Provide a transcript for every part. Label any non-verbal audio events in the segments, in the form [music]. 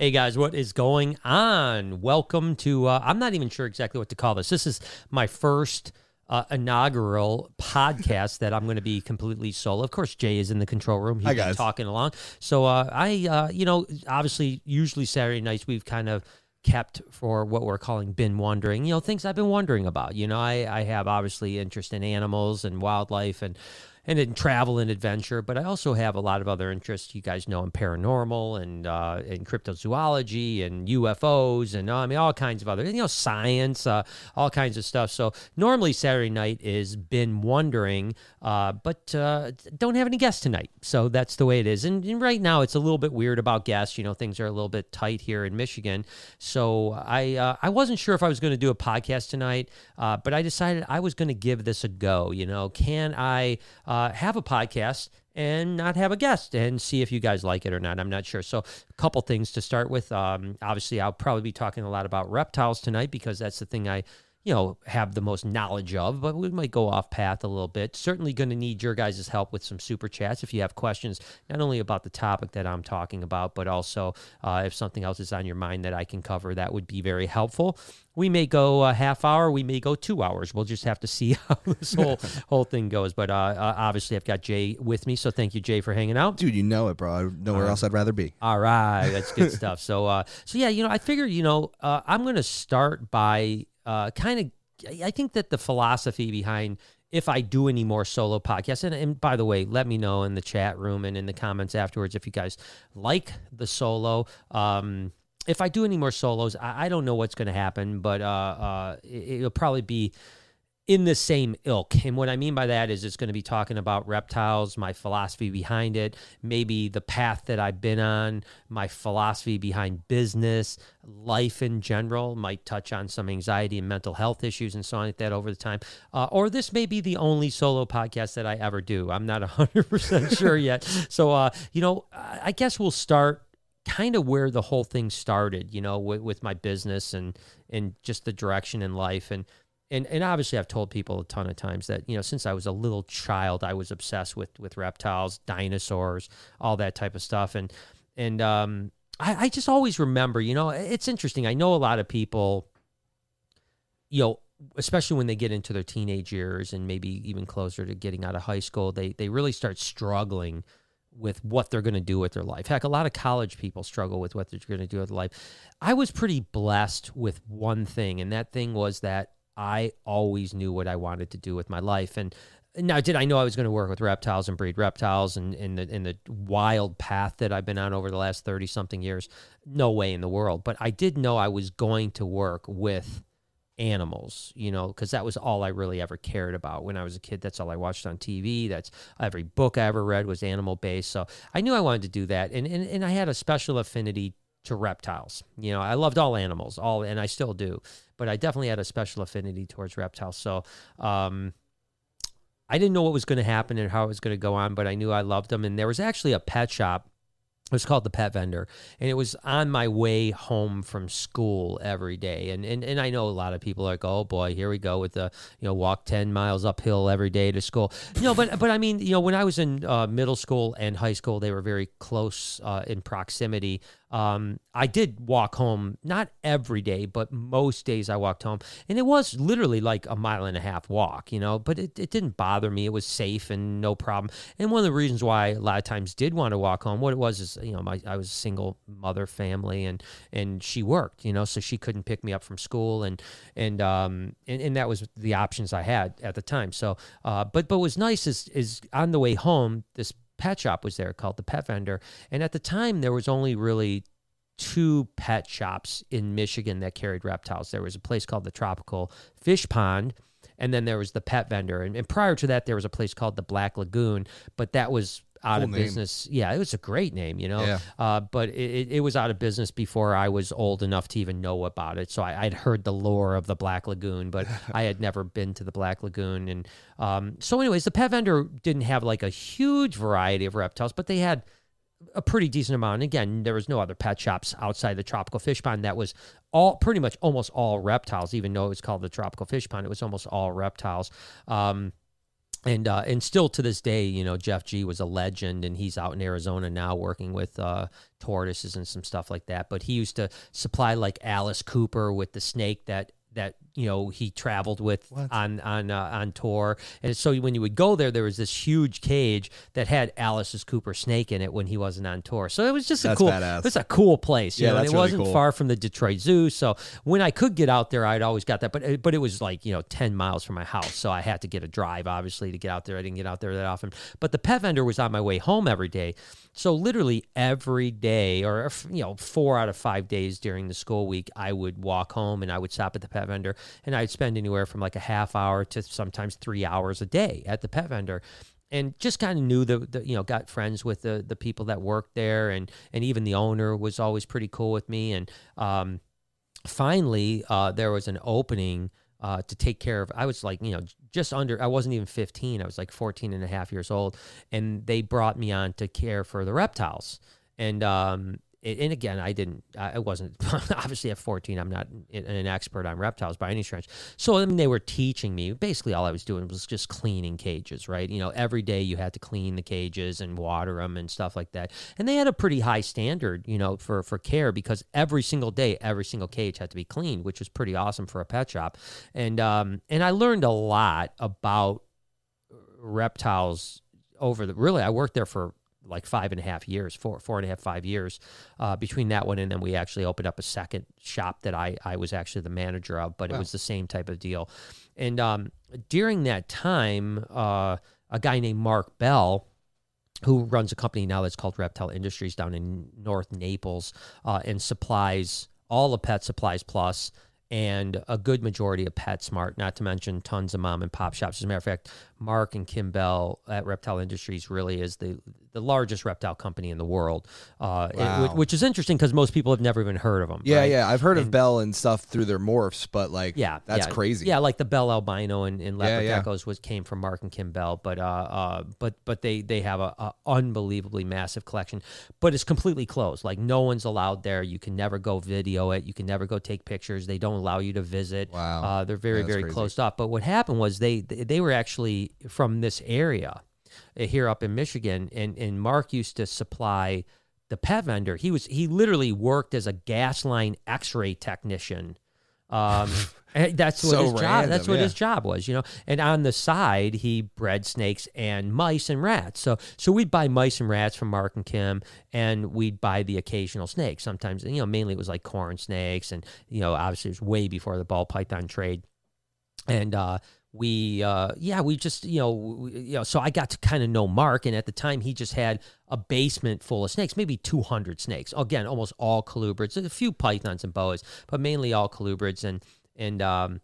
Hey guys, what is going on? Welcome to, uh, I'm not even sure exactly what to call this. This is my first uh, inaugural podcast that I'm going to be completely solo. Of course, Jay is in the control room. He's Hi, guys. talking along. So uh, I, uh, you know, obviously, usually Saturday nights we've kind of kept for what we're calling been wondering you know things i've been wondering about you know i i have obviously interest in animals and wildlife and and in travel and adventure, but I also have a lot of other interests. You guys know in paranormal and uh, cryptozoology and UFOs and uh, I mean all kinds of other you know science, uh, all kinds of stuff. So normally Saturday night is been wondering, uh, but uh, don't have any guests tonight. So that's the way it is. And, and right now it's a little bit weird about guests. You know things are a little bit tight here in Michigan. So I uh, I wasn't sure if I was going to do a podcast tonight, but I decided I was going to give this a go. You know, can I? Uh, have a podcast and not have a guest and see if you guys like it or not. I'm not sure. So, a couple things to start with. Um, obviously, I'll probably be talking a lot about reptiles tonight because that's the thing I you know, have the most knowledge of, but we might go off path a little bit. Certainly going to need your guys' help with some super chats if you have questions, not only about the topic that I'm talking about, but also uh, if something else is on your mind that I can cover, that would be very helpful. We may go a half hour, we may go two hours. We'll just have to see [laughs] how this whole [laughs] whole thing goes. But uh, uh, obviously, I've got Jay with me, so thank you, Jay, for hanging out. Dude, you know it, bro. Nowhere else I'd rather be. All right, that's good [laughs] stuff. So, uh, so yeah, you know, I figure, you know, uh, I'm going to start by uh, kind of I think that the philosophy behind if I do any more solo podcasts, and, and by the way, let me know in the chat room and in the comments afterwards if you guys like the solo. Um, if I do any more solos, I, I don't know what's going to happen, but uh, uh, it, it'll probably be in the same ilk. And what I mean by that is it's going to be talking about reptiles, my philosophy behind it, maybe the path that I've been on, my philosophy behind business, life in general, might touch on some anxiety and mental health issues and so on like that over the time. Uh, or this may be the only solo podcast that I ever do. I'm not [laughs] 100% sure yet. So, uh, you know, I guess we'll start kind of where the whole thing started, you know, with, with my business and and just the direction in life. And and and obviously I've told people a ton of times that you know since I was a little child I was obsessed with with reptiles, dinosaurs, all that type of stuff, and and um, I, I just always remember, you know, it's interesting. I know a lot of people, you know, especially when they get into their teenage years and maybe even closer to getting out of high school, they they really start struggling with what they're going to do with their life. Heck, a lot of college people struggle with what they're going to do with life. I was pretty blessed with one thing, and that thing was that I always knew what I wanted to do with my life. And now, did I know I was going to work with reptiles and breed reptiles and in the in the wild path that I've been on over the last thirty something years? No way in the world. But I did know I was going to work with animals, you know, because that was all I really ever cared about when I was a kid. That's all I watched on TV. That's every book I ever read was animal based. So I knew I wanted to do that, and and, and I had a special affinity to reptiles. You know, I loved all animals, all, and I still do, but I definitely had a special affinity towards reptiles. So, um, I didn't know what was going to happen and how it was going to go on, but I knew I loved them. And there was actually a pet shop it was called the pet vendor and it was on my way home from school every day and, and and i know a lot of people are like oh boy here we go with the you know walk 10 miles uphill every day to school No, but but i mean you know when i was in uh, middle school and high school they were very close uh, in proximity um, I did walk home, not every day, but most days I walked home. And it was literally like a mile and a half walk, you know, but it, it didn't bother me. It was safe and no problem. And one of the reasons why a lot of times did want to walk home, what it was is, you know, my, I was a single mother family and, and she worked, you know, so she couldn't pick me up from school. And, and, um, and, and that was the options I had at the time. So, uh, but, but what was nice is, is on the way home, this pet shop was there called the Pet Vendor. And at the time, there was only really two pet shops in Michigan that carried reptiles. There was a place called the Tropical Fish Pond, and then there was the Pet Vendor. And, and prior to that, there was a place called the Black Lagoon, but that was out Cool of name. business. Yeah, it was a great name, you know. Yeah. Uh, but it, it, it was out of business before I was old enough to even know about it. So I, I'd heard the lore of the Black Lagoon, but [laughs] I had never been to the Black Lagoon. And um, so, anyways, the pet vendor didn't have like a huge variety of reptiles, but they had a pretty decent amount. And again, there was no other pet shops outside the tropical fish pond that was all pretty much almost all reptiles, even though it was called the tropical fish pond. It was almost all reptiles. Um, and uh, and still to this day, you know, Jeff G was a legend, and he's out in Arizona now working with uh, tortoises and some stuff like that. But he used to supply like Alice Cooper with the snake that that you know he traveled with What? on on uh, on tour. And so when you would go there there was this huge cage that had Alice's Cooper snake in it when he wasn't on tour. So it was just a cool badass. it was a cool place you Yeah, know, and that's it really wasn't cool. far from the Detroit Zoo. So when I could get out there I'd always got that. But it- but it was like you know 10 miles from my house. So I had to get a drive obviously to get out there. I didn't get out there that often. But the pet vendor was on my way home every day. So literally every day or you know 4 out of 5 days during the school week I would walk home and I would stop at the pet vendor and I'd spend anywhere from like a half hour to sometimes 3 hours a day at the pet vendor. And just kind of knew the, the you know got friends with the the people that worked there and and even the owner was always pretty cool with me. And um finally uh there was an opening uh, to take care of i was like you know just under i wasn't even 15 i was like 14 and a half years old. And they brought me on to care for the reptiles. And um and again i didn't i wasn't [laughs] obviously at 14 i'm not an an expert on reptiles by any stretch. So I mean, they were teaching me basically all i was doing was just cleaning cages right? You know every day you had to clean the cages and water them and stuff like that. And they had a pretty high standard you know for for care because every single day every single cage had to be cleaned which was pretty awesome for a pet shop. And um and i learned a lot about reptiles over the really i worked there for like five and a half years four four and a half five years uh, between that one and then we actually opened up a second shop that i i was actually the manager of but it was the same type of deal and um during that time uh a guy named mark bell who runs a company now that's called Reptile Industries down in North Naples uh, and supplies all of Pet Supplies Plus and a good majority of PetSmart, not to mention tons of mom and pop shops. As a matter of fact, Mark and Kim Bell at Reptile Industries really is the the largest reptile company in the world, uh, it- Wow. which, which is interesting because most people have never even heard of them. Yeah, right? yeah. I've heard of Bell and stuff through their morphs, but like, Yeah, that's yeah. crazy. Yeah, like the Bell albino and, and leopard Yeah, yeah. geckos was came from Mark and Kim Bell, but uh, uh, but but they they have a, a unbelievably massive collection, but it's completely closed. Like no one's allowed there. You can never go video it. You can never go take pictures. They don't allow you to visit. Wow. Uh, they're very Yeah, very crazy. closed off. But what happened was they they were actually from this area uh, here up in Michigan, and and Mark used to supply the pet vendor. He was he literally worked as a gas line X-ray technician. Um, [laughs] that's what So his job. random, That's what yeah. his job was, you know. And on the side, he bred snakes and mice and rats. So so we'd buy mice and rats from Mark and Kim, and we'd buy the occasional snake. Sometimes you know mainly it was like corn snakes, and you know obviously it was way before the ball python trade and uh we uh yeah we just you know we, you know so i got to kind of know mark and at the time he just had a basement full of snakes maybe 200 snakes. Again almost all colubrids a few pythons and boas but mainly all colubrids and and um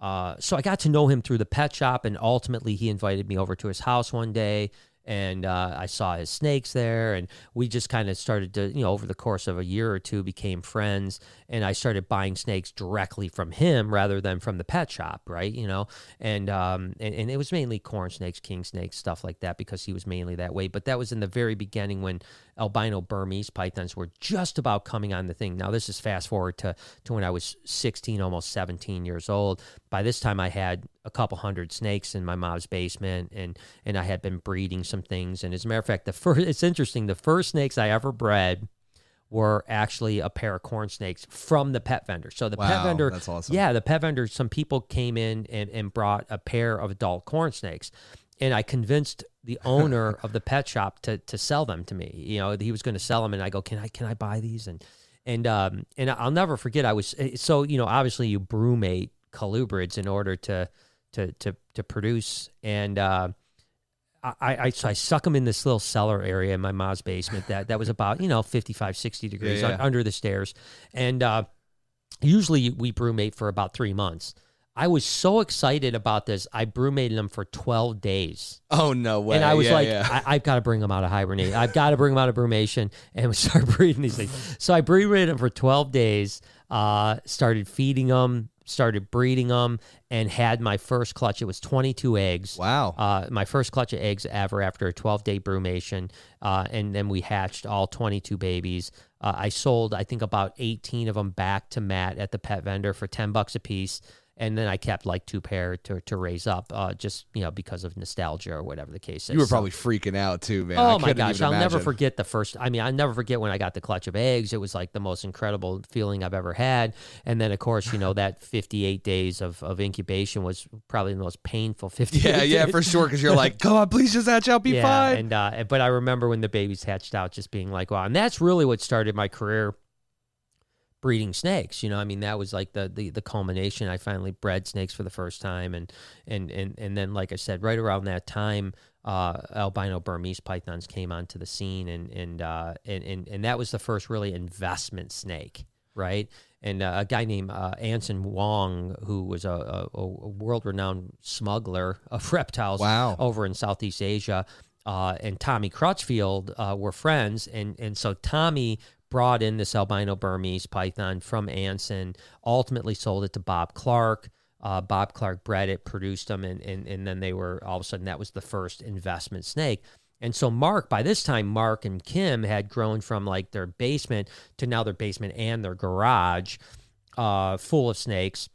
uh, so I got to know him through the pet shop, and ultimately he invited me over to his house one day, and uh, I saw his snakes there, and we just kind of started to, you know, over the course of a year or two, became friends, and I started buying snakes directly from him rather than from the pet shop, right? You know, and um, and, and it was mainly corn snakes, king snakes, stuff like that, because he was mainly that way. But that was in the very beginning when albino Burmese pythons were just about coming on the thing. Now this is fast forward to to when I was 16, almost 17 years old. By this time, I had a couple hundred snakes in my mom's basement, and and I had been breeding some things. And as a matter of fact, the first it's interesting. The first snakes I ever bred were actually a pair of corn snakes from the pet vendor. So the pet vendor, that's awesome. yeah, the pet vendor. Some people came in and and brought a pair of adult corn snakes. And I convinced the [laughs] owner of the pet shop to to sell them to me. You know, he was going to sell them, and I go, "Can I can I buy these?" And and um and I'll never forget. I was eh, so you know obviously you brumate colubrids in order to to to to produce and. uh I, I so I suck them in this little cellar area in my mom's basement that that was about you know 55 60 degrees Yeah, yeah. under the stairs and uh usually we brumate for about three months I was so excited about this I brumated them for 12 days Oh no way! and I was Yeah, like. I, I've got to bring them out of hibernation. I've got to bring them out of brumation and we [laughs] start breeding these things. So I breeded them for 12 days, uh, started feeding them, started breeding them, and had my first clutch. It was 22 eggs. wow. Uh, my first clutch of eggs ever after a 12 day brumation. Uh, and then we hatched all 22 babies. Uh, I sold, I think, about 18 of them back to Matt at the pet vendor for 10 bucks a piece. And then I kept like two pair to, to raise up, uh, just you know because of nostalgia or whatever the case is. You were So- probably freaking out too, man. I my gosh, I'll never forget the first. I mean, I'll never forget when I got the clutch of eggs. It was like the most incredible feeling I've ever had. And then, of course, you know that [sighs] 58 days of, of incubation was probably the most painful 58. Yeah, yeah, for sure. Because you're like, [laughs] come on, please just hatch out, be yeah, fine. and uh, but I remember when the babies hatched out, just being like, wow, and that's really what started my career breeding snakes. You know, I mean, that was like the the, the culmination. I finally bred snakes for the first time, and and and and then, like I said, right around that time, uh, albino Burmese pythons came onto the scene, and and uh, and, and and that was the first really investment snake, right? And uh, a guy named uh, Anson Wong, who was a, a, a world-renowned smuggler of [laughs] reptiles Wow. over in Southeast Asia, uh, and Tommy Crutchfield uh, were friends, and and so Tommy brought in this albino Burmese python from Anson, ultimately sold it to Bob Clark. Uh, Bob Clark bred it, produced them, and, and and then they were all of a sudden that was the first investment snake. And so Mark, by this time, Mark and Kim had grown from like their basement to now their basement and their garage, uh, full of snakes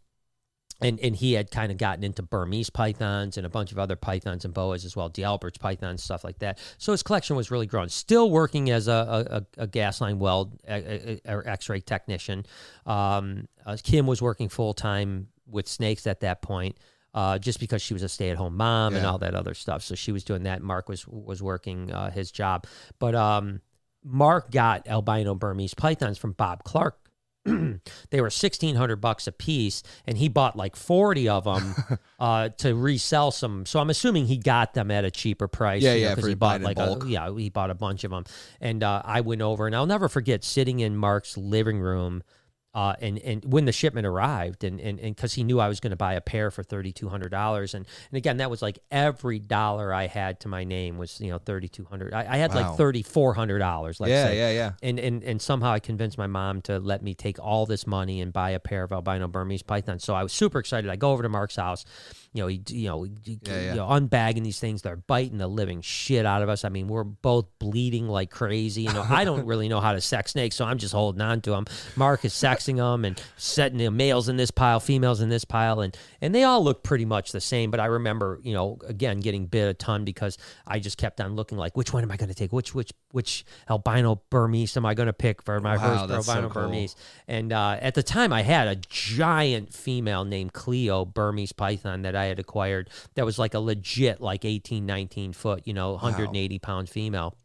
and and he had kind of gotten into Burmese pythons and a bunch of other pythons and boas as well, D'Albert's pythons, stuff like that. So his collection was really growing. Still working as a a, a gas line weld or X-ray technician. Um, uh, Kim was working full time with snakes at that point. Uh, just because she was a stay-at-home mom and all that other stuff, so she was doing that. Mark was was working uh, his job, but um, Mark got albino Burmese pythons from Bob Clark [clears throat] they were sixteen hundred bucks a piece, and he bought like forty of them [laughs] uh, to resell some. So I'm assuming he got them at a cheaper price. Yeah, you know, yeah, 'cause for he bought like a, yeah, he bought a bunch of them, and uh, I went over, and I'll never forget sitting in Mark's living room. Uh, and and when the shipment arrived, and and because he knew I was going to buy a pair for thirty two hundred dollars, and and again that was like every dollar I had to my name was you know thirty two hundred. I, I had Wow. like thirty four hundred dollars. Let's yeah, say yeah, yeah. and, and and somehow I convinced my mom to let me take all this money and buy a pair of albino Burmese pythons. So I was super excited. I go over to Mark's house, you know, he, you know, he- Yeah, yeah. you know, unbagging these things. They're biting the living shit out of us. I mean, we're both bleeding like crazy. You know, I don't [laughs] really know how to sex snakes, so I'm just holding on to them. Mark is sexing them and setting the males in this pile, females in this pile, and and they all look pretty much the same. But I remember, you know, again getting bit a ton because I just kept on looking like, which one am I going to take? Which which which albino Burmese am I going to pick for my Wow, first that's so albino cool. Burmese? And uh, at the time, I had a giant female named Cleo Burmese python that I had acquired. That was like a legit, like 18, 19 foot, you know, 180 pound female.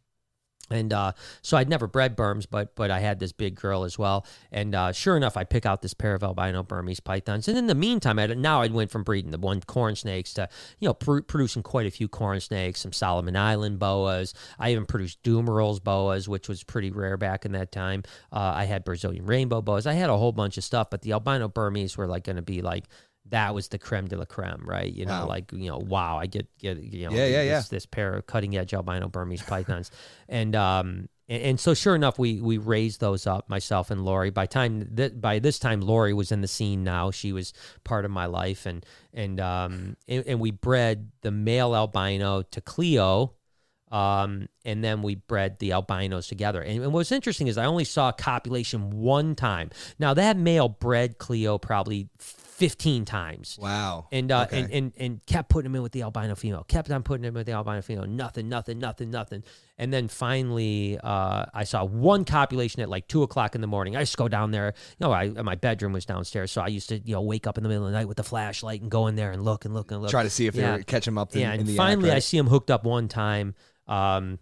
And uh, so I'd never bred Burms, but but I had this big girl as well. And uh, sure enough, I pick out this pair of albino Burmese pythons. And in the meantime, I now I'd went from breeding the one corn snakes to you know pr- producing quite a few corn snakes, some Solomon Island boas. I even produced Dumeril's boas, which was pretty rare back in that time. Uh, I had Brazilian rainbow boas. I had a whole bunch of stuff, but the albino Burmese were like going to be like that was the creme de la creme, right? You know, Wow. like you know, wow, I get get you know, Yeah, yeah, this, yeah. this pair of cutting edge albino Burmese pythons, [laughs] and um, and, and so sure enough, we we raised those up myself and Lori. By time that by this time, Lori was in the scene now. She was part of my life, and and um, and, and we bred the male albino to Cleo. Um, and then we bred the albinos together. And, and what's interesting is I only saw copulation one time. Now that male bred Cleo probably 15 times Wow. and uh, Okay. and, and and kept putting him in with the albino female. Kept on putting him with the albino female. Nothing, nothing, nothing, nothing. And then finally, uh, I saw one copulation at like two o'clock in the morning. I just go down there. You know, I my bedroom was downstairs, so I used to you know wake up in the middle of the night with the flashlight and go in there and look and look and look. Try to see if Yeah. they catch them up in, yeah, in and the finally, act, I see him hooked up one time. Um,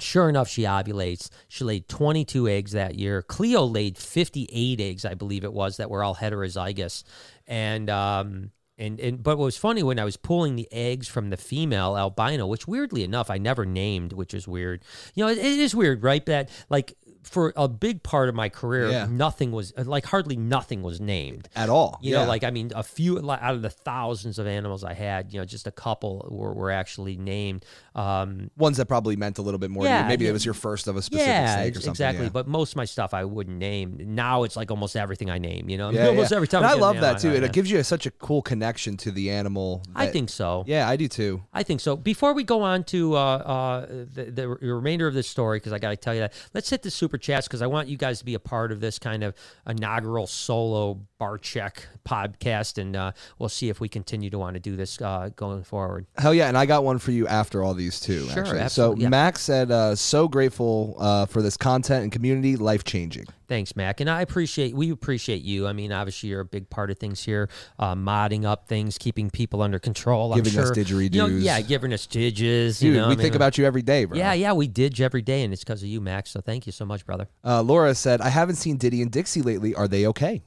sure enough, she ovulates. She laid 22 eggs that year. Cleo laid 58 eggs, I believe it was, that were all heterozygous. And um, and and but what was funny when I was pulling the eggs from the female albino, which weirdly enough I never named, which is weird. You know, it, it is weird, right? That like for a big part of my career, Yeah. nothing was like hardly nothing was named. at all. You yeah. know, like I mean, a few like, out of the thousands of animals I had, you know, just a couple were, were actually named. Um, ones that probably meant a little bit more. Yeah, Maybe it was your first of a specific yeah, snake or something. exactly. But most of my stuff I wouldn't name. Now it's like almost everything I name. You know, Yeah, [laughs] almost yeah. every time. I love that too. I- It I- gives you such a cool connection to the animal. I think so. Yeah, I do too. I think so. Before we go on to uh, uh, the, the remainder of this story, because I got to tell you that, let's hit the super super chats because I want you guys to be a part of this kind of inaugural solo Barczyk podcast, and uh, we'll see if we continue to want to do this uh, going forward. Hell yeah, and I got one for you after all these too. Sure, actually. So yeah. Max said, uh, "So grateful uh, for this content and community, life changing." Thanks, Mac, and I appreciate we appreciate you. I mean, obviously, you're a big part of things here, uh, modding up things, keeping people under control. Giving I'm us sure, didgeridoos. You know, yeah, giving us diges. Dude, you know, we I mean, think about you every day, bro. Yeah, yeah, we did every day, and it's because of you, Max. So thank you so much, brother. Uh, Laura said, "I haven't seen Diddy and Dixie lately. Are they okay?"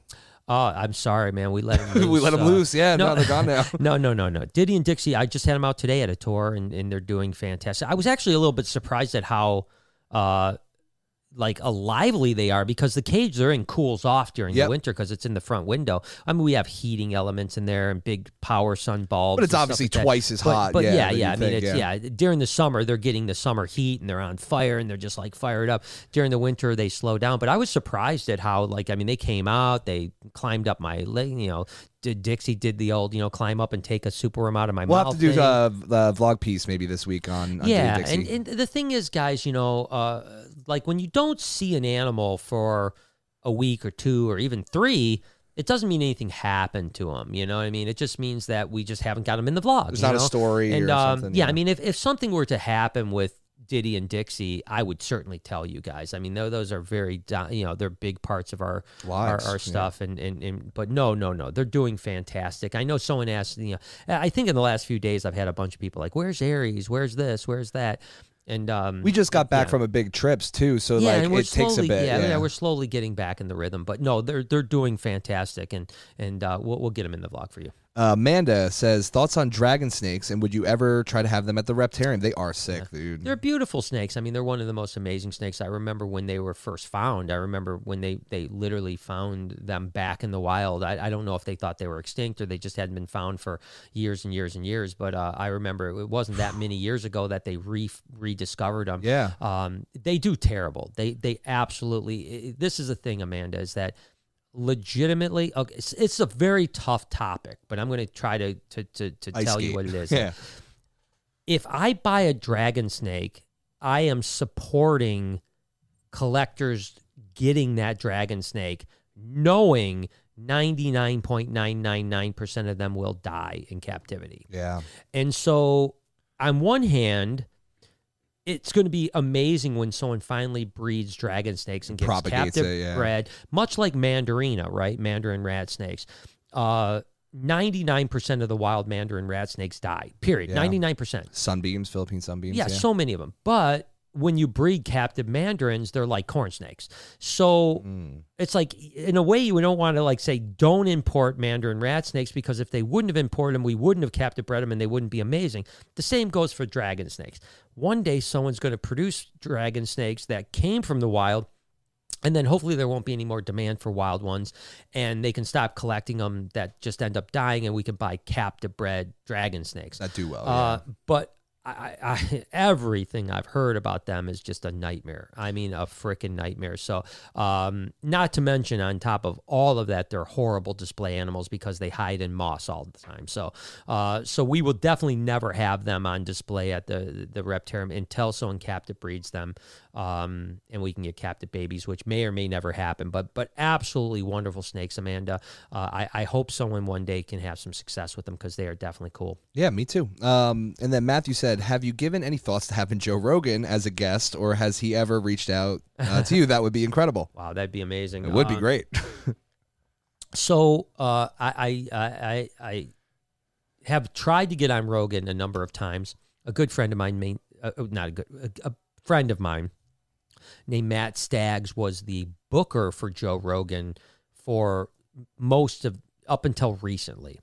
Oh, I'm sorry, man. We let. [laughs] Loose. we let them uh, loose. Yeah, no, no. they're gone now. [laughs] No, no, no, no. Diddy and Dixie, I just had them out today at a tour, and, and they're doing fantastic. I was actually a little bit surprised at how, uh, like, lively they are because the cage they're in cools off during Yep. the winter because it's in the front window. I mean, we have heating elements in there and big power sun bulbs. But it's obviously like twice as hot. But yeah, yeah, yeah. you I mean, think, it's yeah. During the summer, they're getting the summer heat and they're on fire and they're just like fired up. During the winter, they slow down. But I was surprised at how like I mean, they came out, they climbed up my leg. You know, did Dixie did the old you know climb up and take a super worm out of my mouth. We'll have to do thing. uh, the vlog piece maybe this week on, on yeah, Dixie. and, and the thing is, guys, you know, uh, like when you don't see an animal for a week or two or even three. It doesn't mean anything happened to him, you know what I mean? It just means that we just haven't got him in the vlog. It's not a story and or um, something. yeah, I mean, if, if something were to happen with Diddy and Dixie, I would certainly tell you guys. I mean, tho- those are very, you know, they're big parts of our our, Lives, our yeah. stuff. And, and and but no, no, no, they're doing fantastic. I know someone asked, you know, I think in the last few days I've had a bunch of people like, "Where's Aries? Where's this? Where's that?" And um, we just got back yeah. from a big trips too, so yeah, like it takes a slowly, bit. Yeah, Yeah, we're slowly getting back in the rhythm. But no, they're they're doing fantastic, and and uh, we'll we'll get them in the vlog for you. Uh, Amanda says thoughts on dragon snakes, and would you ever try to have them at the reptarium? They are sick, dude. They're beautiful snakes. I mean, they're one of the most amazing snakes. I remember when they were first found. I remember when they, they literally found them back in the wild. I, I don't know if they thought they were extinct or they just hadn't been found for years and years and years. But uh, I remember it wasn't that many years ago that they re- rediscovered them. Yeah. Um, they do terrible. They they absolutely. i- This is the thing, Amanda, is that legitimately okay, it's, it's a very tough topic, but I'm going to try to to to, to Ice tell you what it is [laughs] Yeah, if I buy a dragon snake, I am supporting collectors getting that dragon snake, knowing 99.999% of them will die in captivity. yeah. And so, on one hand, it's going to be amazing when someone finally breeds dragon snakes and gets Propagates captive it, yeah. bred, much like mandarina, right? Mandarin rat snakes. Uh, 99% of the wild mandarin rat snakes die, period. Yeah. 99%. Sunbeams, Philippine sunbeams. Yeah, Yeah, so many of them. But when you breed captive mandarins, they're like corn snakes. So Mm. it's like in a way you don't want to like say don't import mandarin rat snakes because if they wouldn't have imported them, we wouldn't have captive bred them and they wouldn't be amazing. The same goes for dragon snakes. One day someone's going to produce dragon snakes that came from the wild. And then hopefully there won't be any more demand for wild ones, and they can stop collecting them that just end up dying, and we can buy captive bred dragon snakes. that do well. Uh, but I, I, [laughs] everything I've heard about them is just a nightmare. I mean, a freaking nightmare. So, um, not to mention, on top of all of that, they're horrible display animals because they hide in moss all the time. So, uh, so we will definitely never have them on display at the the reptarium until someone captive breeds them, um, and we can get captive babies, which may or may never happen. But but absolutely wonderful snakes, Amanda. Uh, I I hope someone one day can have some success with them because they are definitely cool. Yeah, me too. Um, and then Matthew said, "Have you given any thoughts to having Joe Rogan as a guest, or has he ever reached out uh, [laughs] to you? That would be incredible. Wow, that'd be amazing. It would be Uh, great. [laughs] So uh, I, I I I have tried to get on Rogan a number of times. A good friend of mine, main, uh, not a good, a, a friend of mine named Matt Staggs was the booker for Joe Rogan for most of up until recently.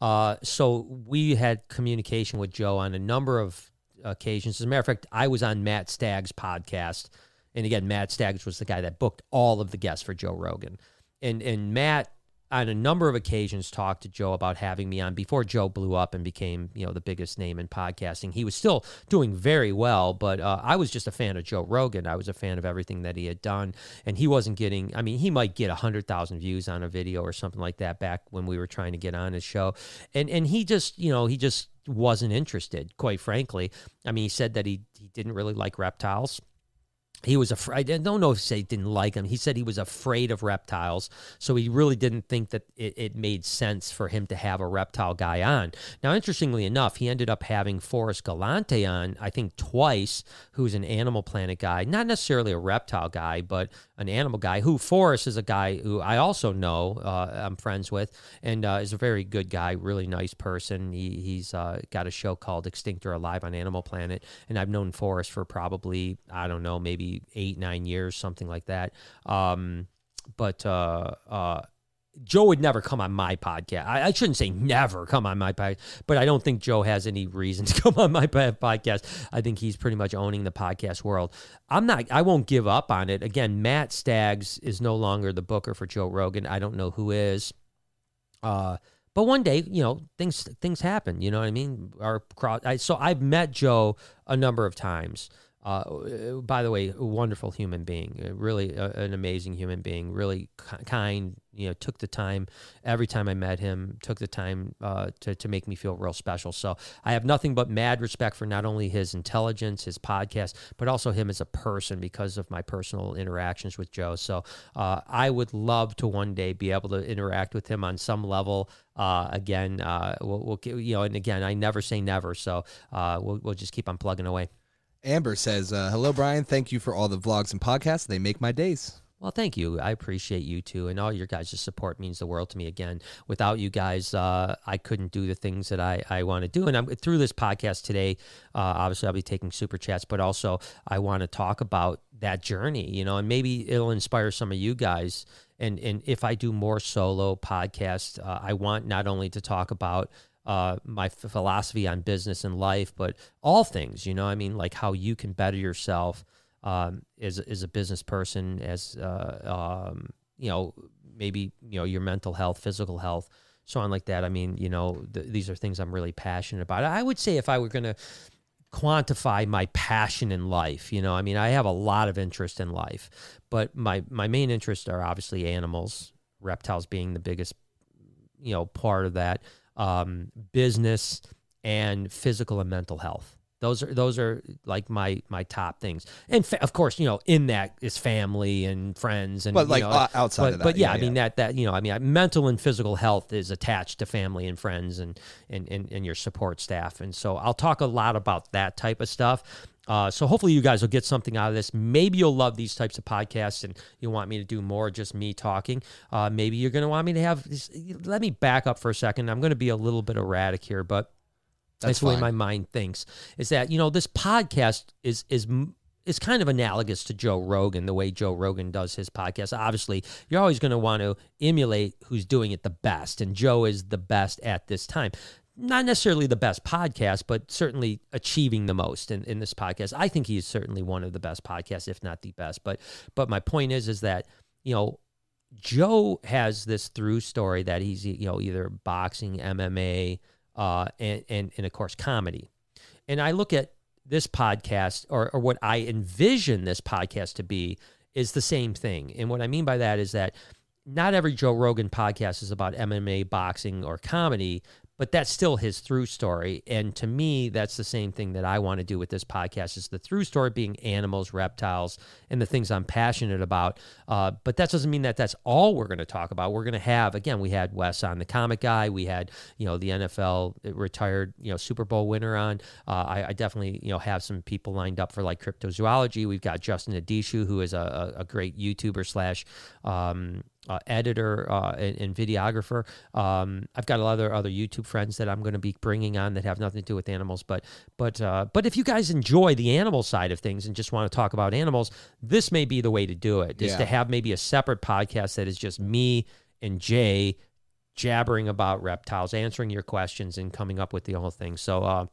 Uh, so we had communication with Joe on a number of occasions. As a matter of fact, I was on Matt Staggs' podcast, and again, Matt Staggs was the guy that booked all of the guests for Joe Rogan, and and Matt on a number of occasions talked to Joe about having me on before Joe blew up and became, you know, the biggest name in podcasting. He was still doing very well, but uh, I was just a fan of Joe Rogan. I was a fan of everything that he had done, and he wasn't getting. I mean, he might get hundred thousand views on a video or something like that back when we were trying to get on his show, and and he just, you know, he just wasn't interested. Quite frankly, I mean, he said that he he didn't really like reptiles. He was afraid. I don't know if he didn't like him. He said he was afraid of reptiles, so he really didn't think that it, it, made sense for him to have a reptile guy on. Now, interestingly enough, he ended up having Forrest Galante on, I think twice, who's an Animal Planet guy, not necessarily a reptile guy, but an animal guy. Who Forrest is a guy who I also know, uh, I'm friends with, and uh, is a very good guy, really nice person. He, he's uh, got a show called Extinct or Alive on Animal Planet, and I've known Forrest for probably I don't know, maybe eight, nine years, something like that. Um, but uh, uh, Joe would never come on my podcast. I, I, shouldn't say never come on my podcast, but I don't think Joe has any reason [laughs] to come on my podcast. I think he's pretty much owning the podcast world. I'm not. I won't give up on it. Again, Matt Staggs is no longer the booker for Joe Rogan. I don't know who is. Uh, but one day, you know, things things happen. You know what I mean? Our. I, so I've met Joe a number of times. Uh, by the way, a wonderful human being, uh, really uh, an amazing human being, really kind. You know, took the time every time I met him, took the time uh, to to make me feel real special. So I have nothing but mad respect for not only his intelligence, his podcast, but also him as a person because of my personal interactions with Joe. So uh, I would love to one day be able to interact with him on some level. Uh, again, we'll, we'll, you know, and again, I never say never. So we'll we'll just keep on plugging away. Amber says, uh, "Hello, Brian. Thank you for all the vlogs and podcasts. They make my days." Well, thank you. I appreciate you too, and all your guys' support means the world to me. Again, without you guys, uh, I couldn't do the things that I, I want to do. And I'm through this podcast today. Uh, obviously, I'll be taking super chats, but also I want to talk about that journey. You know, and maybe it'll inspire some of you guys. And and if I do more solo podcasts, uh, I want not only to talk about uh, my philosophy on business and life, but all things, you know, I mean, like how you can better yourself um, as, as a business person, as, uh, um, you know, maybe, you know, your mental health, physical health, so on like that. I mean, you know, th- these are things I'm really passionate about. I would say if I were going to quantify my passion in life, you know, I mean, I have a lot of interest in life, but my, my main interests are obviously animals, reptiles being the biggest, you know, part of that um, business, and physical and mental health. Those are those are like my my top things, and of course, you know, in that is family and friends, and but like know, uh, outside but, of that. But yeah, yeah I mean that that you know, I mean, mental and physical health is attached to family and friends and and and, and your support staff, and so I'll talk a lot about that type of stuff. Uh, so hopefully you guys will get something out of this. Maybe you'll love these types of podcasts and you want me to do more just me talking. Uh, maybe you're going to want me to have. This, let me back up for a second. I'm going to be a little bit erratic here, but that's, that's the way my mind thinks. Is that you know this podcast is is is kind of analogous to Joe Rogan, the way Joe Rogan does his podcast. Obviously, you're always going to want to emulate who's doing it the best, and Joe is the best at this time not necessarily the best podcast, but certainly achieving the most in, in this podcast. I think he's certainly one of the best podcasts, if not the best. But but my point is is that, you know, Joe has this through story that he's you know either boxing, MMA, uh, and, and and of course comedy. And I look at this podcast or, or what I envision this podcast to be is the same thing. And what I mean by that is that not every Joe Rogan podcast is about MMA, boxing, or comedy, but that's still his through story. And to me that's the same thing that i want to do with this podcast is the through story being animals reptiles and the things i'm passionate about. Uh, but that doesn't mean that that's all we're going to talk about. We're going to have again we had wes on the comic guy. We had you know the nfl retired you know super bowl winner on. Uh, I, I, definitely you know have some people lined up for like cryptozoology. We've got justin adishu who is a, a great youtuber slash um, uh, editor uh, and, and, videographer. Um, I've got a lot of other YouTube friends that I'm going to be bringing on that have nothing to do with animals. But but uh, but if you guys enjoy the animal side of things and just want to talk about animals, this may be the way to do it. Is yeah. to have maybe a separate podcast that is just me and Jay jabbering about reptiles, answering your questions, and coming up with the whole thing. So. Uh,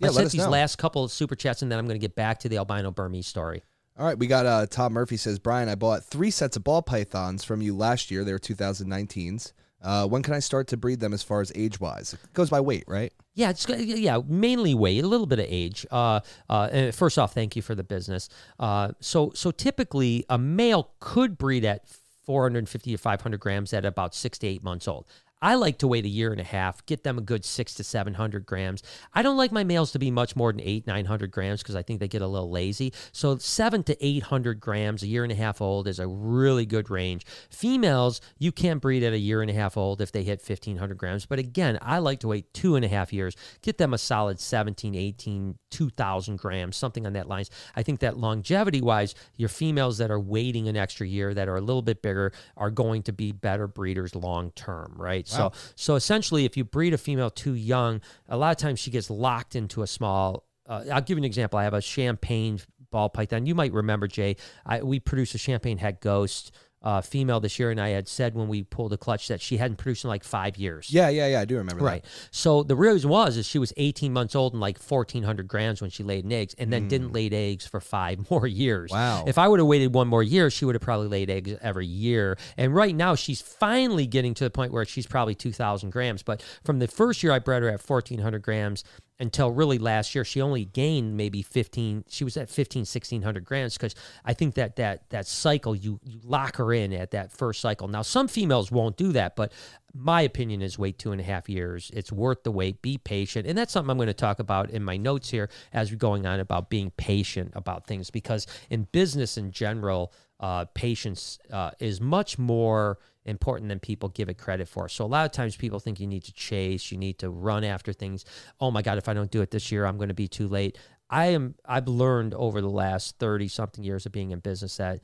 yeah, I sent these know. last couple of super chats, and then I'm going to get back to the albino Burmese story. All right, we got uh, Tom Murphy says, Brian, I bought three sets of ball pythons from you last year. They were 2019s. Uh, when can I start to breed them as far as age wise? It goes by weight, right? Yeah, it's yeah, mainly weight, a little bit of age. Uh, uh, first off, thank you for the business. Uh, so so typically a male could breed at 450 to 500 grams at about six to eight months old. I like to wait a year and a half, get them a good six to 700 grams. I don't like my males to be much more than eight, 900 grams because I think they get a little lazy. So seven to 800 grams, a year and a half old, is a really good range. Females, you can't breed at a year and a half old if they hit 1500 grams. But again, I like to wait two and a half years, get them a solid 17, 18, 2000 grams, something on that lines. I think that longevity wise, your females that are waiting an extra year that are a little bit bigger are going to be better breeders long term, right? Wow. So so essentially if you breed a female too young, a lot of times she gets locked into a small uh, I'll give you an example. I have a champagne ball python. You might remember, Jay. I, we produced a champagne head ghost uh, female this year, and I had said when we pulled the clutch that she hadn't produced in like five years. Yeah, yeah, yeah. I do remember that. Right. So the reason was is she was 18 months old and like 1,400 grams when she laid an eggs, and then didn't lay eggs for five [laughs] more years. Mm. Wow. If I would have waited one more year, she would have probably laid eggs every year. And right now, she's finally getting to the point where she's probably 2,000 grams. But from the first year I bred her at 1,400 grams until really last year, she only gained maybe 15. She was at 15, 1,600 grams because I think that that that cycle you you lock her in at that first cycle. Now some females won't do that, but my opinion is wait two and a half years. It's worth the wait. Be patient, and that's something I'm going to talk about in my notes here as we're going on about being patient about things because in business in general, uh, patience uh, is much more important than people give it credit for. So a lot of times people think you need to chase, you need to run after things. Oh my God, if I don't do it this year, I'm going to be too late. I am. I've learned over the last thirty something years of being in business that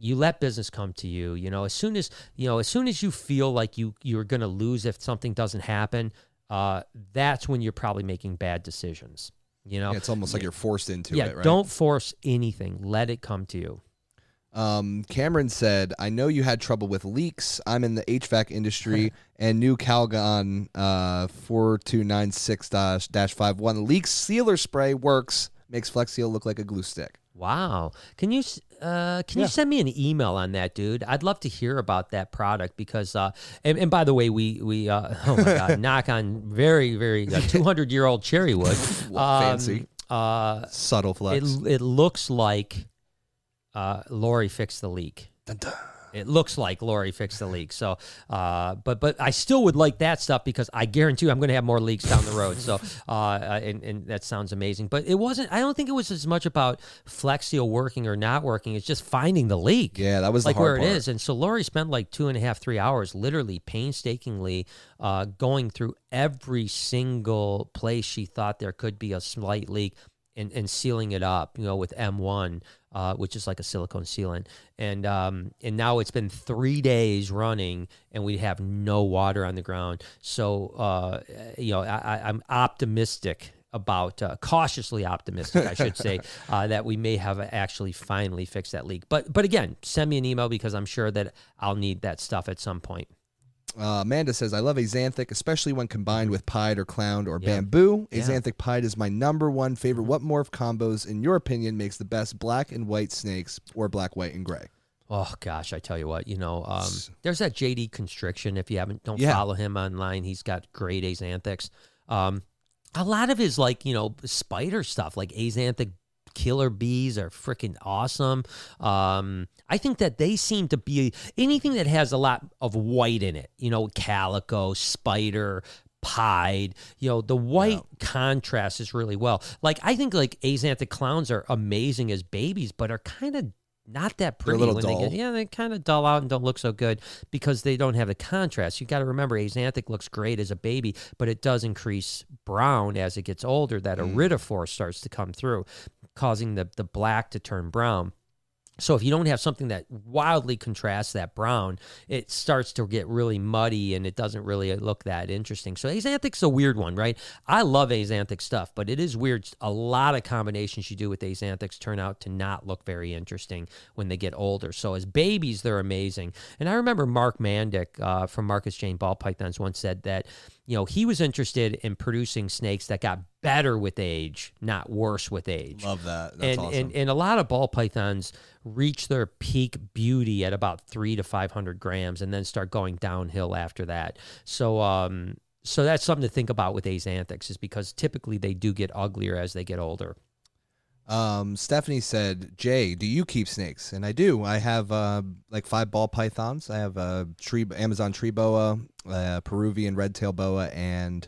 you let business come to you. You know, as soon as you know, as soon as you feel like you you're going to lose if something doesn't happen, uh, that's when you're probably making bad decisions. You know, Yeah, it's almost like you're forced into yeah. it, right? Don't force anything. Let it come to you. Um, Cameron said, "I know you had trouble with leaks. I'm in the HVAC industry [laughs] and Nu-Calgon uh, four two nine six dash dash five one leak sealer spray works. Makes Flex Seal look like a glue stick. Wow. Can you uh, can Yeah. you send me an email on that, dude? I'd love to hear about that product because uh, and, and by the way, we we uh, [laughs] oh my god, knock on very very [laughs] two hundred year old cherry wood. Well, fancy. Uh, Subtle it flex. it looks like uh, Lori fixed the leak. Dun, dun. It looks like Lori fixed the leak. So, uh, but but I still would like that stuff because I guarantee you I'm going to have more leaks down the road. So, [laughs] uh, uh, and, and that sounds amazing. But it wasn't. I don't think it was as much about Flex Seal working or not working. It's just finding the leak. Yeah, that was like the hard where part. it is. And so Lori spent like two and a half, three hours, literally painstakingly uh, going through every single place she thought there could be a slight leak and, and sealing it up, you know, with M1, uh, which is like a silicone sealant. And um, and now it's been three days running, and we have no water on the ground. So uh, you know, I, I'm optimistic about uh, cautiously optimistic, I should say, [laughs] uh, that we may have actually finally fixed that leak. But but again, send me an email because I'm sure that I'll need that stuff at some point. Uh, Amanda says, I love Axanthic, especially when combined with Pied or Clown or Yeah. Bamboo. Yeah. Axanthic Pied is my number one favorite. What morph combos, in your opinion, makes the best black and white snakes or black, white, and gray? Oh gosh, I tell you what, you know, um, there's that JD Constriction. If you haven't, don't Yeah. follow him online. He's got great Axanthics. Um, a lot of his like you know spider stuff, like Axanthic killer bees, are freaking awesome. Um, I think that they seem to be anything that has a lot of white in it. You know, calico, spider. Pied, you know, the white contrast is really well. Like I think like Axanthic clowns are amazing as babies, but are kind of not that pretty when they dull. get yeah they kind of dull out and don't look so good because they don't have the contrast you got to remember axanthic looks great as a baby but it does increase brown as it gets older that Mm. iridophore starts to come through causing the, the black to turn brown so if you don't have something that wildly contrasts that brown, it starts to get really muddy and it doesn't really look that interesting. So Axanthic's a weird one, right? I love Axanthic stuff, but it is weird. A lot of combinations you do with Axanthics turn out to not look very interesting when they get older. So as babies, they're amazing. And I remember Mark Mandick uh, from Marcus Jane Ball Pythons once said that, you know, he was interested in producing snakes that got better with age, not worse with age Love that. That's and, awesome. and and a lot of ball pythons reach their peak beauty at about three to five hundred grams, and then start going downhill after that. So um, so that's something to think about with axanthics, is because typically they do get uglier as they get older. Um, Stephanie said, "Jay, do you keep snakes?" And I do. I have uh, like five ball pythons. I have a tree Amazon tree boa, a Peruvian red tail boa, and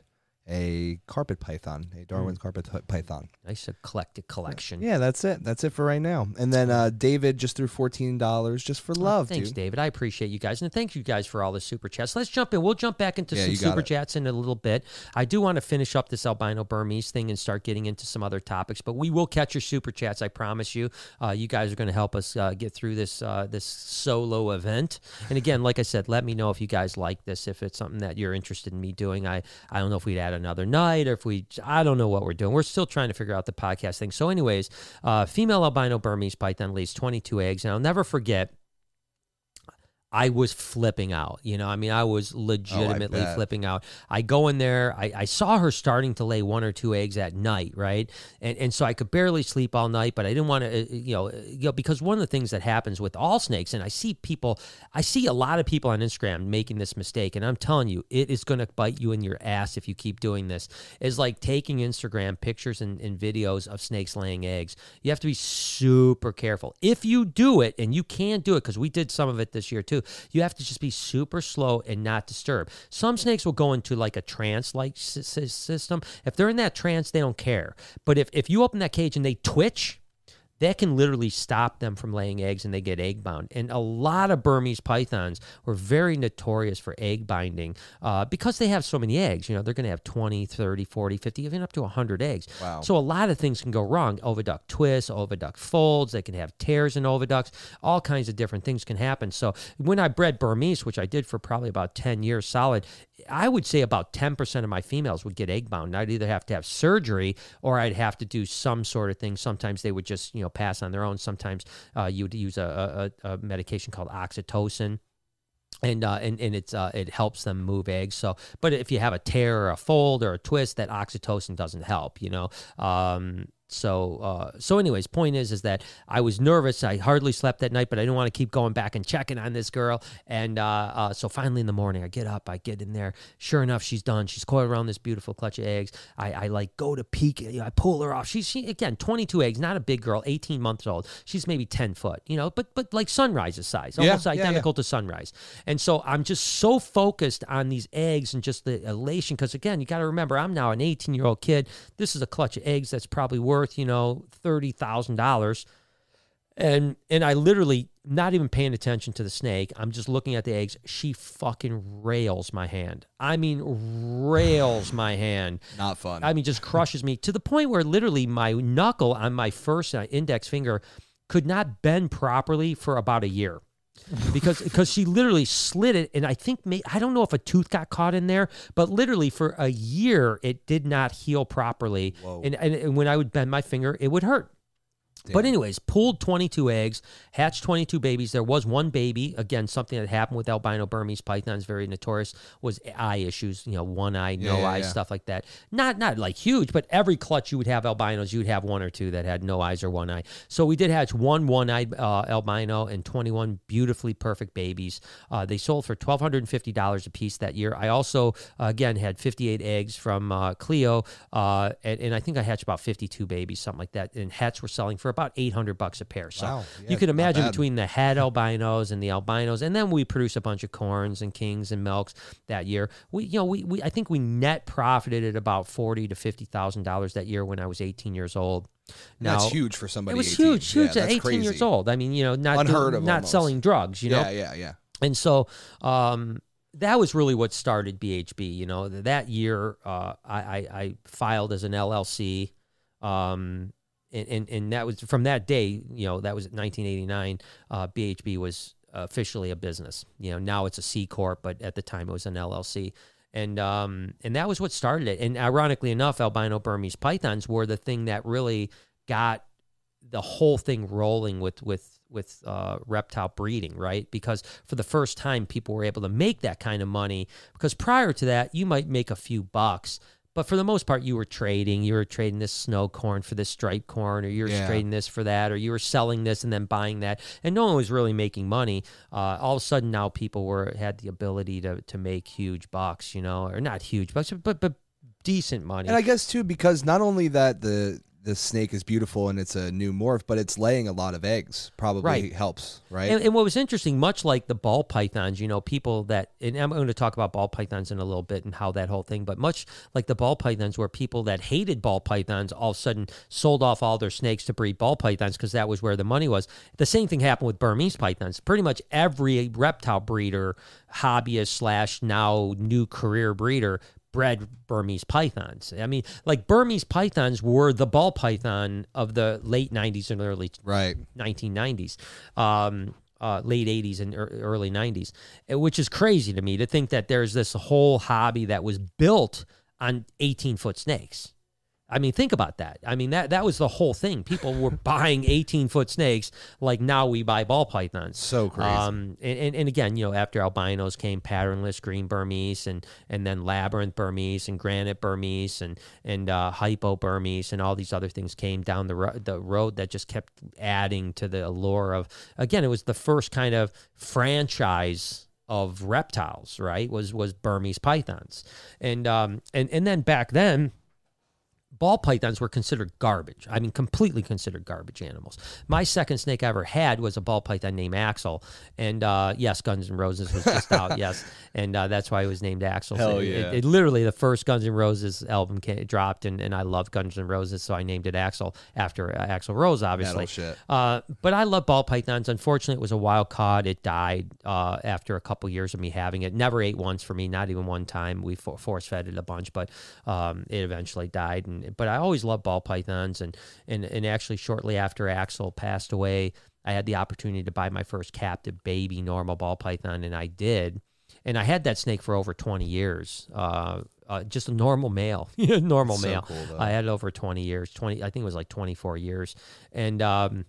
a carpet python, a Darwin's Hmm. carpet python. Nice eclectic collection. Yeah, that's it. That's it for right now. And then uh, David just threw fourteen dollars just for Oh, love, thanks, dude. David. I appreciate you guys, and thank you guys for all the super chats. Let's jump in. We'll jump back into Yeah, some super it. chats in a little bit. I do want to finish up this albino Burmese thing and start getting into some other topics, but we will catch your super chats. I promise you. Uh, you guys are going to help us uh, get through this uh, this solo event. And again, like I said, let me know if you guys like this. If it's something that you're interested in me doing, I I don't know if we'd add another night or if we I don't know what we're doing. We're still trying to figure out the podcast thing. So, anyways, uh, female albino Burmese python lays 22 eggs, and I'll never forget. I was flipping out. You know, I mean, I was legitimately bet. flipping out. I go in there, I, I saw her starting to lay one or two eggs at night, right? And and so I could barely sleep all night, but I didn't want to, you know, uh, you know, because one of the things that happens with all snakes, and I see people, I see a lot of people on Instagram making this mistake, and I'm telling you, it is going to bite you in your ass if you keep doing this. Is like taking Instagram pictures and, and videos of snakes laying eggs. You have to be super careful. If you do it, and you can't do it, because we did some of it this year too, you have to just be super slow and not disturb. Some snakes will go into like a trance like system. If they're in that trance, they don't care. But if, if you open that cage and they twitch, that can literally stop them from laying eggs and they get egg bound. And a lot of Burmese pythons were very notorious for egg binding uh, because they have so many eggs. You know, they're going to have 20, 30, 40, 50, even up to 100 eggs. Wow. So a lot of things can go wrong. Oviduct twists, oviduct folds, they can have tears in oviducts, all kinds of different things can happen. So when I bred Burmese, which I did for probably about 10 years solid, I would say about 10% of my females would get egg bound. I'd either have to have surgery or I'd have to do some sort of thing. Sometimes they would just, you know, pass on their own. Sometimes uh, you would use a, a, a medication called oxytocin and uh, and and it's uh, it helps them move eggs. So, but if you have a tear or a fold or a twist, that oxytocin doesn't help. You know. Um, so uh, so anyways, point is is that I was nervous. I hardly slept that night, but I didn't want to keep going back and checking on this girl. And uh, uh, so finally in the morning, I get up, I get in there. Sure enough, she's done. She's coiled around this beautiful clutch of eggs. I, I like go to peek. You know, I pull her off. She's she, again 22 eggs, not a big girl, 18 months old. She's maybe 10 foot. You know, but but like sunrise's size, Yeah, almost yeah, yeah. identical to sunrise. And so I'm just so focused on these eggs and just the elation. Because again, you got to remember, I'm now an 18 year old kid. This is a clutch of eggs that's probably worth, you know, $30,000. And and I literally not even paying attention to the snake. I'm just looking at the eggs. She fucking rails my hand. I mean, rails [sighs] my hand. Not fun. I mean, just crushes me to the point where literally my knuckle on my first uh, index finger could not bend properly for about a year. Because because she literally slid it and I think may, I don't know if a tooth got caught in there but literally for a year it did not heal properly Whoa. and, and and when I would bend my finger it would hurt but anyways, pulled 22 eggs, hatched 22 babies. There was one baby. Again, something that happened with albino Burmese pythons, very notorious, was eye issues. You know, one eye, no Yeah, yeah, eyes, yeah. stuff like that. Not not like huge, but every clutch you would have albinos, you would have one or two that had no eyes or one eye. So we did hatch one one-eyed uh, albino and 21 beautifully perfect babies. Uh, they sold for $1,250 a piece that year. I also uh, again had 58 eggs from uh, Clio, uh, and, and I think I hatched about 52 babies, something like that. And hets were selling for about 800 bucks a pair. So Wow. Yeah, you can imagine between the het albinos and the albinos, and then we produce a bunch of corns and kings and milks that year. We, you know, we, we I think we net profited at about forty to fifty thousand dollars that year when I was 18 years old. Now, that's huge for somebody. It was 18. huge, huge Yeah, at 18 crazy. years old. I mean, you know, not Unheard of not almost. selling drugs. You know, Yeah, yeah, yeah. and so um, that was really what started BHB. You know, that year uh, I, I, I filed as an LLC. Um, and, and, and that was from that day, you know, that was 1989. Uh, BHB was officially a business. You know, now it's a C corp, but at the time it was an LLC. And um, and that was what started it. And ironically enough, albino Burmese pythons were the thing that really got the whole thing rolling with with with uh, reptile breeding, right? Because for the first time, people were able to make that kind of money. Because prior to that, you might make a few bucks, but for the most part, you were trading. You were trading this snow corn for this striped corn, or you were Yeah. trading this for that, or you were selling this and then buying that, and no one was really making money. Uh, all of a sudden, now people were had the ability to to make huge bucks, you know, or not huge bucks, but but decent money. And I guess too because not only that the the snake is beautiful and it's a new morph, but it's laying a lot of eggs. Probably Right. helps, right? And, and what was interesting, much like the ball pythons, you know, people that, and I'm going to talk about ball pythons in a little bit and how that whole thing, but much like the ball pythons, where people that hated ball pythons all of a sudden sold off all their snakes to breed ball pythons because that was where the money was. The same thing happened with Burmese pythons. Pretty much every reptile breeder, hobbyist slash now new career breeder bred Burmese pythons. I mean, like Burmese pythons were the ball python of the late 90s and early right. 1990s, um, uh, late 80s and ear- early 90s, uh, which is crazy to me to think that there's this whole hobby that was built on 18 foot snakes. I mean, think about that. I mean, that that was the whole thing. People were [laughs] buying 18 foot snakes like now we buy ball pythons. So crazy. Um, and, and, and again, you know, after albinos came patternless green Burmese and and then labyrinth Burmese and granite Burmese and and uh, hypo Burmese and all these other things came down the ro- the road that just kept adding to the allure of. Again, it was the first kind of franchise of reptiles, right? Was was Burmese pythons, and um and and then back then ball pythons were considered garbage. I mean, completely considered garbage animals. My second snake I ever had was a ball python named Axel, and uh, yes, Guns N' Roses was just [laughs] out, yes, and uh, that's why it was named Axel. So Hell it- yeah. It, it literally the first Guns N' Roses album came, dropped, and, and I love Guns N' Roses, so I named it Axel after uh, Axl Rose, obviously. Shit. Uh, but I love ball pythons. Unfortunately, it was a wild caught. It died uh, after a couple years of me having it. Never ate once for me, not even one time. We for- force fed it a bunch, but um, it eventually died. And but I always loved ball pythons, and and and actually shortly after Axel passed away, I had the opportunity to buy my first captive baby normal ball python, and I did. And I had that snake for over 20 years. Uh, uh, just a normal male, [laughs] normal So male. cool. I had it over 20 years. 20, I think it was like 24 years. And um,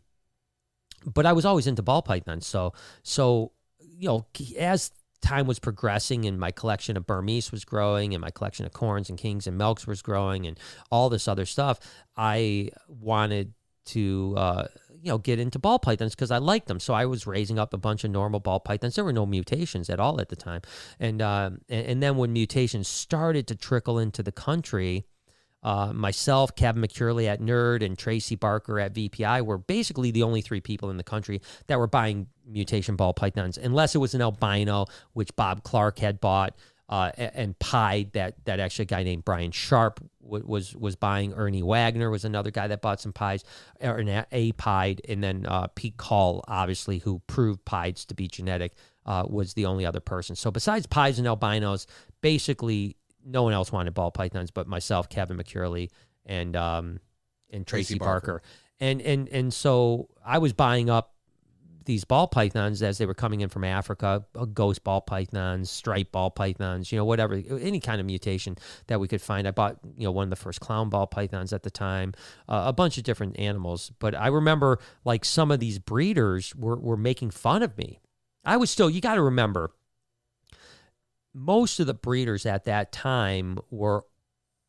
but I was always into ball pythons. So so you know as time was progressing and my collection of Burmese was growing and my collection of corns and kings and milks was growing and all this other stuff, I wanted to uh, you know get into ball pythons because I liked them. So I was raising up a bunch of normal ball pythons. There were no mutations at all at the time, and um, and, and then when mutations started to trickle into the country. Uh, myself, Kevin McCurley at Nerd, and Tracy Barker at VPI were basically the only three people in the country that were buying mutation ball pythons, unless it was an albino, which Bob Clark had bought, uh, a- and pied that that actually a guy named Brian Sharp was was buying. Ernie Wagner was another guy that bought some pies, or an a, a pied, and then uh, Pete Kahl, obviously, who proved pieds to be genetic, uh, was the only other person. So besides pies and albinos, basically no one else wanted ball pythons but myself, Kevin McCurley, and um, and Tracy, Tracy Barker. Barker. And and and so I was buying up these ball pythons as they were coming in from Africa, uh, ghost ball pythons, striped ball pythons, you know, whatever, any kind of mutation that we could find. I bought, you know, one of the first clown ball pythons at the time, uh, a bunch of different animals. But I remember like some of these breeders were, were making fun of me. I was still, you got to remember, most of the breeders at that time were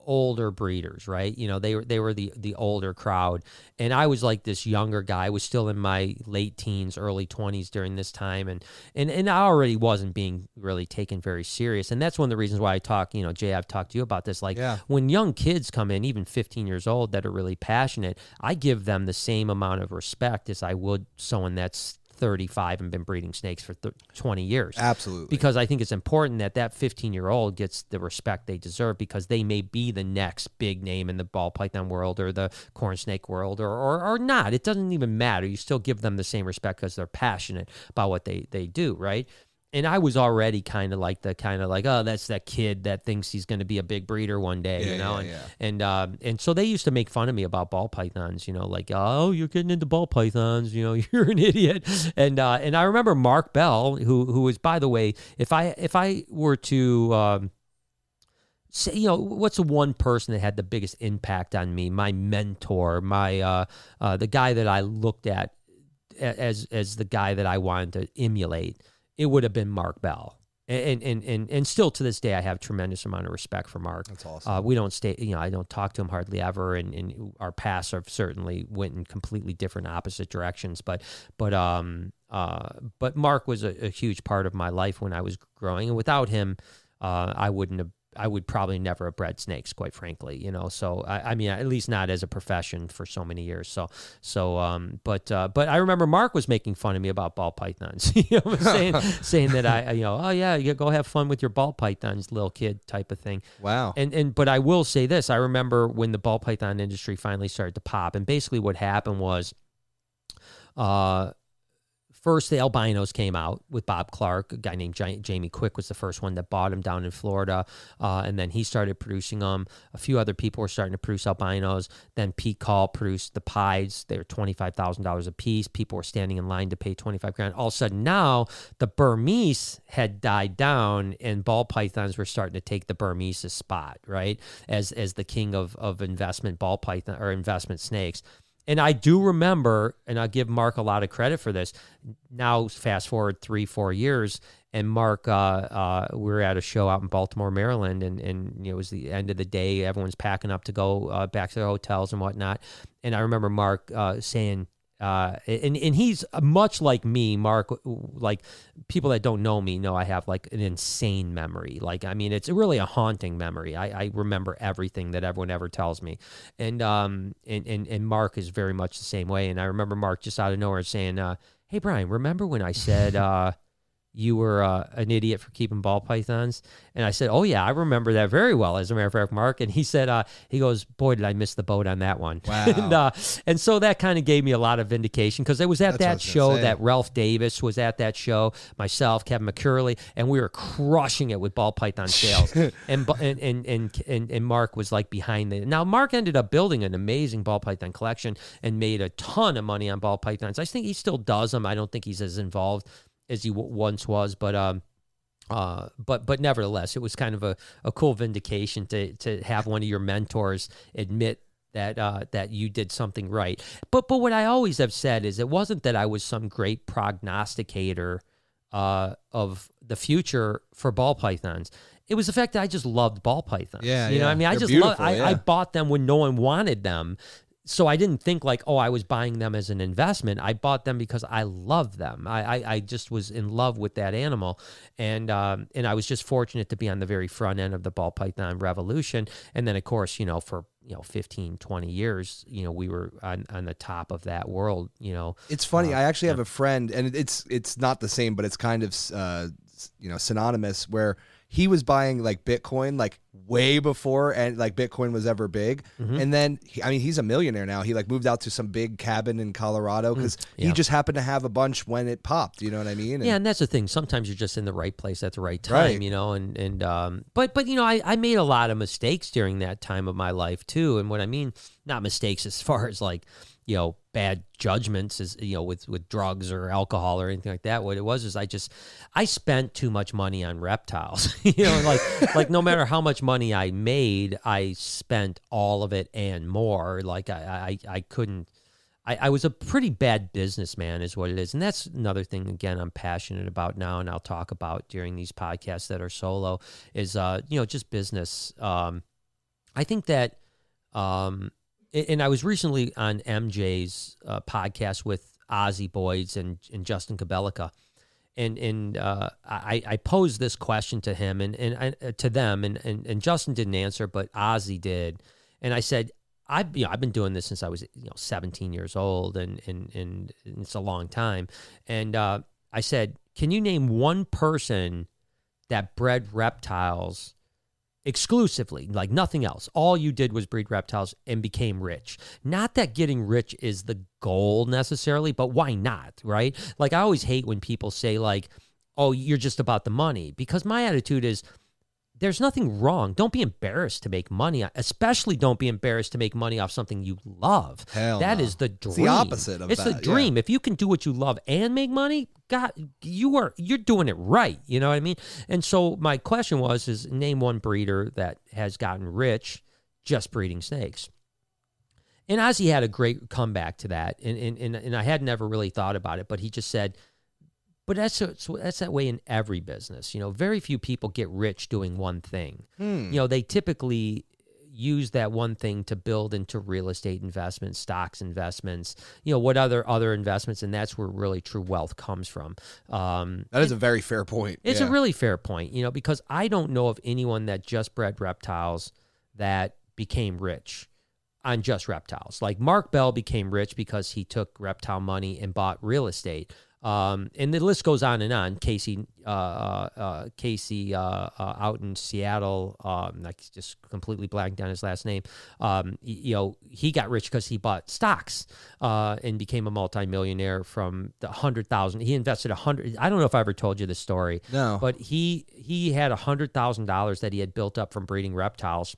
older breeders, right? You know, they were they were the the older crowd, and I was like this younger guy. I was still in my late teens, early twenties during this time, and and and I already wasn't being really taken very serious. And that's one of the reasons why I talk. You know, Jay, I've talked to you about this. Like Yeah. when young kids come in, even 15 years old, that are really passionate, I give them the same amount of respect as I would someone that's 35 and been breeding snakes for th- 20 years Absolutely. because I think it's important that that 15 year old gets the respect they deserve because they may be the next big name in the ball python world or the corn snake world or, or, or not. It doesn't even matter. You still give them the same respect because they're passionate about what they, they do, right? And I was already kind of like the kind of like, oh, that's that kid that thinks he's going to be a big breeder one day, Yeah, you know? yeah, and yeah. and um, and so they used to make fun of me about ball pythons, you know, like, oh, you're getting into ball pythons, you know, [laughs] you're an idiot. And uh, and I remember Mark Bell, who who was, by the way, if I if I were to um, say, you know, what's the one person that had the biggest impact on me? My mentor, my uh, uh, the guy that I looked at as as the guy that I wanted to emulate. It would have been Mark Bell. And, and and and still to this day, I have tremendous amount of respect for Mark. That's awesome. Uh, we don't stay, you know, I don't talk to him hardly ever, and, and our paths have certainly went in completely different opposite directions. But but um uh but Mark was a, a huge part of my life when I was growing, and without him, uh, I wouldn't have I would probably never have bred snakes, quite frankly, you know. So I, I mean, at least not as a profession for so many years. So, so, um, but, uh, but I remember Mark was making fun of me about ball pythons, [laughs] you know, [laughs] saying, saying that I, you know, oh yeah, you go have fun with your ball pythons, little kid type of thing. Wow. And and but I will say this: I remember when the ball python industry finally started to pop, and basically what happened was, uh, first the albinos came out with Bob Clark. A guy named Jamie Quick was the first one that bought him down in Florida, uh, and then he started producing them. A few other people were starting to produce albinos. Then Pete Kahl produced the pies. They were twenty five thousand dollars a piece. People were standing in line to pay twenty five grand. All of a sudden now the Burmese had died down, and ball pythons were starting to take the Burmese's spot, right, as as the king of of investment ball python or investment snakes. And I do remember, and I'll give Mark a lot of credit for this. Now, fast forward three, four years, and Mark, uh, uh, we were at a show out in Baltimore, Maryland, and, and you know, it was the end of the day. Everyone's packing up to go uh, back to their hotels and whatnot. And I remember Mark uh, saying, uh, and and he's much like me, Mark. Like people that don't know me know I have like an insane memory. Like I mean, it's really a haunting memory. I, I remember everything that everyone ever tells me, and um and, and and Mark is very much the same way. And I remember Mark just out of nowhere saying, uh, "Hey Brian, remember when I said [laughs] uh, you were uh, an idiot for keeping ball pythons?" And I said, "Oh yeah, I remember that very well." As a matter of fact, Mark, and he said, uh, "He goes, boy, did I miss the boat on that one." [laughs] Wow. and uh, and so that kind of gave me a lot of vindication because it was at That's that was show that Ralph Davis was at that show, myself, Kevin McCurley, and we were crushing it with ball python [laughs] sales. and, and and and and and Mark was like behind the. Now Mark ended up building an amazing ball python collection and made a ton of money on ball pythons. I think he still does them. I don't think he's as involved as he w- once was, but um. Uh, but but nevertheless, it was kind of a, a cool vindication to to have one of your mentors admit that uh, that you did something right. But but what I always have said is it wasn't that I was some great prognosticator uh, of the future for ball pythons. It was the fact that I just loved ball pythons. Yeah, you know, what I mean, I They're just love. beautiful, I, I bought them when no one wanted them. So I didn't think like, oh, I was buying them as an investment. I bought them because I love them. I, I, I just was in love with that animal, and um, and I was just fortunate to be on the very front end of the ball python revolution. And then of course, you know, for you know 15, 20 years, you know, we were on, on the top of that world. You know, It's funny. Uh, I actually have a friend, and it's it's not the same, but it's kind of uh, you know synonymous. Where he was buying like Bitcoin like way before and like Bitcoin was ever big, Mm-hmm. and then he, I mean he's a millionaire now. He like moved out to some big cabin in Colorado because Mm, yeah. he just happened to have a bunch when it popped. You know what I mean? And Yeah, and that's the thing. Sometimes you're just in the right place at the right time, Right. you know. And and um, but but you know, I I made a lot of mistakes during that time of my life too. And what I mean, not mistakes as far as like you know bad judgments is you know with with drugs or alcohol or anything like that. What it was is I just I spent too much money on reptiles. [laughs] you know, like like no matter how much money I made, I spent all of it and more. Like I I, I couldn't. I, I was a pretty bad businessman, is what it is. And that's another thing, again, I'm passionate about now, and I'll talk about during these podcasts that are solo, is, uh, you know, just business. Um, I think that, um, and I was recently on MJ's uh, podcast with Ozzy Boyds and, and Justin Kobylka. And and uh, I, I posed this question to him and, and uh, to them, and, and, and Justin didn't answer, but Ozzy did. And I said, I've you know I've been doing this since I was you know 17 years old, and and and it's a long time. And uh, I said, can you name one person that bred reptiles exclusively, like nothing else? All you did was breed reptiles and became rich. Not that getting rich is the goal necessarily, but why not? Right? Like I always hate when people say like, "Oh, you're just about the money," because my attitude is there's nothing wrong. Don't be embarrassed to make money, especially don't be embarrassed to make money off something you love. Hell That no. is the dream. It's the opposite of It's that, the yeah. dream. If you can do what you love and make money, God, you are you're doing it right. You know what I mean? And so my question was: is name one breeder that has gotten rich just breeding snakes. And Ozzy had a great comeback to that, and and and, and I had never really thought about it, but he just said. But that's so that's that way in every business. You know, very few people get rich doing one thing. Hmm. You know, they typically, use that one thing to build into real estate investments, stocks investments, you know, what other other investments, and that's where really true wealth comes from. Um, That is a very fair point. it's yeah. a really fair point, you know, because I don't know of anyone that just bred reptiles that became rich on just reptiles. Like Mark Bell became rich because he took reptile money and bought real estate. Um, and the list goes on and on. Casey, uh, uh, uh, Casey, uh, uh, out in Seattle, um, like just completely blanked on his last name. Um, you know, he got rich because he bought stocks, uh, and became a multimillionaire from the hundred thousand. He invested a hundred. I don't know if I ever told you this story. No. but he he had a hundred thousand dollars that he had built up from breeding reptiles.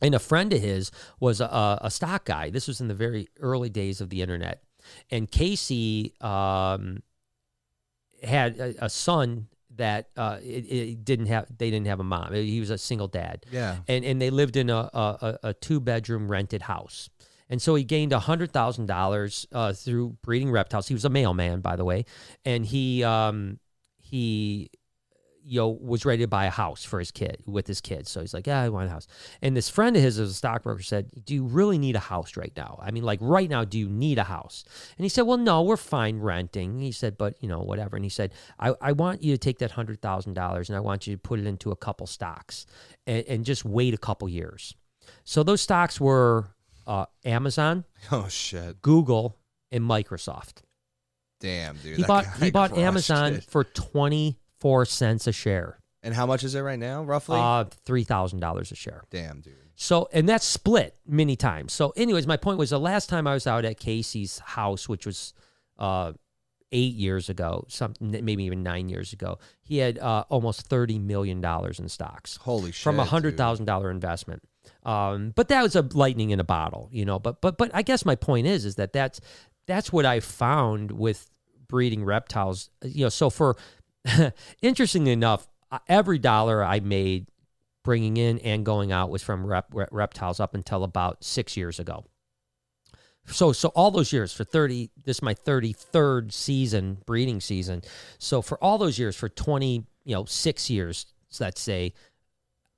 And a friend of his was a, a stock guy. This was in the very early days of the internet. And Casey um, had a, a son that uh, it, it didn't have. They didn't have a mom. He was a single dad, yeah. and and they lived in a a, a two bedroom rented house. And so he gained a hundred thousand dollars uh, through breeding reptiles. He was a mailman, by the way, and he um, he you know was ready to buy a house for his kid with his kids. So he's like, yeah, I want a house. And this friend of his, as a stockbroker, said, do you really need a house right now? I mean, like right now, do you need a house? And he said, well, no, we're fine renting. He said, but you know, whatever. And he said, I, I want you to take that hundred thousand dollars and I want you to put it into a couple stocks and, and just wait a couple years. So those stocks were uh, Amazon, Oh shit. Google, and Microsoft. Damn, dude. He bought he bought Amazon it. for twenty four cents a share. And how much is it right now, roughly? Uh, three thousand dollars a share. Damn, dude. So, and that's split many times. So, anyways, my point was the last time I was out at Casey's house, which was uh, eight years ago, something maybe even nine years ago, he had uh, almost thirty million dollars in stocks Holy shit. from a hundred thousand dollar investment. Um, but that was a lightning in a bottle, you know. But but but I guess my point is is that that's that's what I found with breeding reptiles. You know, so for [laughs] interestingly enough, uh, every dollar I made bringing in and going out was from rep, rep- reptiles up until about six years ago. So so all those years for 30 this is my 33rd season breeding season. So for all those years for 20, you know, 6 years let's say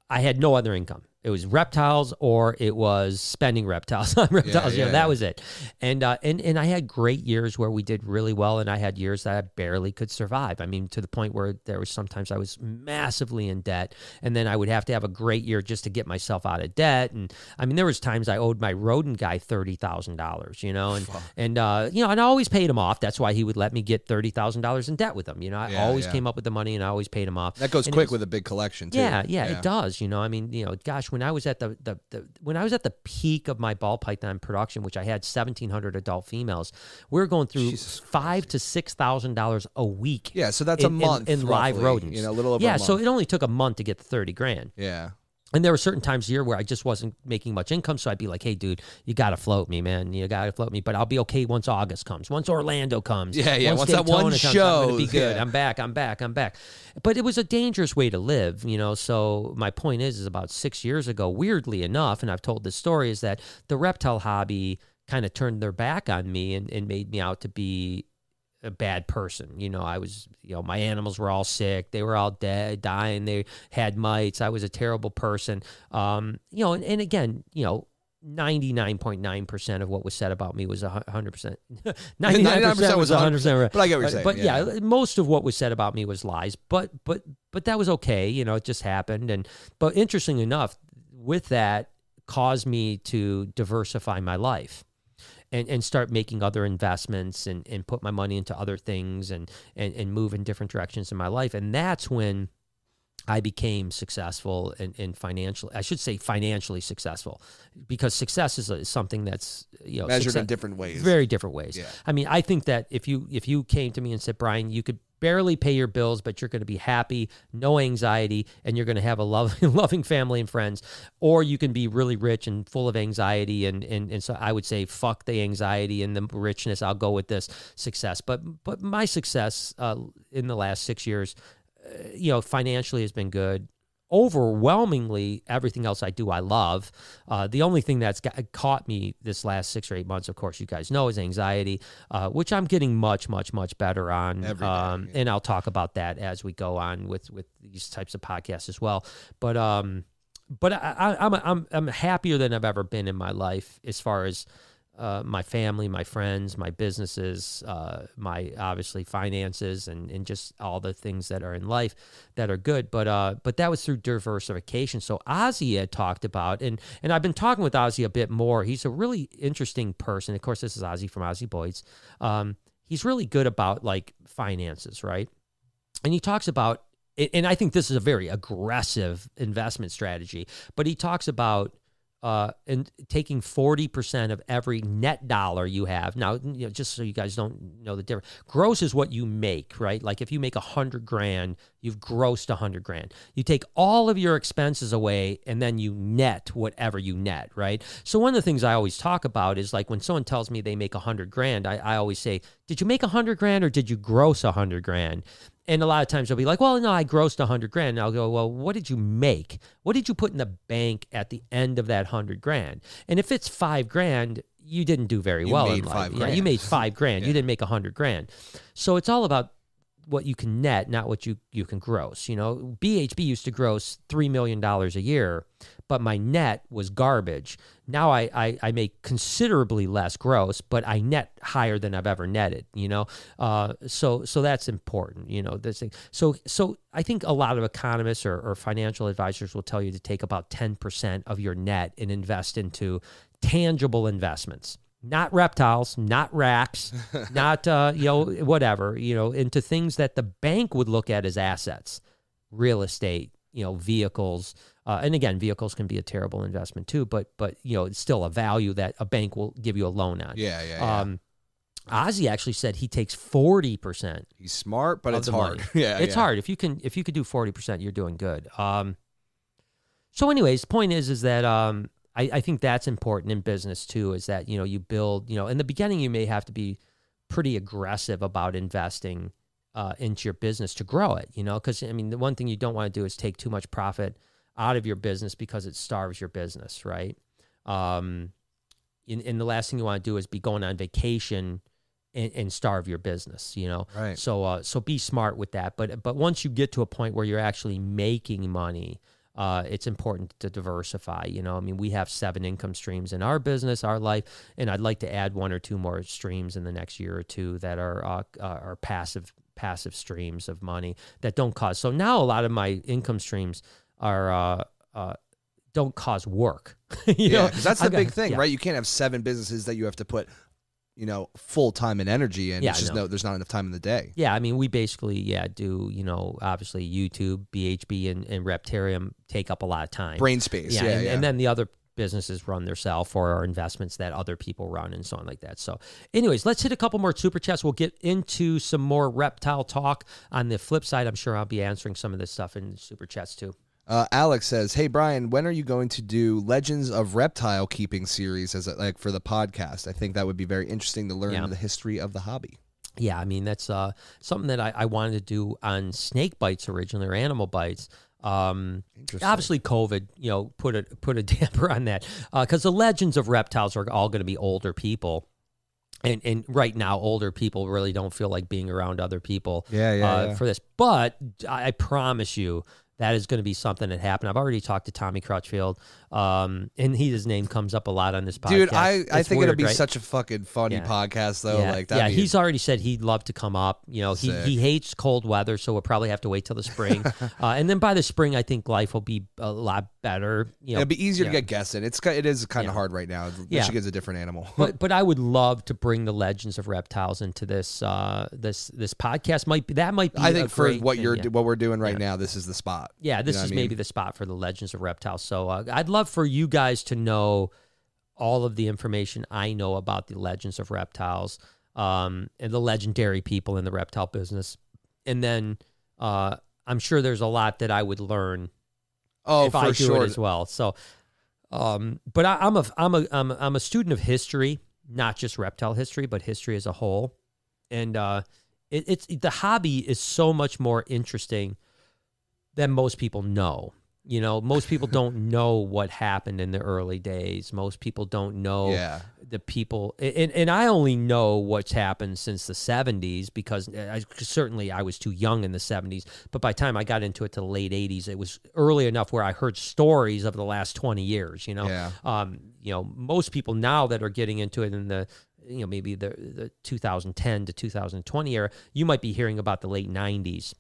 I had no other income. It was reptiles or it was spending reptiles [laughs] on reptiles. you yeah, know, that yeah. was it. And uh, and and I had great years where we did really well, and I had years that I barely could survive. I mean, to the point where there was sometimes I was massively in debt, and then I would have to have a great year just to get myself out of debt. And I mean, there was times I owed my rodent guy thirty thousand dollars, you know, and and uh, you know, and I always paid him off. That's why he would let me get thirty thousand dollars in debt with him. You know, I Yeah, always came up with the money, and I always paid him off. That goes And quick was- with a big collection too. yeah, yeah, it does. You know, I mean, you know, gosh, when I was at the, the, the when I was at the peak of my ball python production, which I had seventeen hundred adult females, we were going through Jesus five to six thousand dollars a week. Yeah, so that's a in, in- month in, live roughly, rodents. you know, a little over a yeah, so it only took a month to get the thirty grand. Yeah. And there were certain times a year where I just wasn't making much income, so I'd be like, "Hey, dude, you got to float me, man. You got to float me." But I'll be okay once August comes, once Orlando comes, Yeah, yeah, once that one comes, I'm gonna be good. yeah. I'm back. I'm back. I'm back. But it was a dangerous way to live, you know. So my point is, is about six years ago, weirdly enough, and I've told this story, is that the reptile hobby kind of turned their back on me and, and made me out to be a bad person. You know, I was, you know, my animals were all sick. They were all dead, dying. They had mites. I was a terrible person. Um, you know, and, and again, you know, 99.9% of what was said about me was a 100%. 99% [laughs] was 100% right. But I get what you're But- saying, But yeah. yeah, most of what was said about me was lies. But but but that was okay. You know, it just happened. And but interesting enough, with that caused me to diversify my life and, and start making other investments and, and put my money into other things and, and, and move in different directions in my life. And that's when I became successful and, and financially, I should say financially successful because success is, a, is something that's, you know, Measured success- in different ways. very different ways. Yeah. I mean, I think that if you, if you came to me and said, Brian, you could barely pay your bills, but you're going to be happy, no anxiety, and you're going to have a loving, [laughs] loving family and friends, or you can be really rich and full of anxiety. And, and, and so I would say, fuck the anxiety and the richness. I'll go with this success. But, but my success uh, in the last six years, uh, you know, financially has been good. Overwhelmingly, everything else I do, I love. Uh, the only thing that's got, caught me this last six or eight months, of course, you guys know, is anxiety, uh, which I'm getting much, much, much better on. Day, um, yeah. And I'll talk about that as we go on with with these types of podcasts as well. But um, but I, I, I'm I'm I'm happier than I've ever been in my life as far as uh, my family, my friends, my businesses, uh, my obviously finances, and, and just all the things that are in life that are good. But uh, but that was through diversification. So Ozzy had talked about, and and I've been talking with Ozzy a bit more. He's a really interesting person. Of course, this is Ozzy from Ozzy Boys. Um, he's really good about like finances, right? And he talks about, and I think this is a very aggressive investment strategy. But he talks about uh, and taking 40% of every net dollar you have. Now, you know, just so you guys don't know the difference, gross is what you make, right? Like if you make a hundred grand, you've grossed a hundred grand. You take all of your expenses away and then you net whatever you net, right? So one of the things I always talk about is like when someone tells me they make a hundred grand, I, I always say, did you make a hundred grand or did you gross a hundred grand? And a lot of times they'll be like, well, no, I grossed a hundred grand. And I'll go, well, what did you make? What did you put in the bank at the end of that hundred grand? And if it's five grand, you didn't do very You well in life. Yeah, you made five grand. Yeah. You didn't make a hundred grand. So it's all about what you can net, not what you you can gross. You know, BHB used to gross three million dollars a year, but my net was garbage. Now I, I I make considerably less gross, but I net higher than I've ever netted. You know, uh, so so that's important. You know, this thing. So so I think a lot of economists or, or financial advisors will tell you to take about ten percent of your net and invest into tangible investments not reptiles, not racks, [laughs] not uh, you know whatever, you know, into things that the bank would look at as assets, real estate, you know, vehicles, uh, and again, vehicles can be a terrible investment too, but but you know, it's still a value that a bank will give you a loan on. Yeah, yeah, yeah. Um, Ozzy actually said he takes forty percent He's smart, but it's hard. money. [laughs] yeah, it's yeah. hard if you can if you could do 40% you're doing good um so anyways point is is that um I, I think that's important in business too is that you know you build you know in the beginning you may have to be pretty aggressive about investing uh, into your business to grow it you know because i mean the one thing you don't want to do is take too much profit out of your business because it starves your business right um and, and the last thing you want to do is be going on vacation and, and starve your business you know Right. so uh, so be smart with that. But but once you get to a point where you're actually making money, uh, it's important to diversify. You know, I mean, we have seven income streams in our business, our life, and I'd like to add one or two more streams in the next year or two that are uh, uh, are passive passive streams of money that don't cause. So now a lot of my income streams are. Uh, uh, don't cause work. [laughs] you yeah, know, that's the I've got- big thing, yeah. right? You can't have seven businesses that you have to put, you know, full time and energy and Yeah, it's just no. no, there's not enough time in the day. Yeah, I mean, we basically, yeah, do, you know, obviously YouTube, BHB, and, and Reptarium take up a lot of time. Brain space. Yeah, yeah, and, yeah. and then the other businesses run themselves or are investments that other people run and so on like that. So, anyways, let's hit a couple more super chats. We'll get into some more reptile talk. On the flip side, I'm sure I'll be answering some of this stuff in super chats too. Uh, Alex says, "Hey Brian, when are you going to do Legends of Reptile Keeping series as a, like for the podcast? I think that would be very interesting to learn Yeah. the history of the hobby." Yeah, I mean that's uh, something that I, I wanted to do on snake bites originally or animal bites. Um, obviously, COVID, you know, put a put a [laughs] damper on that because the legends of reptiles are all going to be older people, and and right now, older people really don't feel like being around other people Yeah, yeah, uh, yeah. for this. But I promise you. That is going to be something that happened. I've already talked to Tommy Crutchfield, um, and he his name comes up a lot on this podcast. Dude, I, I think weird, it'd be right? such a fucking funny Yeah. podcast though. yeah, Like yeah, be he's already said he'd love to come up. You know, he, he hates cold weather, so we'll probably have to wait till the spring. [laughs] uh, and then by the spring, I think life will be a lot better. You know, it'd be easier yeah. to get guests in. It's it is kind of Yeah. hard right now. Yeah. Michigan's a different animal. [laughs] but but I would love to bring the legends of reptiles into this uh, this this podcast. Might be that might be. I think for what thing, you're yeah. what we're doing right now, this is the spot. Yeah, this know what is I mean? maybe the spot for the legends of reptiles. So uh, I'd love for you guys to know all of the information I know about the legends of reptiles um, and the legendary people in the reptile business, and then uh, I'm sure there's a lot that I would learn Oh, if I do sure. it as well. So, um, but I, I'm a I'm a I'm a, I'm a student of history, not just reptile history, but history as a whole, and uh, it, it's the hobby is so much more interesting than most people know. You know, most people [laughs] don't know what happened in the early days. Most people don't know Yeah. The people, and, and I only know what's happened since the 70s because I, certainly I was too young in the 70s. But by the time I got into it to the late 80s, it was early enough where I heard stories of the last 20 years. You know, Yeah. um, you know, most people now that are getting into it in the you know maybe the the 2010 to 2020 era, you might be hearing about the late 90s.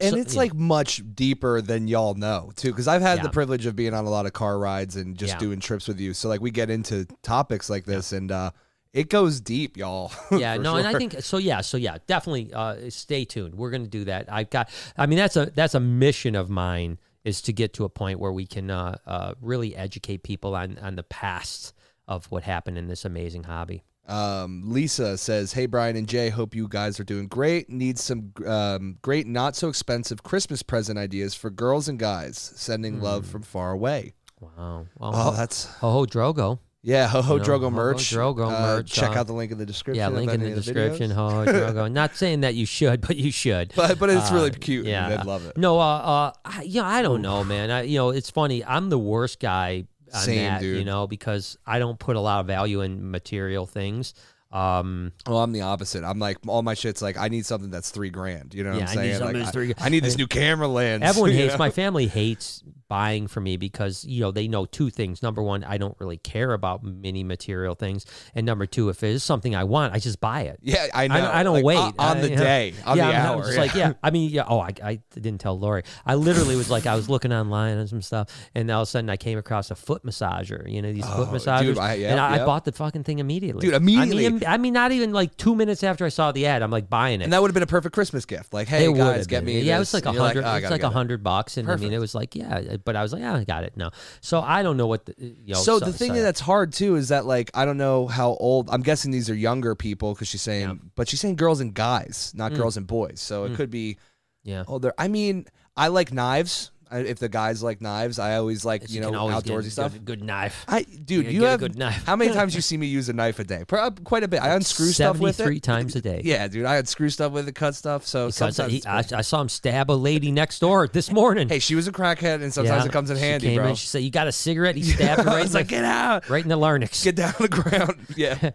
And So- it's yeah. like much deeper than y'all know too, because I've had Yeah. the privilege of being on a lot of car rides and just Yeah. doing trips with you. So like we get into topics like this, and uh, it goes deep, y'all. [laughs] Yeah, no, and I think so. Yeah, so yeah, definitely. Uh, stay tuned. We're going to do that. I've got. I mean, that's a that's a mission of mine is to get to a point where we can uh, uh, really educate people on on the past of what happened in this amazing hobby. Um, Lisa says, "Hey Brian and Jay, hope you guys are doing great. Need some um, great, not so expensive Christmas present ideas for girls and guys. Sending love from far away. Wow. Well, Oh, that's ho, ho Drogo. yeah. Ho ho You know, Drogo Ho Ho merch. Drogo Uh, merch, Check uh, out the link in the description. Yeah, link in the description. Ho, ho, Drogo. Not [laughs] saying that you should, but you should. But but it's really Uh, cute. Yeah, I'd love it. No, uh, uh, I, you know, I don't know, man. I, you know, it's funny. I'm the worst guy on Same, that, you know, because I don't put a lot of value in material things. Um, Well, I'm the opposite. I'm like all my shit's like I need something that's three grand. You know what Yeah, I'm I need saying? Like, I- I, need this new camera lens. everyone [laughs] hates. know? My family hates buying for me because you know they know two things. Number one, I don't really care about mini material things, and number two, if it is something I want, I just buy it. Yeah, I know. I don't, I don't Like, wait on- on I- the you know, day, on yeah, the I'm- I'm hour. just like, yeah. I mean, yeah. Oh, I, I didn't tell Lori. I literally was like, I was looking online and some stuff, and all of a sudden I came across a foot massager. You know these foot Oh, massagers, dude, I- yeah, and I, I bought the fucking thing immediately. Dude, immediately. I mean, I mean, not even like two minutes after I saw the ad, I'm like buying it. And that would have been a perfect Christmas gift. Like, hey it guys, get been. me. Yeah, it was like a And you're hundred. "Oh, I like a hundred bucks, and I mean, it was like, yeah, but I was like, yeah, I got it. No, so I don't know what the you know. So, the thing that's hard too is that like I don't know how old. I'm guessing these are younger people because she's saying, Yeah. Mm. but she's saying girls and guys, not girls and boys. So it could be yeah. older. I mean, I like knives. I, if the guys like knives, I always like you know always get outdoorsy a stuff. Good, good knife. I dude, you get a have good knife. how many [laughs] times you see me use a knife a day? Pro- Quite a bit. I unscrew stuff with it. times a day. [laughs] Yeah, dude, I unscrew stuff with it, cut stuff. So Because sometimes he, I. I saw him stab a lady next door this morning. hey, she was a crackhead, and sometimes Yeah. it comes in handy, came bro. In, she said, "You got a cigarette?" He [laughs] stabbed her I right, was in like, the, get out. right in the larynx. get down on the ground. Yeah.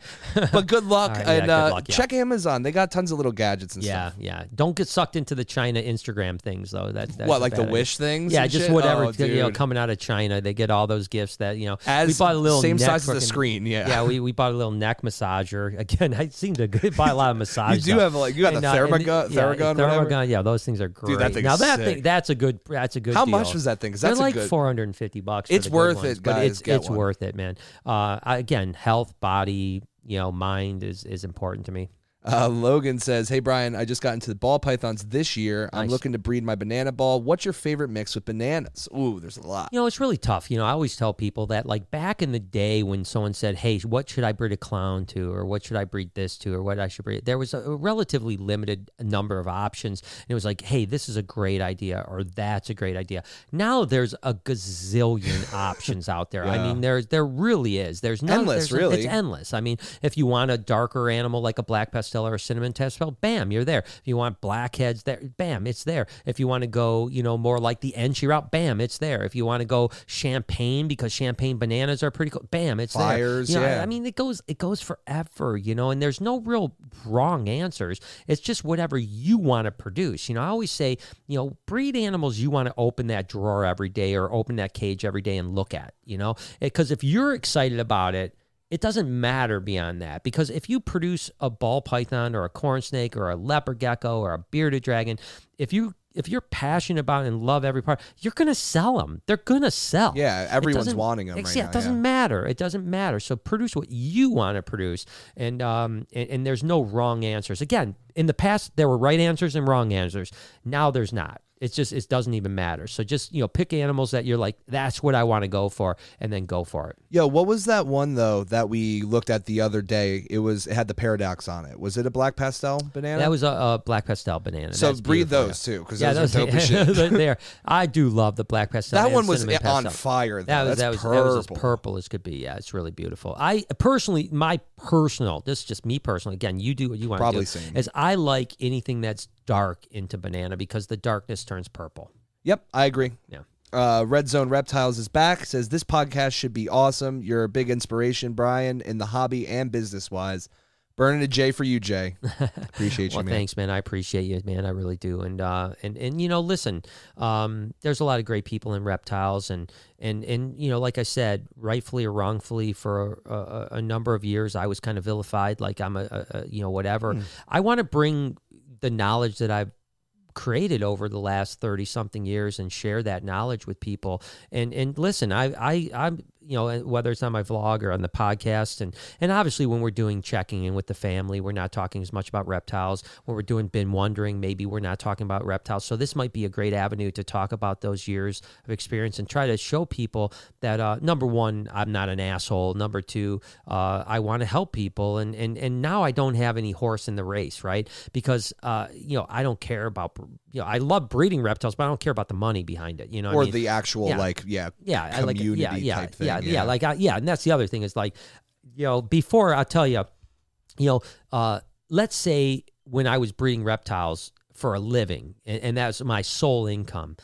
But good luck. Right, yeah, and good uh, luck, yeah. check Amazon. They got tons of little gadgets and yeah, stuff. yeah. yeah. Don't get sucked into the China Instagram things though. That's, that's What, like the wish wish things? Yeah, and just shit? whatever Oh, you know coming out of China. They get all those gifts that you know. As we bought a little same neck size as the screen. Yeah. Yeah, we, we bought a little neck massager. [laughs] Again, I seem to buy a lot of [laughs] massage. You do stuff. have, like- you got the uh, Theragun- yeah, Theragun? Theragun, yeah, those things are great. Dude, that thing's now that sick. thing, that's a good, that's a good. How deal. much was that thing? Because that's like good. 450 bucks. It's worth ones, it, but it's it's one. worth it, man. Uh, again, health, body, you know, mind is is important to me. Uh, Logan says, "Hey Brian, I just got into the ball pythons this year. I'm Nice. looking to breed my banana ball. What's your favorite mix with bananas? Ooh, there's a lot. You know, it's really tough. You know, I always tell people that, like back in the day when someone said, "Hey, what should I breed a clown to, or what should I breed this to, or what I should breed," there was a, relatively limited number of options. And it was like, "Hey, this is a great idea," or "That's a great idea." Now there's a gazillion [laughs] options out there. I mean, there there really is. There's no, Endless, there's- really. It's endless. I mean, if you want a darker animal like a black pastel or a cinnamon pastel, bam, you're there. If you want blackheads, there, bam, it's there. If you want to go, you know, more like the Enchi route, bam, it's there. If you want to go champagne because champagne bananas are pretty cool, bam, it's Fires, there. You know, yeah. I mean, it goes it goes forever, you know, and there's no real wrong answers. It's just whatever you want to produce. You know, I always say, you know, breed animals you want to open that drawer every day or open that cage every day and look at, you know, because if you're excited about it it doesn't matter beyond that because if you produce a ball python or a corn snake or a leopard gecko or a bearded dragon, if you if you're passionate about and love every part, you're gonna sell them. They're gonna sell. Yeah, everyone's wanting 'em ex- right yeah, now, it doesn't yeah. matter. It doesn't matter. So produce what you want to produce, and um and, and there's no wrong answers. Again, in the past there were right answers and wrong answers. Now there's not. It's just it doesn't even matter. So just you know pick animals that you're like that's what I want to go for, and then go for it. Yo, what was that one though that we looked at the other day? It was it had the paradox on it. Was it a black pastel banana? That was a, a black pastel banana. so That's breed those too, because Yeah, those, those are dope as [laughs] shit. there. I do love the black pastel. That one was on pastel. fire. Though. That was that was purple. that was as purple as could be. Yeah, it's really beautiful. I personally, my personal, this is just me personally. Again, you do what you want Probably to do. same. Is I like anything that's dark into banana because the darkness turns purple. Yep, I agree. Yeah. Uh, Red Zone Reptiles is back. Says this podcast should be awesome. You're a big inspiration, Brian, in the hobby and business wise. Burning a J for you, Jay. [laughs] Appreciate you, well, man. thanks, man. I appreciate you, man. I really do. And uh, and and you know, listen, um, there's a lot of great people in reptiles, and and and you know, like I said, rightfully or wrongfully, for a, a, a number of years, I was kind of vilified, like I'm a, a, you know whatever. Hmm. I want to bring the knowledge that I've created over the last 30 something years and share that knowledge with people. And and listen i i i'm you know whether it's on my vlog or on the podcast. And and obviously when we're doing checking in with the family we're not talking as much about reptiles. When we're doing been wondering maybe we're not talking about reptiles. So this might be a great avenue to talk about those years of experience and try to show people that uh, number one i'm not an asshole. Number two uh, i want to help people. And and and now i don't have any horse in the race right? Because uh, you know i don't care about you know i love breeding reptiles but i don't care about the money behind it you know what I or mean? the actual Yeah. like yeah yeah, I like community yeah, yeah, type thing. yeah, yeah, Like I, yeah, and that's the other thing is like, you know, before I'll tell you, you know, uh, let's say when I was breeding reptiles for a living, and, and that's my sole income.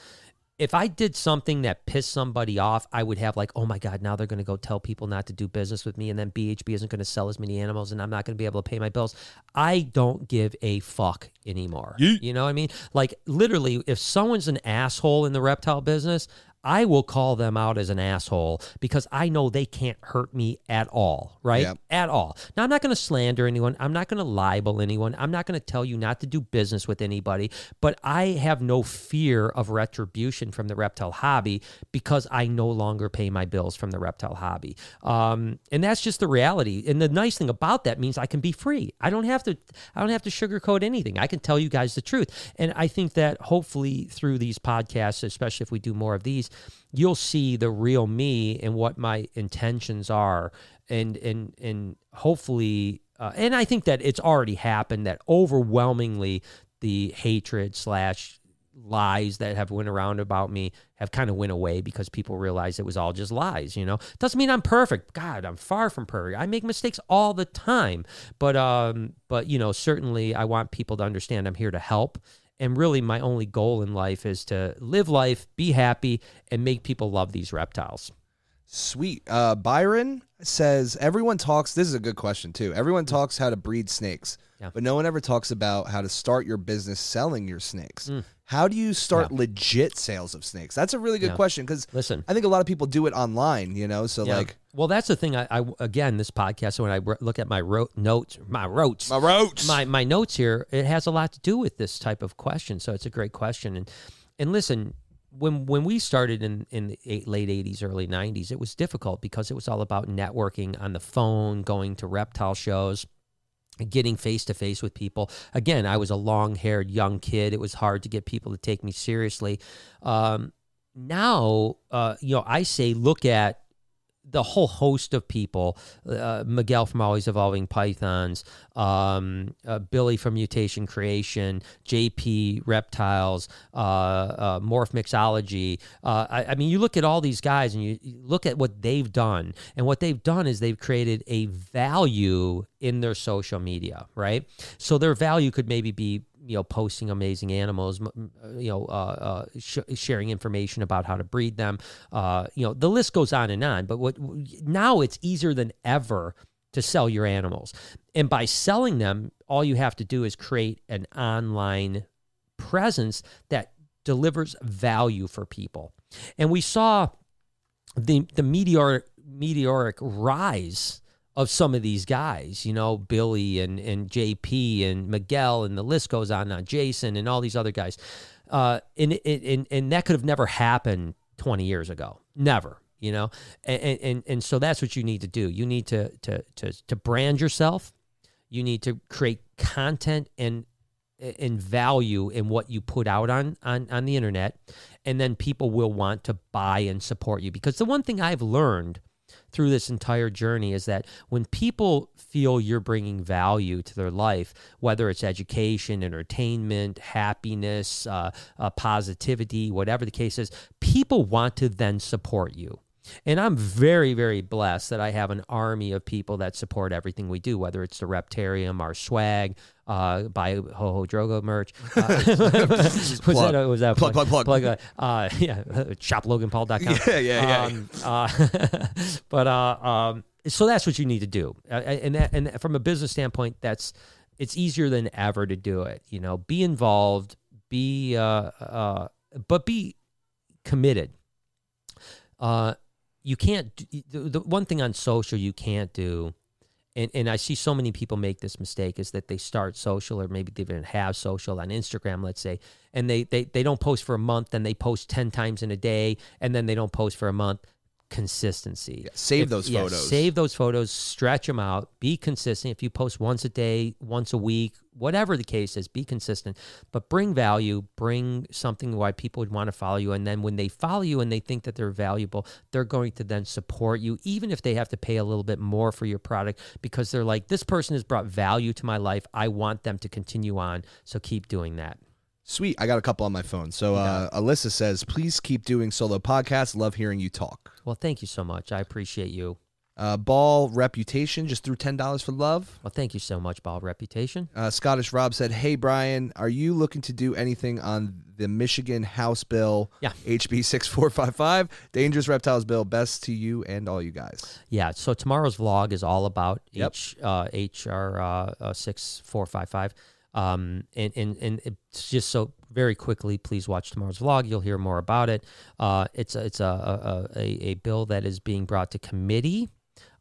If I did something that pissed somebody off, I would have like, oh my god, now they're going to go tell people not to do business with me, and then BHB isn't going to sell as many animals, and I'm not going to be able to pay my bills. I don't give a fuck anymore. You know what I mean? Like literally, if someone's an asshole in the reptile business, I will call them out as an asshole because I know they can't hurt me at all, right? Yep. At all. Now, I'm not going to slander anyone. I'm not going to libel anyone. I'm not going to tell you not to do business with anybody, but I have no fear of retribution from the reptile hobby because I no longer pay my bills from the reptile hobby. Um, and that's just the reality. And the nice thing about that means I can be free. I don't have to I don't have to sugarcoat anything. I can tell you guys the truth. And I think that hopefully through these podcasts, especially if we do more of these, you'll see the real me and what my intentions are. And and and hopefully uh, and i think that it's already happened that overwhelmingly the hatred slash lies that have went around about me have kind of went away because people realized it was all just lies you know? Doesn't mean i'm perfect. God i'm far from perfect. I make mistakes all the time. But um but you know certainly i want people to understand i'm here to help and really, my only goal in life is to live life, be happy, and make people love these reptiles. Sweet. Uh, Byron says everyone talks. This is a good question too. Everyone talks how to breed snakes, Yeah. but no one ever talks about how to start your business selling your snakes. How do you start legit sales of snakes? That's a really good Mm. Yeah. question because Listen. I think a lot of people do it online. You know, so Yeah. like well, that's the thing. I, I again, this podcast, when I look at my ro- notes, my rotes, my roach. my my notes here, it has a lot to do with this type of question. So it's a great question. And and listen, when when we started in in the eight, late '80s, early '90s, it was difficult because it was all about networking on the phone, going to reptile shows. Getting face to face with people. Again, I was a long haired young kid. It was hard to get people to take me seriously. Um, now, uh, you know, I say look at the whole host of people uh, Miguel from Always Evolving Pythons, um, uh, Billy from Mutation Creation, JP Reptiles, uh, uh, Morph Mixology. Uh, I, I mean, you look at all these guys and you, you look at what they've done. And what they've done is they've created a value in their social media, right? So their value could maybe be you know posting amazing animals m- you know uh, uh, sh- sharing information about how to breed them. Uh, you know the list goes on and on but what now it's easier than ever to sell your animals. And by selling them all you have to do is create an online presence that delivers value for people. And we saw the the meteoric meteoric rise of some of these guys, you know, Billy and, and JP and Miguel and the list goes on on, Jason and all these other guys. Uh, and, and, and that could have never happened 20 years ago. Never, you know? And, and, and so that's what you need to do. You need to, to, to, to brand yourself. You need to create content and, and value in what you put out on, on, on the internet. And then people will want to buy and support you. Because the one thing I've learned – through this entire journey is that when people feel you're bringing value to their life, whether it's education, entertainment, happiness, uh, uh, positivity, whatever the case is, people want to then support you. And I'm very, very blessed that I have an army of people that support everything we do, whether it's the Reptarium, our swag, uh, buy Ho Ho Drogo merch. [laughs] Uh, [laughs] was Plug. that, was that Plug, plug, plug. plug uh, uh, [laughs] yeah, shoploganpaul.com. Yeah, yeah, yeah. Um, uh, but uh, um, so that's what you need to do, uh, and that, and from a business standpoint, that's it's easier than ever to do it. You know, be involved, be uh, uh, but be committed. Uh, you can't. The, the one thing on social you can't do, and and I see so many people make this mistake is that they start social or maybe they even have social on Instagram, let's say, and they they they don't post for a month, then they post ten times in a day, and then they don't post for a month. Consistency. save If- those yeah, photos. Save those photos, stretch them out, be consistent. If you post once a day, once a week, whatever the case is, be consistent, but bring value, bring something why people would want to follow you. And then when they follow you and they think that they're valuable, they're going to then support you, even if they have to pay a little bit more for your product because they're like, this person has brought value to my life. I want them to continue on. So keep doing that. Sweet. I got a couple on my phone. So uh, Alyssa says, please keep doing solo podcasts. Love hearing you talk. Well, thank you so much. I appreciate you. Uh, Ball Reputation just threw $10 for love. Well, thank you so much, Ball Reputation. Uh, Scottish Rob said, Hey, Brian, are you looking to do anything on the Michigan House Bill yeah. HB 6455? Dangerous Reptiles Bill. Best to you and all you guys. Yeah. So tomorrow's vlog is all about yep. H, uh, HR uh, uh, 6455. Um, and and and just so very quickly. Please watch tomorrow's vlog. You'll hear more about it. Uh, it's a, it's a, a a a bill that is being brought to committee,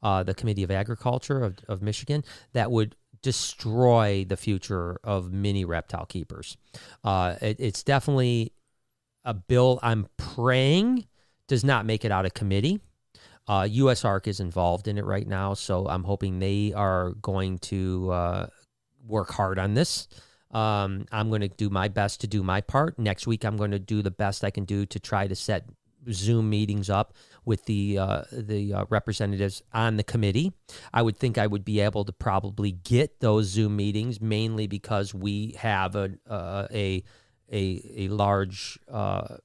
uh, the Committee of Agriculture of of Michigan, that would destroy the future of mini reptile keepers. Uh, it, it's definitely a bill. I'm praying does not make it out of committee. Uh, USARC is involved in it right now, so I'm hoping they are going to uh, work hard on this. Um, I'm going to do my best to do my part. Next week, I'm going to do the best I can do to try to set Zoom meetings up with the uh, the uh, representatives on the committee. I would think I would be able to probably get those Zoom meetings mainly because we have a uh, a a a large uh,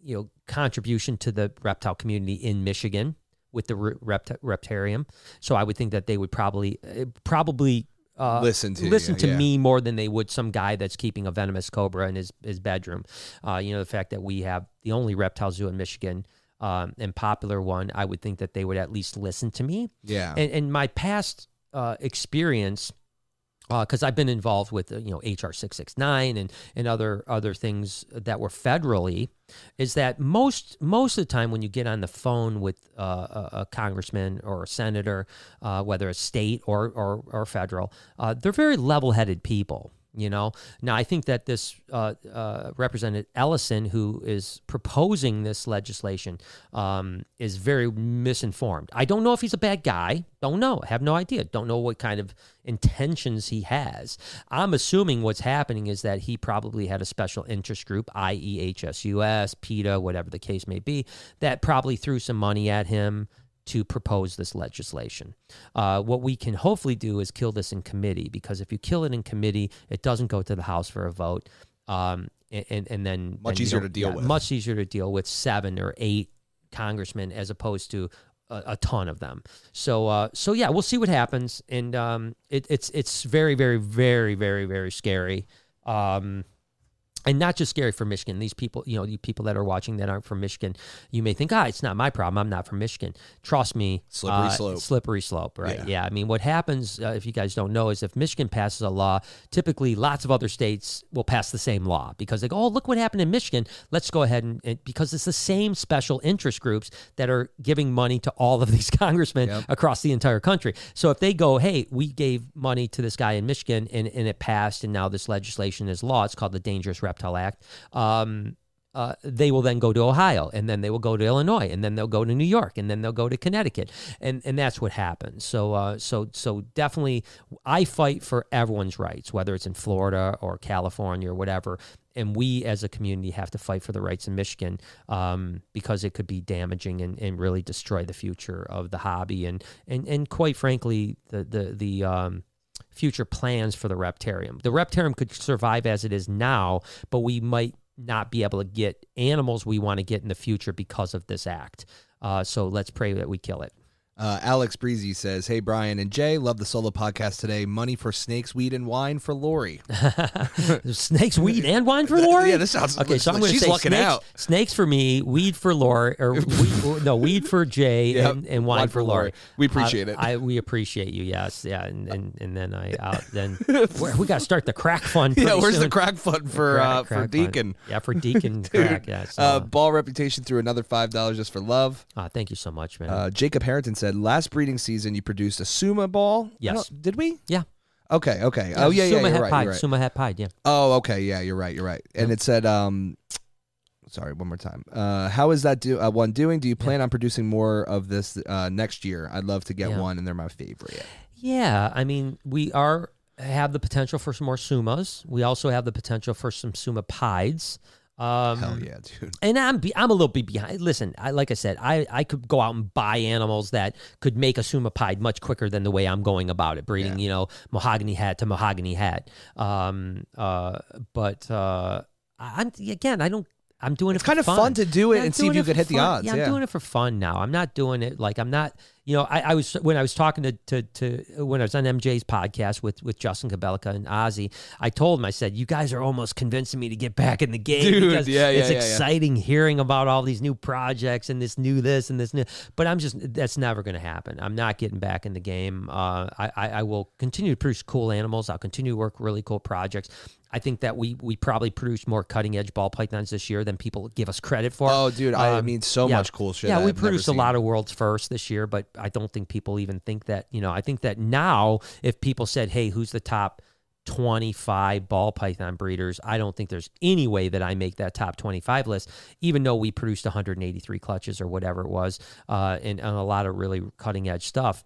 you know contribution to the reptile community in Michigan with the rept- reptarium. So I would think that they would probably uh, probably uh, Listen to listen you, to yeah. me more than they would some guy that's keeping a venomous cobra in his his bedroom. Uh, you know the fact that we have the only reptile zoo in Michigan. Um, and popular one, I would think that they would at least listen to me Yeah. and, and my past uh, experience because I've been involved with uh, you know HR six six nine and and other other things that were federally, is that most most of the time when you get on the phone with uh, a, a congressman or a senator, uh, whether it's state or or, or federal, uh, they're very level headed people. You know, now I think that this uh, uh, Representative Ellison, who is proposing this legislation, um, is very misinformed. I don't know if he's a bad guy. Don't know. Have no idea. Don't know what kind of intentions he has. I'm assuming what's happening is that he probably had a special interest group, i.e., HSUS, PETA, whatever the case may be, that probably threw some money at him to propose this legislation. Uh, what we can hopefully do is kill this in committee because if you kill it in committee, it doesn't go to the House for a vote. Um, and, and, and then Much easier to deal yeah, with. Much easier to deal with seven or eight congressmen as opposed to a, a ton of them. So uh, so yeah, we'll see what happens, and um, it, it's it's very very very very very scary. Um, and not just scary for Michigan. These people, you know, you people that are watching that aren't from Michigan, you may think, ah, it's not my problem. I'm not from Michigan. Trust me, Slippery uh, slope. Slippery slope, right? Yeah. Yeah. I mean, what happens uh, if you guys don't know is if Michigan passes a law, typically lots of other states will pass the same law because they go, oh, look what happened in Michigan. Let's go ahead and, and because it's the same special interest groups that are giving money to all of [laughs] these congressmen Yep. across the entire country. So if they go, hey, we gave money to this guy in Michigan and, and it passed, and now this legislation is law, it's called the Dangerous Reptile Act. Um, uh, they will then go to Ohio, and then they will go to Illinois, and then they'll go to New York, and then they'll go to Connecticut, and and that's what happens. So uh, so so definitely, I fight for everyone's rights, whether it's in Florida or California or whatever. And we as a community have to fight for the rights in Michigan um, because it could be damaging and, and really destroy the future of the hobby and and and quite frankly the the the um, future plans for the reptarium. The reptarium could survive as it is now, but we might not be able to get animals we want to get in the future because of this act. Uh, so let's pray that we kill it. Uh, Alex Breezy says, "Hey Brian and Jay, love the solo podcast today. Money for snakes, weed, and wine for Lori. [laughs] snakes, weed, and wine for [laughs] Lori. yeah, this sounds okay. So I'm going to say snakes, out. snakes for me, weed for Lori, or [laughs] weed, no weed for Jay, Yep. and, and wine, for Lori. We appreciate I- it. I, we appreciate you. Yes, yeah, and and, and then I uh, then we got to start the crack fund. yeah, where's the crack fund for Crack- uh, crack for fund. Deacon? Yeah, for Deacon crack. Yeah. So, Uh, ball reputation through another five dollars just for love. uh, thank you so much, man. Uh, Jacob Harrington said, last breeding season you produced a Suma ball. Yes. Did we? yeah. Okay. Okay. oh yeah. Yeah. Suma You're right. pied. You're right. Suma het pied. Yeah. Oh, okay. Yeah, you're right. You're right. And it said, um, sorry, one more time. Uh, how is that do uh, one doing? Do you plan on producing more of this uh, next year? I'd love to get Yeah. one, and they're my favorite. Yeah, I mean, we are have the potential for some more sumas. We also have the potential for some suma pieds. Um, Hell yeah, dude. And I'm be, I'm a little bit behind. Listen, I, like I said, I, I could go out and buy animals that could make a suma pied much quicker than the way I'm going about it, breeding, you know, mahogany het to mahogany het. Um, uh, but uh, I'm again, I don't. I'm doing It's it. It's kind of fun to do it I'm and see if you could hit the odds, Yeah, I'm yeah. doing it for fun now. I'm not doing it like I'm not. You know, I, I was when I was talking to, to to when I was on MJ's podcast with with Justin Kobylka and Ozzy. I told him I said, "You guys are almost convincing me to get back in the game Dude, because yeah, yeah, it's yeah, yeah. exciting hearing about all these new projects and this new this and this new." But I'm just that's never going to happen. I'm not getting back in the game. Uh, I, I I will continue to produce cool animals. I'll continue to work really cool projects. I think that we we probably produced more cutting edge ball pythons this year than people give us credit for. Oh, dude, I Um, mean, so yeah. much cool shit. Yeah, we produced a lot of world's first this year, but I don't think people even think that. You know, I think that now, if people said, "Hey, who's the top 25 ball python breeders?" I don't think there's any way that I make that top 25 list, even though we produced 183 clutches or whatever it was, uh, and, and a lot of really cutting edge stuff.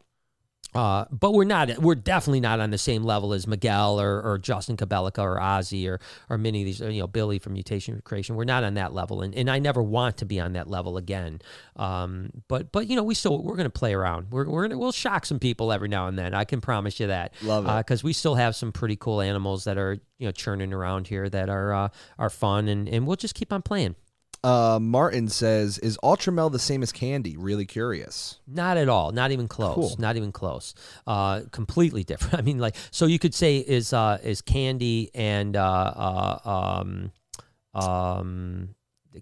Uh, but we're not. We're definitely not on the same level as Miguel or, or Justin Kobylka or Ozzy or or many of these. You know, Billy from Mutation Creation. We're not on that level, and, and I never want to be on that level again. Um, but but you know, we still we're going to play around. We're we're gonna we'll shock some people every now and then. I can promise you that. Love it. because we still have some pretty cool animals that are you know churning around here that are uh, are fun, and and we'll just keep on playing. Uh, Martin says, "Is Ultramel the same as Candy?" Really curious. Not at all. Not even close. Cool. Not even close. Uh, completely different. [laughs] I mean, like, so you could say is uh, is candy and uh, uh, um, um,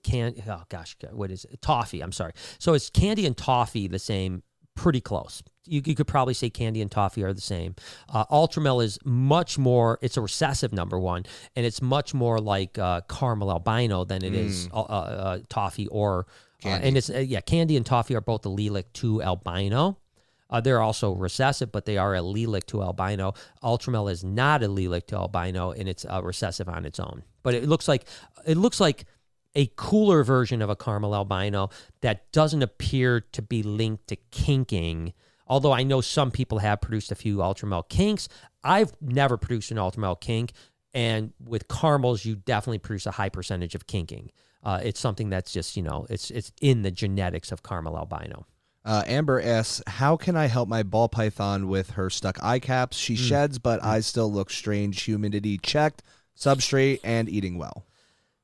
can oh gosh, what is it? Toffee. I'm sorry. So it's candy and toffee the same. Pretty close. You, you could probably say candy and toffee are the same. Uh, Ultramel is much more. It's a recessive number one, and it's much more like uh, caramel albino than it is uh, uh, toffee or. Uh, and it's uh, yeah, candy and toffee are both allelic to albino. Uh, they're also recessive, but they are allelic to albino. Ultramel is not allelic to albino, and it's uh, recessive on its own. But it looks like it looks like a cooler version of a caramel albino that doesn't appear to be linked to kinking. Although I know some people have produced a few Ultramel kinks, I've never produced an Ultramel kink. And with caramels, you definitely produce a high percentage of kinking. Uh, it's something that's just you know it's it's in the genetics of caramel albino. Uh, Amber asks, "How can I help my ball python with her stuck eye caps? She Hmm. sheds, but eyes still look strange. Humidity checked, substrate, and eating well."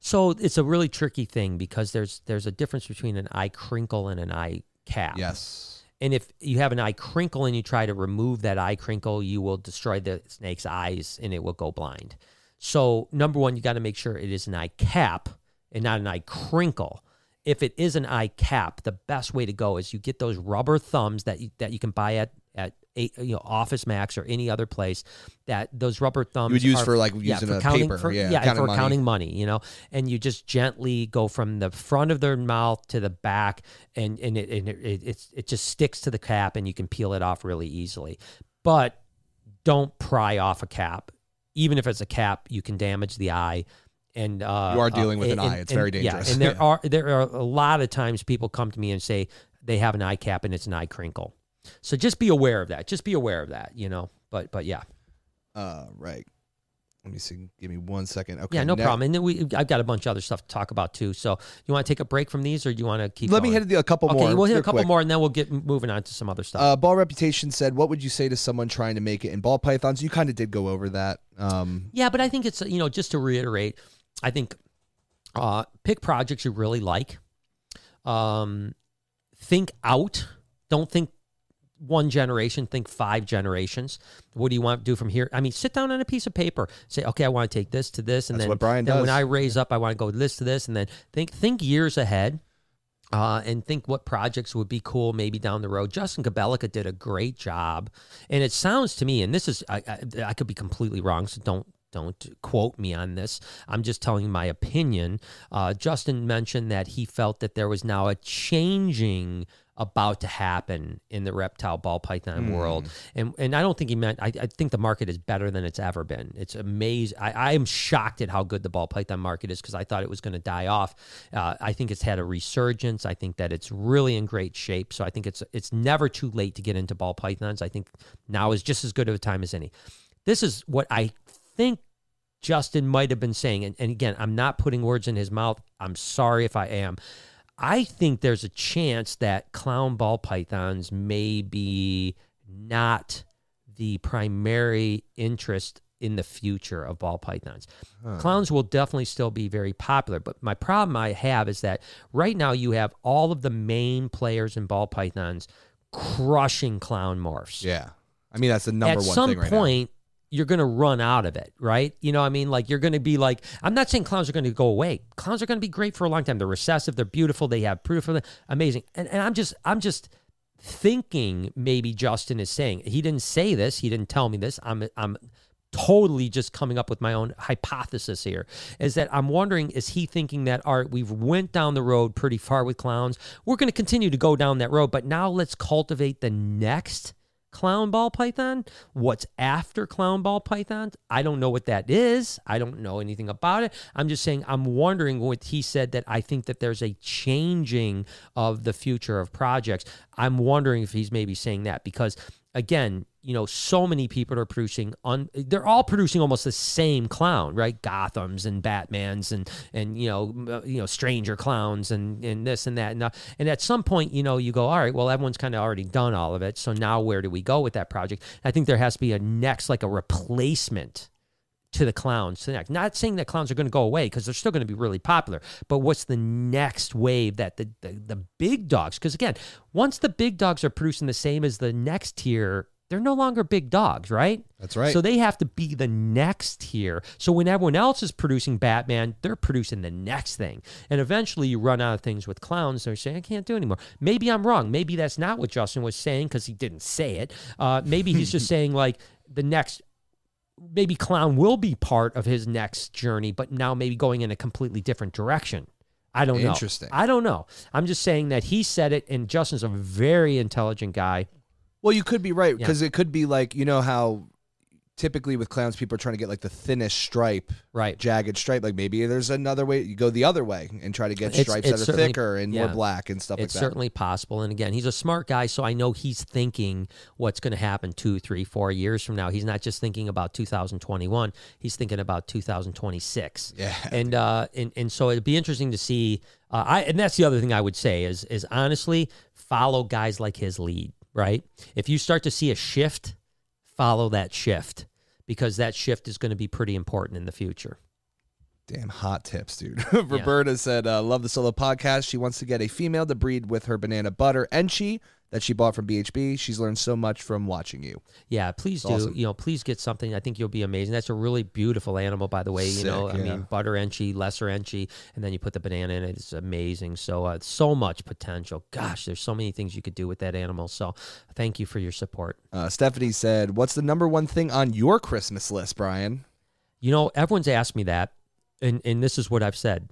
So it's a really tricky thing because there's there's a difference between an eye crinkle and an eye cap. Yes. And if you have an eye crinkle and you try to remove that eye crinkle, you will destroy the snake's eyes and it will go blind. So number one, you got to make sure it is an eye cap and not an eye crinkle. If it is an eye cap, the best way to go is you get those rubber thumbs that you, that you can buy at at a, you know Office Max or any other place. That those rubber thumbs you would use are- for, like, yeah, using for a counting, paper, for, yeah, yeah, counting for money. counting money, you know, and you just gently go from the front of their mouth to the back, and and it and it, it, it's, it just sticks to the cap, and you can peel it off really easily. But don't pry off a cap, even if it's a cap, you can damage the eye. And uh, You are dealing uh, with an and- eye. It's and- very yeah, dangerous. and there Yeah. [laughs] are there are a lot of times people come to me and say they have an eye cap and it's an eye crinkle. So just be aware of that. Just be aware of that. You know. But but yeah. Uh, right. Let me see. Give me one second. Okay. Yeah, no now- problem. And then we, I've got a bunch of other stuff to talk about too. So, you want to take a break from these, or do you want to keep? Let me going? hit a couple more. Okay, more. we'll hit a couple quick. more, and then we'll get moving on to some other stuff. Uh, Ball Reputation said, "What would you say to someone trying to make it in ball pythons?" You kind of did go over that. Um, yeah, but I think it's you know just to reiterate, I think uh, pick projects you really like. Um, think out. Don't think one generation, think five generations. What do you want to do from here? I mean, sit down on a piece of paper, say, okay, I want to take this to this, and That's then, Brian then does. when I raise up, I want to go this to this, and then think think years ahead. Uh, and think what projects would be cool maybe down the road. Justin Kobylka did a great job, and it sounds to me, and this is I, I, I could be completely wrong, so don't don't quote me on this. I'm just telling my opinion. Uh, Justin mentioned that he felt that there was now a changing about to happen in the reptile ball python world, and and I don't think he meant. I, I think the market is better than it's ever been. It's amazing. I, I am shocked at how good the ball python market is because I thought it was going to die off. Uh, I think it's had a resurgence. I think that it's really in great shape. So I think it's it's never too late to get into ball pythons. I think now is just as good of a time as any. This is what I think Justin might have been saying. And, and again, I'm not putting words in his mouth. I'm sorry if I am. I think there's a chance that clown ball pythons may be not the primary interest in the future of ball pythons. Clowns will definitely still be very popular, but my problem I have is that right now you have all of the main players in ball pythons crushing clown morphs Yeah. I mean, that's the number at one some thing right now. point you're going to run out of it right? You know i mean? Like you're going to be like i'm not saying clowns are going to go away. Clowns are going to be great for a long time. They're recessive they're beautiful they have proof of them amazing. And, and i'm just i'm just thinking maybe justin is saying he didn't say this he didn't tell me this. I'm i'm totally just coming up with my own hypothesis here is that i'm wondering is he thinking that all right we've went down the road pretty far with clowns. We're going to continue to go down that road but now let's cultivate the next clown ball python? What's after clown ball python i don't know what that is. I don't know anything about it. I'm just saying i'm wondering what he said that i think that there's a changing of the future of projects. I'm wondering if he's maybe saying that because again you know so many people are producing on they're all producing almost the same clown right? Gothams and batmans and and you know you know stranger clowns and and this and that. And, uh, and at some point you know you go all right well everyone's kind of already done all of it so now where do we go with that project? I think there has to be a next like a replacement to the clowns to the next. Not saying that clowns are going to go away because they're still going to be really popular, but what's the next wave that the the, the big dogs? Because again, once the big dogs are producing the same as the next tier, they're no longer big dogs, right? That's right. So they have to be the next tier. So when everyone else is producing Batman, they're producing the next thing. And eventually you run out of things with clowns. They're saying, I can't do anymore. Maybe I'm wrong. Maybe that's not what Justin was saying because he didn't say it. Uh, maybe he's just [laughs] saying, like, the next maybe clown will be part of his next journey, but now maybe going in a completely different direction. I don't know. Interesting. I don't know. I'm just saying that he said it, and Justin's a very intelligent guy. Well, you could be right because it could be like you know how typically with clowns people are trying to get like the thinnest stripe, Right. jagged stripe. Like maybe there's another way you go the other way and try to get It's- stripes it's that are thicker and more black and stuff It's like that. certainly possible. And again, he's a smart guy, so I know he's thinking what's going to happen two, three, four years from now. He's not just thinking about 2021. He's thinking about 2026. Yeah. And uh, and and so it'd be interesting to see. Uh, I and that's the other thing I would say is is honestly follow guys like his lead. Right. If you start to see a shift, follow that shift because that shift is going to be pretty important in the future. Damn hot tips, dude. [laughs] Roberta said, uh, "Love the solo podcast. She wants to get a female to breed with her banana butter Enchi that she bought from BHB. She's learned so much from watching you. Yeah, please do. awesome. You know, please get something. I think you'll be amazing. That's a really beautiful animal, by the way. you know, I yeah. mean, butter enchi, lesser enchi, and then you put the banana in it. It's amazing. So, uh, so much potential. Gosh, there's so many things you could do with that animal. So, thank you for your support. Uh, Stephanie said, "What's the number one thing on your Christmas list, Brian?" You know, everyone's asked me that, and and this is what I've said.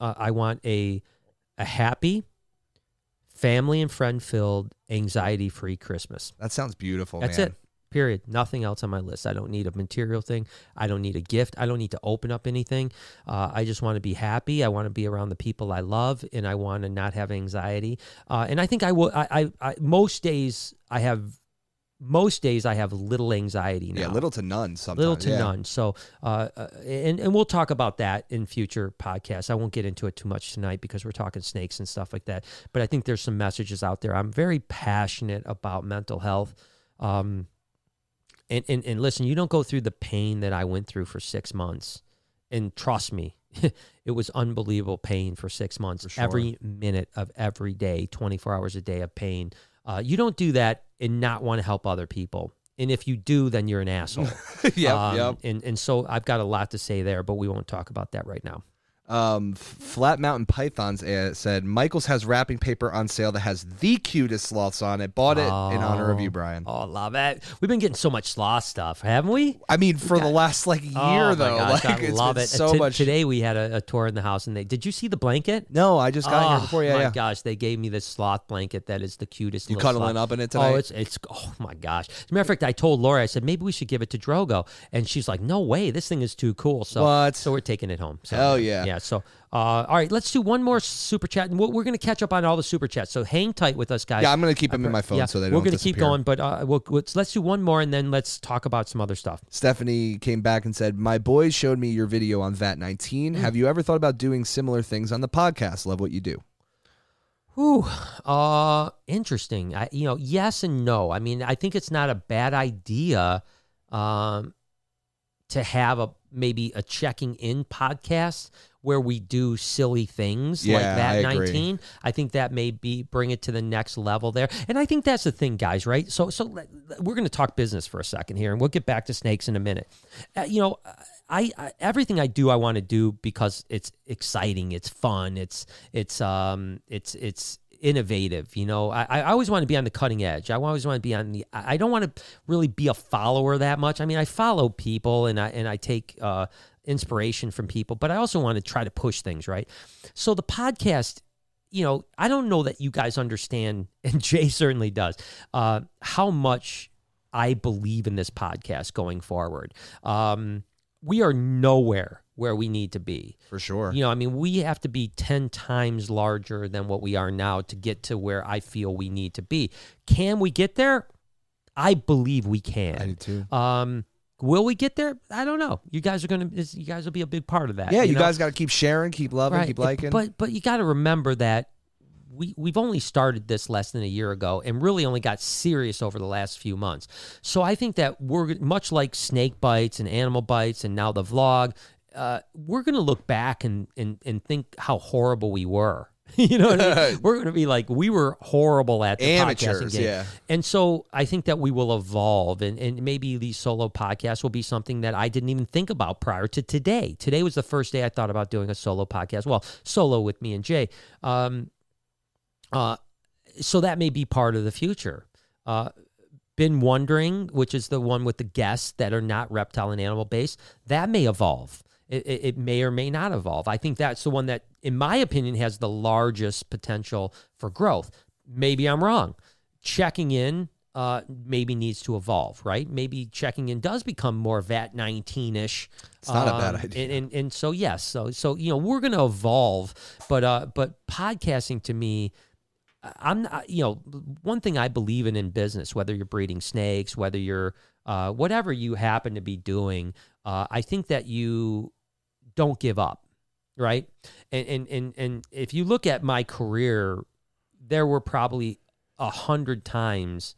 Uh, I want a a happy, family and friend filled, anxiety free Christmas. That sounds beautiful. That's man. it. Period. Nothing else on my list. I don't need a material thing. I don't need a gift. I don't need to open up anything. Uh, I just want to be happy. I want to be around the people I love, and I want to not have anxiety. Uh, and I think I will. I, I, I most days I have. Most days I have little anxiety now Yeah, little to none. Sometimes. little to yeah. none. So, uh, uh, and and we'll talk about that in future podcasts. I won't get into it too much tonight because we're talking snakes and stuff like that. But I think there's some messages out there. I'm very passionate about mental health. Um, and, and and listen, you don't go through the pain that I went through for six months, and trust me, [laughs] it was unbelievable pain for six months. sure. Every minute of every day, 24 hours a day of pain. Uh, you don't do that and not want to help other people. And if you do, then you're an asshole. [laughs] yep, Um, yep. And, and so I've got a lot to say there, but we won't talk about that right now. Um, Flat Mountain Pythons uh, said Michaels has wrapping paper on sale that has the cutest sloths on it. Bought it in honor of you, Brian. Oh, love it. We've been getting so much sloth stuff, haven't we? I mean, for the last like year oh, though, gosh, like I love it. so T- much. Today we had a, a tour in the house, and they did you see the blanket? No, I just got oh, here before. Yeah, Oh my yeah. gosh, they gave me this sloth blanket that is the cutest. You cuddling sloth. up in it tonight? Oh, it's it's oh my gosh. As a matter of fact, I told Laura, I said maybe we should give it to Drogo, and she's like, no way, this thing is too cool. So What? So we're taking it home. So, Hell yeah. yeah. So uh, all right, let's do one more super chat, and we're, we're going to catch up on all the super chats. So hang tight with us, guys. yeah, I'm gonna keep them in my phone Yeah, so they we're gonna keep going, but uh, we'll, let's let's do one more, and then let's talk about some other stuff. Stephanie came back and said, "My boys showed me your video on VAT 19. Mm. Have you ever thought about doing similar things on the podcast? Love what you do." Whew. Uh, interesting. I, you know, yes and no. I mean, I think it's not a bad idea, um, to have a maybe a checking in podcast where we do silly things like that. I agree. Nineteen. I think that may be bring it to the next level there. And I think that's the thing, guys. Right. So, so let- we're going to talk business for a second here, and we'll get back to snakes in a minute. Uh, you know. I, I everything I do I want to do because it's exciting, it's fun, it's it's um it's it's innovative. You know, I, I always want to be on the cutting edge. I always want to be on the. I don't want to really be a follower that much. I mean, I follow people and I and I take uh, inspiration from people, but I also want to try to push things right. So the podcast. You know, I don't know that you guys understand, [laughs] and Jay certainly does, uh, how much I believe in this podcast going forward. Um, we are nowhere where we need to be. For sure. You know, I mean, we have to be 10 times larger than what we are now to get to where I feel we need to be. Can we get there? I believe we can. I do too. Um, will we get there? I don't know. You guys are gonna. You guys will be a big part of that. Yeah, you, know? guys got to keep sharing, keep loving, Right. keep liking. But but you got to remember that we we've only started this less than a year ago and really only got serious over the last few months. So I think that we're much like snake bites and animal bites and now the vlog. Uh, we're gonna look back and and and think how horrible we were. [laughs] you know what I mean? [laughs] We're gonna be like we were horrible at the podcasting Amateurs, game. yeah. And so I think that we will evolve and, and maybe these solo podcasts will be something that I didn't even think about prior to today. Today was the first day I thought about doing a solo podcast. Well, solo with me and Jay. Um, uh, so that may be part of the future. Uh, been wondering, which is the one with the guests that are not reptile and animal based, that may evolve. It, it, it may or may not evolve. I think that's the one that, in my opinion, has the largest potential for growth. Maybe I'm wrong. Checking in uh, maybe needs to evolve, right? Maybe checking in does become more VAT 19 ish. It's not a bad idea. And, and and so yes, so so you know we're going to evolve, but uh, but podcasting to me, I'm not, you know, one thing I believe in in business, whether you're breeding snakes, whether you're, uh, whatever you happen to be doing, uh, I think that you don't give up, right? And, and, and, and if you look at my career, there were probably a hundred times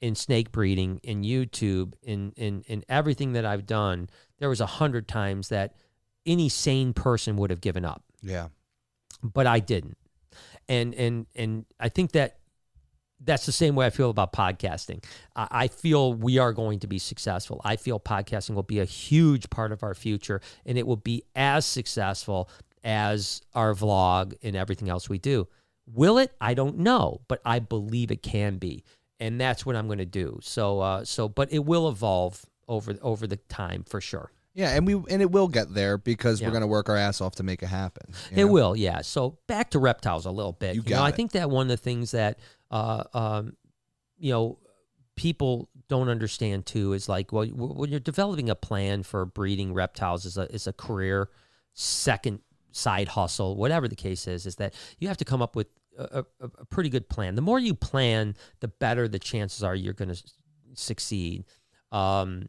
in snake breeding, in YouTube, in, in, in everything that I've done, there was a hundred times that any sane person would have given up yeah. but I didn't. And and and I think that that's the same way I feel about podcasting. I, feel we are going to be successful. I feel podcasting will be a huge part of our future, and it will be as successful as our vlog and everything else we do. Will it? I don't know, but I believe it can be, and that's what I'm going to do. So, uh, so, but it will evolve over over the time for sure. Yeah, and we and it will get there because Yeah. we're gonna work our ass off to make it happen. It know? will, yeah. So back to reptiles a little bit. You You, know, I think that one of the things that uh, um, you know people don't understand too is like, well, when you're developing a plan for breeding reptiles as a as a career, second side hustle, whatever the case is, is that you have to come up with a, a, a pretty good plan. The more you plan, the better the chances are you're going to succeed. Um,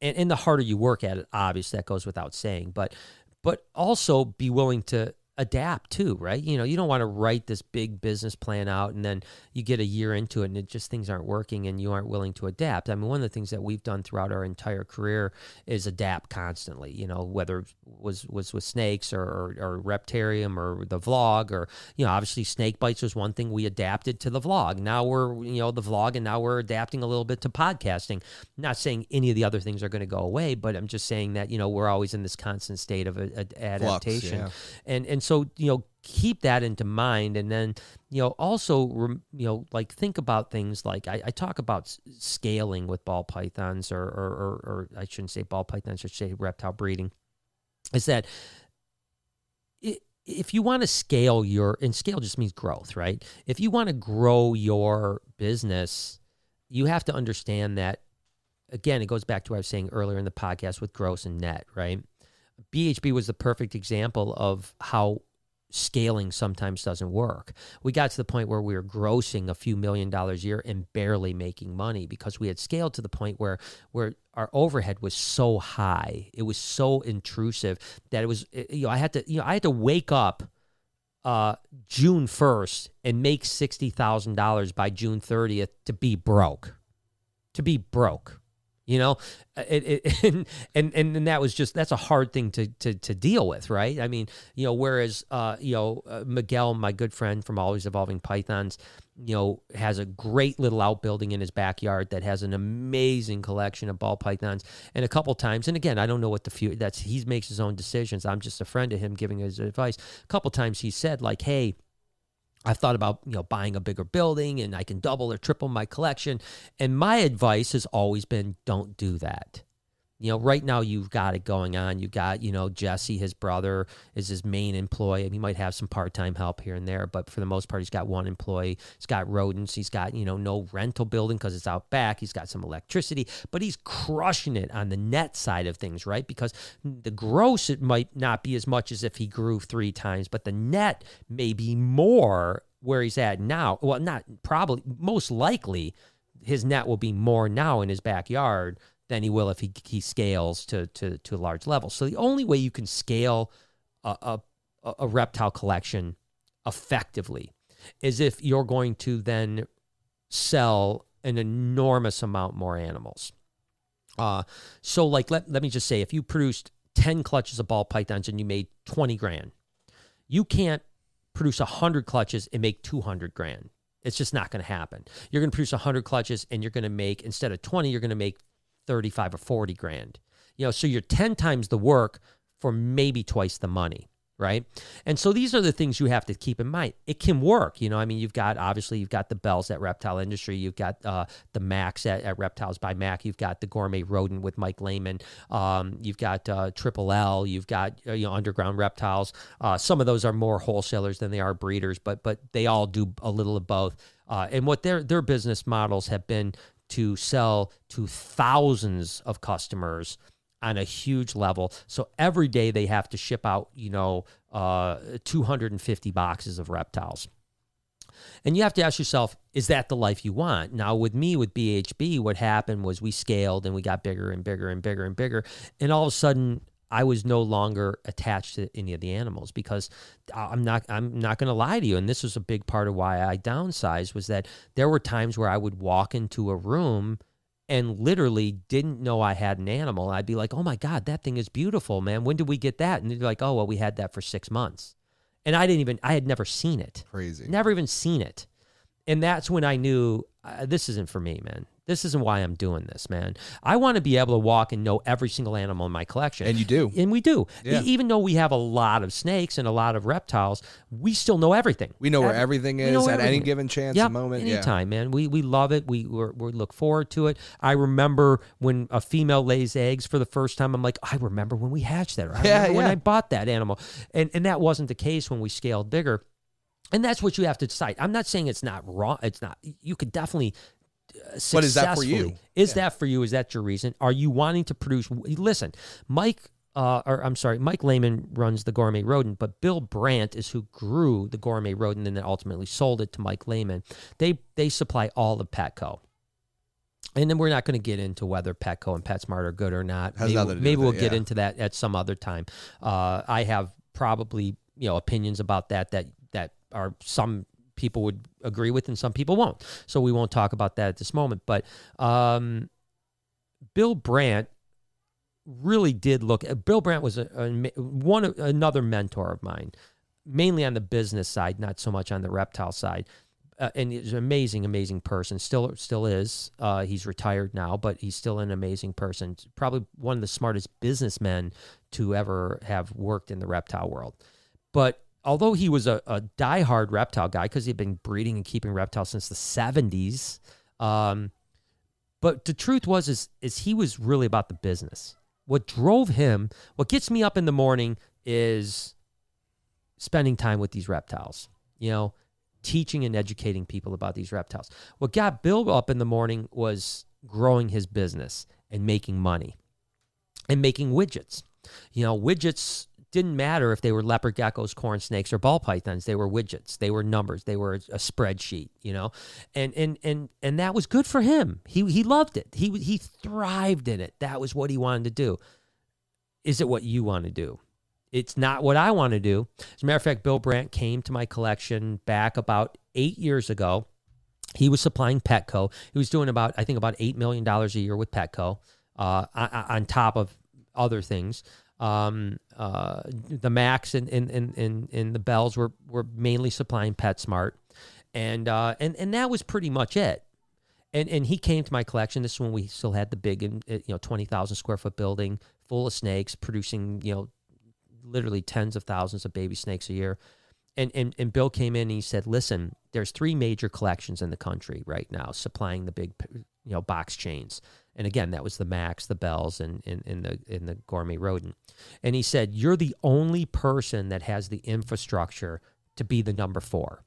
and, and the harder you work at it, obviously that goes without saying. But but also be willing to adapt too, right? You know, you don't want to write this big business plan out and then you get a year into it and it just things aren't working and you aren't willing to adapt. I mean, one of the things that we've done throughout our entire career is adapt constantly. You know, whether it was was with snakes or or, or Reptarium or the vlog or you know, obviously snake bites was one thing we adapted to the vlog. Now we're you know the vlog and now we're adapting a little bit to podcasting. not saying any of the other things are going to go away, but I'm just saying that you know we're always in this constant state of a, a adaptation, yeah. and and so you know keep that into mind and then you know also you know like think about things like i, I talk about scaling with ball pythons or, or, or, or i shouldn't say ball pythons i should say reptile breeding is that if you want to scale your and scale just means growth right? If you want to grow your business you have to understand that again it goes back to what i was saying earlier in the podcast with gross and net right bhb was the perfect example of how scaling sometimes doesn't work. We got to the point where we were grossing a few million dollars a year and barely making money because we had scaled to the point where where our overhead was so high. It was so intrusive that it was you know I had to you know I had to wake up uh, June 1st and make $60,000 by June 30th to be broke. To be broke you know? It, it, [laughs] and, and and that was just that's a hard thing to to to deal with right? I mean you know whereas uh you know uh, miguel my good friend from always evolving pythons you know has a great little outbuilding in his backyard that has an amazing collection of ball pythons and a couple times and again i don't know what the future that's he makes his own decisions. I'm just a friend of him giving his advice. A couple times he said like hey I've thought about you know buying a bigger building and I can double or triple my collection. And my advice has always been don't do that. You know, right now you've got it going on. You've got, you know, Jesse, his brother, is his main employee. He might have some part time help here and there, but for the most part, he's got one employee. He's got rodents. He's got, you know, no rental building because it's out back. He's got some electricity, but he's crushing it on the net side of things, right? Because the gross, it might not be as much as if he grew three times, but the net may be more where he's at now. Well, not probably, most likely, his net will be more now in his backyard than he will if he, he scales to, to, to a large level. So the only way you can scale a, a, a reptile collection effectively is if you're going to then sell an enormous amount more animals. Uh, so like let, let me just say if you produced 10 clutches of ball pythons and you made 20 grand, you can't produce 100 clutches and make 200 grand. It's just not going to happen. You're going to produce 100 clutches and you're going to make, instead of 20, you're going to make 35 or 40 grand. You know, so you're 10 times the work for maybe twice the money right? And so these are the things you have to keep in mind. It can work, you know. I mean, you've got obviously you've got the bells at Reptile Industry, you've got uh, the Max at, at, Reptiles by Mack, you've got the Gourmet Rodent with Mike Lehman, um, you've got uh, Triple L, you've got uh, you know Underground Reptiles. Uh, some of those are more wholesalers than they are breeders, but but they all do a little of both. Uh, and what their their business models have been to sell to thousands of customers on a huge level. So every day they have to ship out, you know, uh, 250 boxes of reptiles. And you have to ask yourself, is that the life you want? Now, with me, with BHB, what happened was we scaled and we got bigger and bigger and bigger and bigger. And all of a sudden, I was no longer attached to any of the animals because I'm not I'm not going to lie to you and this was a big part of why I downsized was that there were times where I would walk into a room and literally didn't know I had an animal. I'd be like, "Oh my god, that thing is beautiful, man. When did we get that?" And they'd be like, "Oh, well, we had that for 6 months." And I didn't even I had never seen it. Crazy. Never even seen it. And that's when I knew uh, this isn't for me, man. This isn't why I'm doing this, man. I want to be able to walk and know every single animal in my collection. And you do. And we do. Yeah. E- even though we have a lot of snakes and a lot of reptiles, we still know everything. We know where Every- everything we is know at any given chance Yep, and moment. anytime, man. We we love it. We we're, we look forward to it. I remember when a female lays eggs for the first time. I'm like, I remember when we hatched that. Or I Yeah, remember when yeah. I bought that animal, and and that wasn't the case when we scaled bigger. And that's what you have to decide. I'm not saying it's not wrong. It's not. You could definitely. But is that for you? Is that for you? Is that your reason? Are you wanting to produce? Listen, Mike. Uh, or I'm sorry, Mike Lehman runs the Gourmet Rodent, but Bill Brandt is who grew the Gourmet Rodent and then ultimately sold it to Mike Lehman. They they supply all of Petco. And then we're not going to get into whether Petco and PetSmart are good or not. Has maybe maybe we'll get yeah. into that at some other time. Uh, I have probably you know opinions about that that that are some people would agree with and some people won't. So we won't talk about that at this moment. But um, Bill Brandt really did look. Bill Brandt was a, a one another mentor of mine, mainly on the business side, not so much on the reptile side. Uh, and he's an amazing, amazing person. Still, still is. Uh, he's retired now, but he's still an amazing person. Probably one of the smartest businessmen to ever have worked in the reptile world. But although he was a, a diehard reptile guy because he'd been breeding and keeping reptiles since the 70s, um, but the truth was is is he was really about the business. What drove him, what gets me up in the morning is spending time with these reptiles. You know, teaching and educating people about these reptiles. What got Bill up in the morning was growing his business and making money and making widgets. You know, widgets didn't matter if they were leopard geckos, corn snakes, or ball pythons. They were widgets. They were numbers. They were a spreadsheet. You know, and and and and that was good for him. He he loved it. He he thrived in it. That was what he wanted to do. Is it what you want to do? It's not what I want to do. As a matter of fact, Bill Brandt came to my collection back about eight years ago. He was supplying Petco. He was doing about I think about eight million dollars a year with Petco, uh, on top of other things. Um, uh, the Max and, and, and, and, the Bells were, were mainly supplying PetSmart. And, uh, and, and that was pretty much it. And, and he came to my collection. This is when we still had the big, you know, 20,000 square foot building full of snakes producing, you know, literally tens of thousands of baby snakes a year. And, and, and Bill came in and he said, listen, there's three major collections in the country right now supplying the big, you know, box chains. And again, that was the Max, the Bells, and, in and the in the gourmet rodent. And he said, You're the only person that has the infrastructure to be the number four.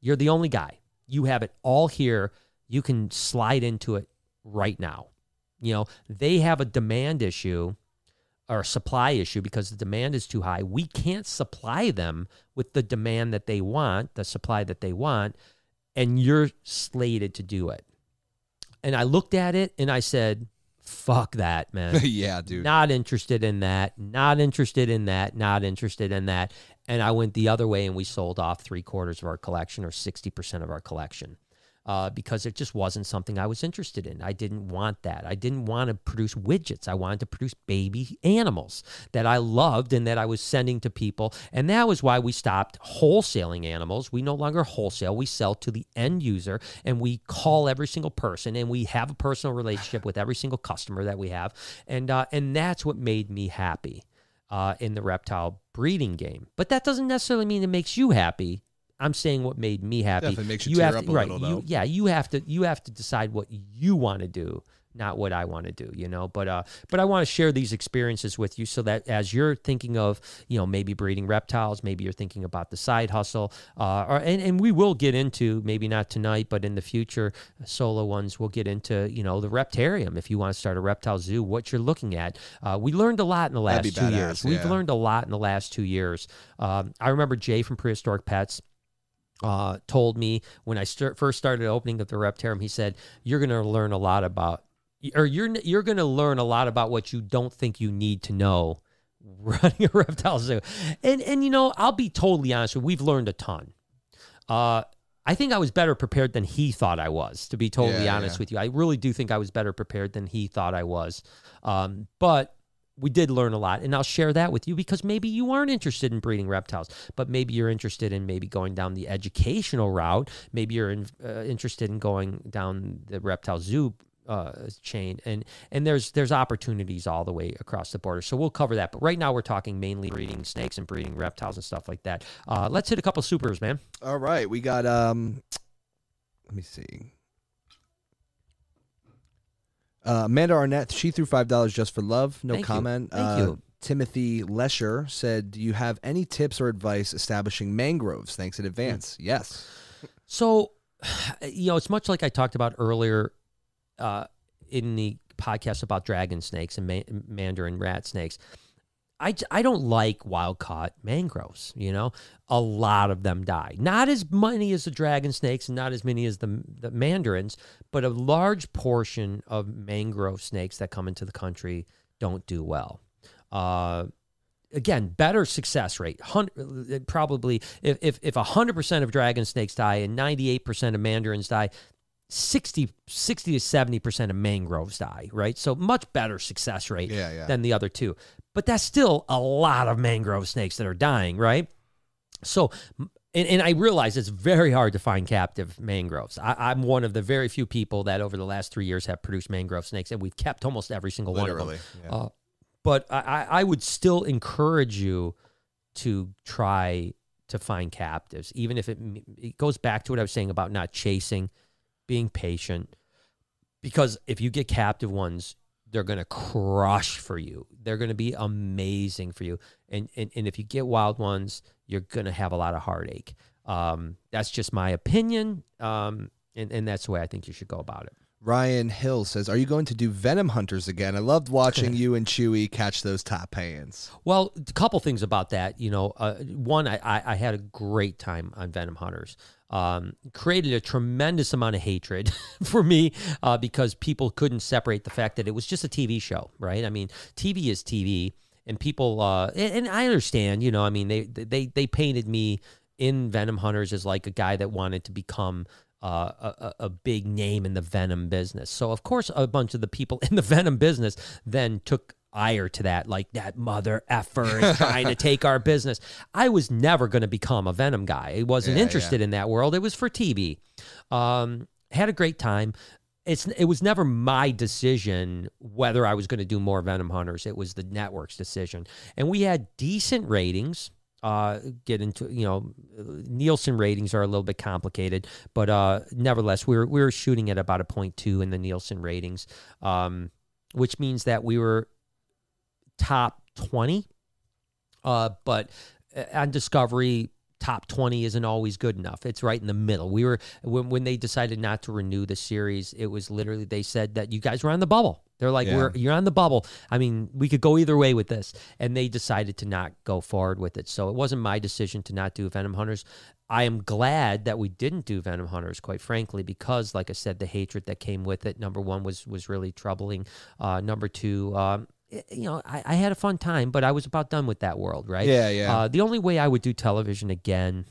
You're the only guy. You have it all here. You can slide into it right now. You know, they have a demand issue or a supply issue because the demand is too high. We can't supply them with the demand that they want, the supply that they want, and you're slated to do it. And I looked at it and I said, fuck that, man. [laughs] yeah, dude. Not interested in that. Not interested in that. Not interested in that. And I went the other way and we sold off three quarters of our collection or 60% of our collection uh, because it just wasn't something I was interested in. I didn't want that. I didn't want to produce widgets. I wanted to produce baby animals that I loved and that I was sending to people. And that was why we stopped wholesaling animals. We no longer wholesale, we sell to the end user and we call every single person and we have a personal relationship with every single customer that we have. And, uh, and that's what made me happy. Uh, in the reptile breeding game, but that doesn't necessarily mean it makes you happy I'm saying what made me happy. Definitely makes you, you have to, right, little, you, yeah, you have to you have to decide what you want to do, not what I want to do, you know. But uh but I want to share these experiences with you so that as you're thinking of, you know, maybe breeding reptiles, maybe you're thinking about the side hustle, uh or and, and we will get into maybe not tonight, but in the future solo ones we'll get into, you know, the reptarium if you want to start a reptile zoo, what you're looking at. Uh, we learned a lot in the last two badass, years. Yeah. We've learned a lot in the last two years. Um, I remember Jay from Prehistoric Pets uh, told me when I start, first started opening up the Reptarium, he said, "You're going to learn a lot about, or you're you're going to learn a lot about what you don't think you need to know [laughs] running a reptile zoo." And and you know, I'll be totally honest with you, we've learned a ton. Uh, I think I was better prepared than he thought I was. To be totally Yeah, honest yeah. with you, I really do think I was better prepared than he thought I was. Um, but we did learn a lot and i'll share that with you because maybe you aren't interested in breeding reptiles but maybe you're interested in maybe going down the educational route. Maybe you're in, uh, interested in going down the reptile zoo uh, chain and and there's there's opportunities all the way across the border. So we'll cover that but right now we're talking mainly breeding snakes and breeding reptiles and stuff like that. Uh, let's hit a couple supers man. All right, we got um let me see. Uh, Amanda Arnett, she threw five dollars just for love. No Thank you. comment. Thank uh, you. Timothy Lesher said, "Do you have any tips or advice establishing mangroves? Thanks in advance." Hmm. Yes. So, [sighs] you know, it's much like I talked about earlier uh, in the podcast about dragon snakes and ma- mandarin rat snakes. I, I don't like wild caught mangroves. You know, a lot of them die. Not as many as the dragon snakes, and not as many as the the mandarins, but a large portion of mangrove snakes that come into the country don't do well. Uh, again, better success rate. Uh, probably if if if hundred percent of dragon snakes die and ninety eight percent of mandarins die, 60, 60 to 70% of mangroves die, right? So much better success rate Yeah, yeah. than the other two. But that's still a lot of mangrove snakes that are dying, right? So, and, and I realize it's very hard to find captive mangroves. I, I'm one of the very few people that over the last three years have produced mangrove snakes, and we've kept almost every single Literally. one of them. yeah. Uh, but I, I I would still encourage you to try to find captives, even if it, it goes back to what I was saying about not chasing, being patient. Because if you get captive ones, they're going to crush for you. They're going to be amazing for you. And, and, and if you get wild ones, you're going to have a lot of heartache. Um, that's just my opinion. Um, and, and that's the way I think you should go about it. Ryan Hill says, "Are you going to do Venom Hunters again? I loved watching [laughs] you and Chewy catch those top hands." Well, a couple things about that. You know, uh, one, I, I, I had a great time on Venom Hunters. Um, created a tremendous amount of hatred [laughs] for me uh, because people couldn't separate the fact that it was just a TV show, right? I mean, TV is TV, and people, uh, and, and I understand. You know, I mean, they they they painted me in Venom Hunters as like a guy that wanted to become uh, a, a- a big name in the Venom business. So of course, a bunch of the people [laughs] in the Venom business then took ire to that, like that mother effer is [laughs] trying to take our business. I was never going to become a Venom guy. I wasn't Yeah, interested in that world. It was for TV. Um, had a great time. It's it was never my decision whether I was going to do more Venom Hunters. It was the network's decision, and we had decent ratings uh, get into you know Nielsen ratings are a little bit complicated, but uh, nevertheless we were we were shooting at about a point two in the Nielsen ratings, um, which means that we were top twenty. Uh, but uh, on Discovery, top 20 isn't always good enough. It's right in the middle. We were when when they decided not to renew the series, it was literally they said that you guys were on the bubble. They're like, Yeah. "We're you're on the bubble." I mean, we could go either way with this, and they decided to not go forward with it. So it wasn't my decision to not do Venom Hunters. I am glad that we didn't do Venom Hunters, quite frankly, because, like I said, the hatred that came with it. Number one was was really troubling. Uh, number two, um, you know, I, I had a fun time, but I was about done with that world, right? Yeah, yeah. Uh, the only way I would do television again,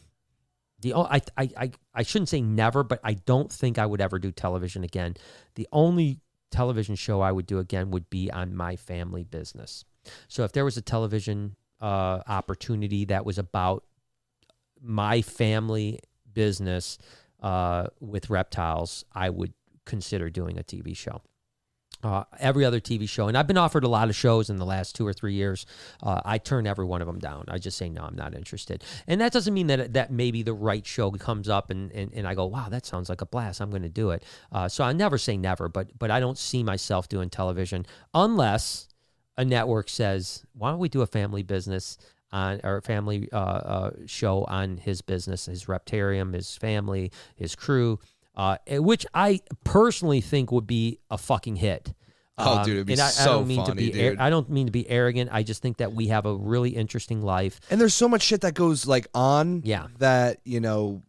the o- I, I I I shouldn't say never, but I don't think I would ever do television again. The only television show I would do again would be on my family business. So if there was a television uh, opportunity that was about my family business uh, with reptiles, I would consider doing a TV show. Uh, every other TV show, and I've been offered a lot of shows in the last two or three years. Uh, I turn every one of them down. I just say no, I'm not interested. And that doesn't mean that that maybe the right show comes up and, and, and I go, wow, that sounds like a blast. I'm going to do it. Uh, so I never say never, but but I don't see myself doing television unless a network says, why don't we do a family business on or a family uh, uh, show on his business, his reptarium, his family, his crew, uh, eh, which I personally think would be a fucking hit. Oh, dude, it'd be and I, I don't mean to be dude. I don't mean to be arrogant. I just think that we have a really interesting life. And there's so much shit that goes like on Yeah. that, you know,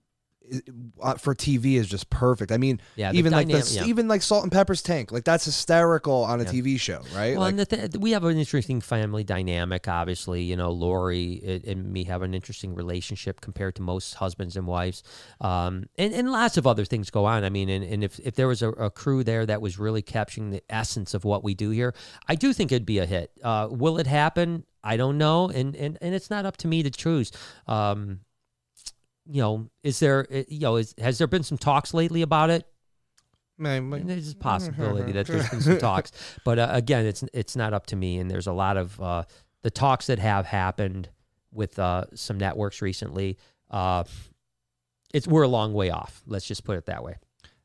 for TV is just perfect. I mean, Yeah, even like the yeah. even like Salt and Pepper's Tank, like that's hysterical on a Yeah. TV show, right? Well, like, and the th- we have an interesting family dynamic. Obviously, you know, Lori and- and me have an interesting relationship compared to most husbands and wives, um, and and lots of other things go on. I mean, and, and if if there was a, a crew there that was really capturing the essence of what we do here, I do think it'd be a hit. Uh, will it happen? I don't know, and and and it's not up to me to choose. Um, you know, is there, uh, you know, is, has there been some talks lately about it? man, There's a possibility that there's been some [laughs] talks, but uh, again, it's it's not up to me. And there's a lot of uh, the talks that have happened with uh, some networks recently. Uh, it's we're a long way off. Let's just put it that way.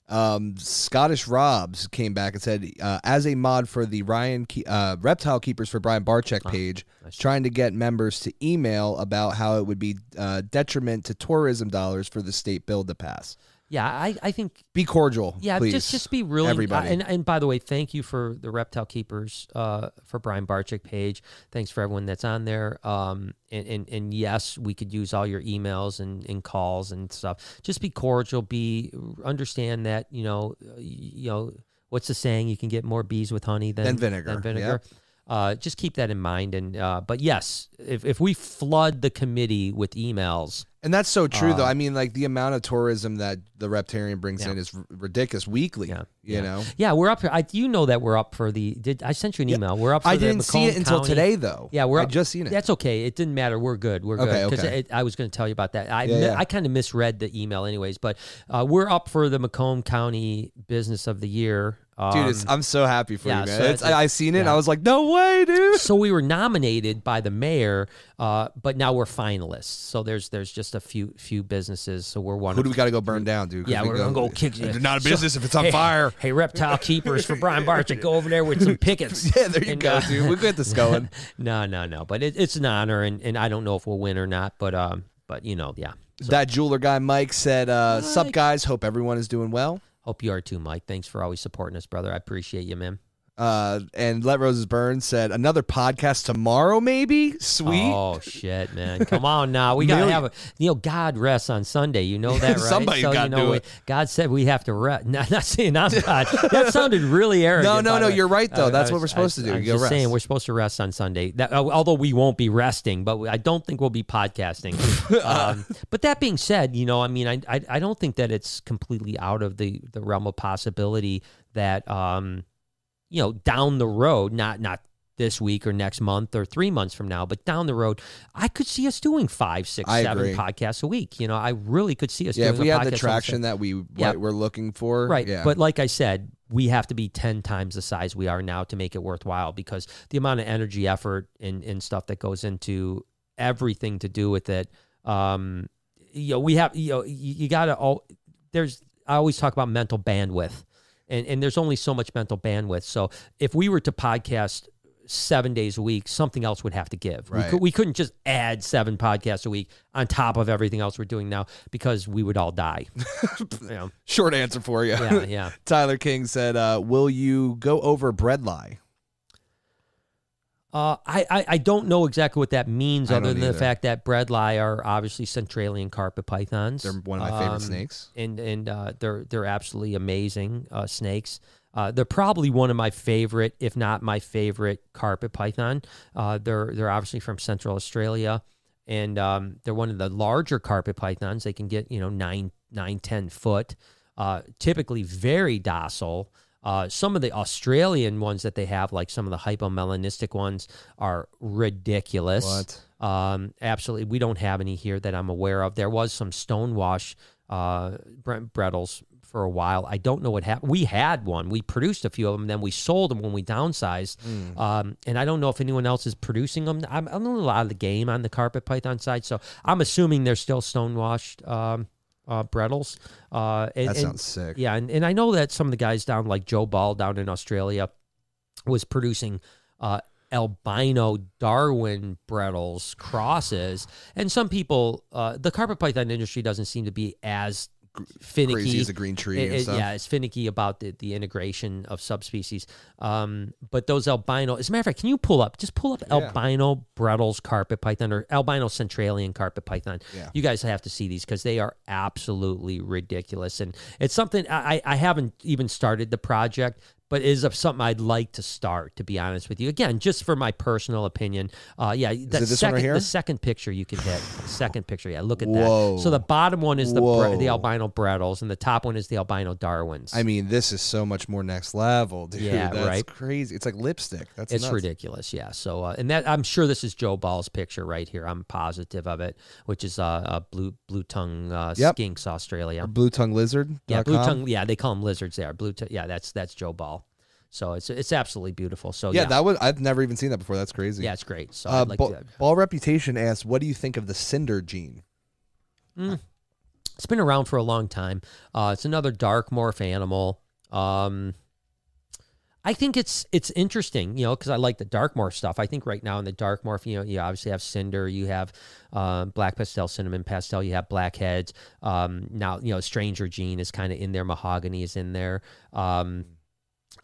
Um, Scottish Robs came back and said, uh, as a mod for the Ryan Ke- uh, Reptile Keepers for Brian Barczyk Oh, page, nice. trying to get members to email about how it would be uh, detriment to tourism dollars for the state bill to pass. Yeah, I, I think Be cordial, yeah, please. just just be really everybody. uh, and and by the way, thank you for the reptile keepers uh, for Brian Barczyk page. Thanks for everyone that's on there. Um, and, and and yes, we could use all your emails and, and calls and stuff. Just be cordial. Be understand that you know uh, you know what's the saying? You can get more bees with honey than Than vinegar, Than vinegar. uh, just keep that in mind. And uh, but yes, if if we flood the committee with emails, And that's so true, though. Uh, I mean, like the amount of tourism that the Reptarium brings Yeah. in is ridiculous weekly. Yeah, You yeah. know, yeah, we're up here. I you know that we're up for the. Did I sent you an email? We're up. For I didn't see it until today, though. Yeah, we're I up- just seen it. That's okay. It didn't matter. We're good. We're good. Okay, 'Cause okay. it- I was going to tell you about that. I Yeah, mi- yeah. I kind of misread the email, anyways. But uh, we're up for the Macomb County Business of the Year. Um, Dude, it's, I'm so happy for yeah, you, man. so It's, it's- I, I seen it. and yeah. I was like, no way, dude. so we were nominated by the mayor, uh, but now we're finalists. So there's there's just a few few businesses. So we're one. Who do we got to go burn down, dude? Yeah, we we're gonna go kick. It's not a [laughs] So- business if it's on hey, fire. Hey, reptile [laughs] keepers for Brian Barczyk, go over there with some pickets. [laughs] Yeah, there you And, go, uh, dude. We'll get this going. No, no, no. But it, it's an honor, and, and I don't know if we'll win or not. But um, but you know, yeah. that jeweler guy, Mike, said, uh, Sup, Mike. guys. Hope everyone is doing well. Hope you are too, Mike. Thanks for always supporting us, brother. I appreciate you, man. Uh, and Let Roses Burn said, another podcast tomorrow, maybe? Sweet. Oh shit, man! Come on now, we gotta have a you know God rests on Sunday. You know that, [laughs] right? Somebody's so, gotta you know, do we- it. God said we have to rest. [laughs] Not, not saying I'm [laughs] God. That sounded really arrogant. No, no, no, you're right, though. Uh, That's I what we're was- supposed to do. I, I'm just saying we're supposed to rest on Sunday. That, uh, although we won't be resting, but I don't think we'll be podcasting. um, but that being said, you know, I mean, I, I I don't think that it's completely out of the the realm of possibility that um, you know, down the road, not not this week or next month or three months from now, but down the road, I could see us doing five, six, I seven agree. podcasts a week. You know, I really could see us. Yeah, if we had the traction that we Yeah. we're looking for. Right. Yeah. But like I said, we have to be 10 times the size we are now to make it worthwhile because the amount of energy, effort, and, and stuff that goes into everything to do with it. Um, you know, we have, you know, you, you got to, all there's, I always talk about mental bandwidth, and, and there's only so much mental bandwidth. So if we were to podcast, Seven days a week, something else would have to give. We, Right. could, we couldn't just add seven podcasts a week on top of everything else we're doing now because we would all die. [laughs] know? Short answer for you. Yeah, yeah. [laughs] Tyler King said, uh, "Will you go over Bredli?" Uh, I, I I don't know exactly what that means, I other than the fact that Bredli are obviously Centralian carpet pythons. They're one of my favorite Um, snakes. and and uh, they're they're absolutely amazing uh, snakes. Uh, they're probably one of my favorite, if not my favorite, carpet python. Uh, they're they're obviously from Central Australia, and um, they're one of the larger carpet pythons. They can get you know nine nine ten foot. Uh, typically very docile. Uh, some of the Australian ones that they have, like some of the hypomelanistic ones, are ridiculous. What? Um, absolutely, we don't have any here that I'm aware of. There was some stonewash uh, bre- Bredlis for a while. I don't know what happened. We had one. We produced a few of them. Then we sold them when we downsized. Hmm. Um, and I don't know if anyone else is producing them. I'm, I'm a little out of the game on the carpet python side, so I'm assuming they're still stonewashed um, uh, Bredlis. Uh, and, That and- sounds sick. yeah, and, and I know that some of the guys down like Joe Ball down in Australia was producing uh, albino Darwin Bredlis crosses, and some people, uh, the carpet python industry doesn't seem to be as finicky. Crazy as a green tree It- and it- stuff. yeah, it's finicky about the, the integration of subspecies. Um, but those albino, as a matter of fact, can you pull up, just pull up albino Bredlis carpet python or albino Centralian carpet python? Yeah. You guys have to see these because they are absolutely ridiculous. And it's something I, I haven't even started the project, but it is of something I'd like to start, to be honest with you. Again, just for my personal opinion. Uh, yeah, the it this one second, right here? the second picture you can hit. The second picture, yeah, look at Whoa. that. So the bottom one is the bre- the albino Bredlis, and the top one is the albino Darwins. I mean, this is so much more next level, dude. Yeah, That's right. crazy. It's like lipstick. That's it's nuts. ridiculous, yeah. So, uh, and that I'm sure this is Joe Ball's picture right here. I'm positive of it, which is uh, uh blue blue tongue uh, Yep. skinks Australia. Blue tongue lizard. Yeah, blue tongue. Yeah, they call them lizards. There, blue. T- yeah, that's that's Joe Ball. So it's it's absolutely beautiful. So Yeah, yeah, that was. I've never even seen that before. That's crazy. yeah, it's great. So Uh, like Ball, to, Ball Reputation asks, "What do you think of the Cinder gene?" it's been around for a long time. Uh, it's another dark morph animal. Um, I think it's it's interesting, you know, because I like the dark morph stuff. I think right now in the dark morph, you know, you obviously have cinder, you have uh, black pastel, cinnamon pastel, you have blackheads. Um, now, you know, stranger gene is kind of in there, mahogany is in there. Um,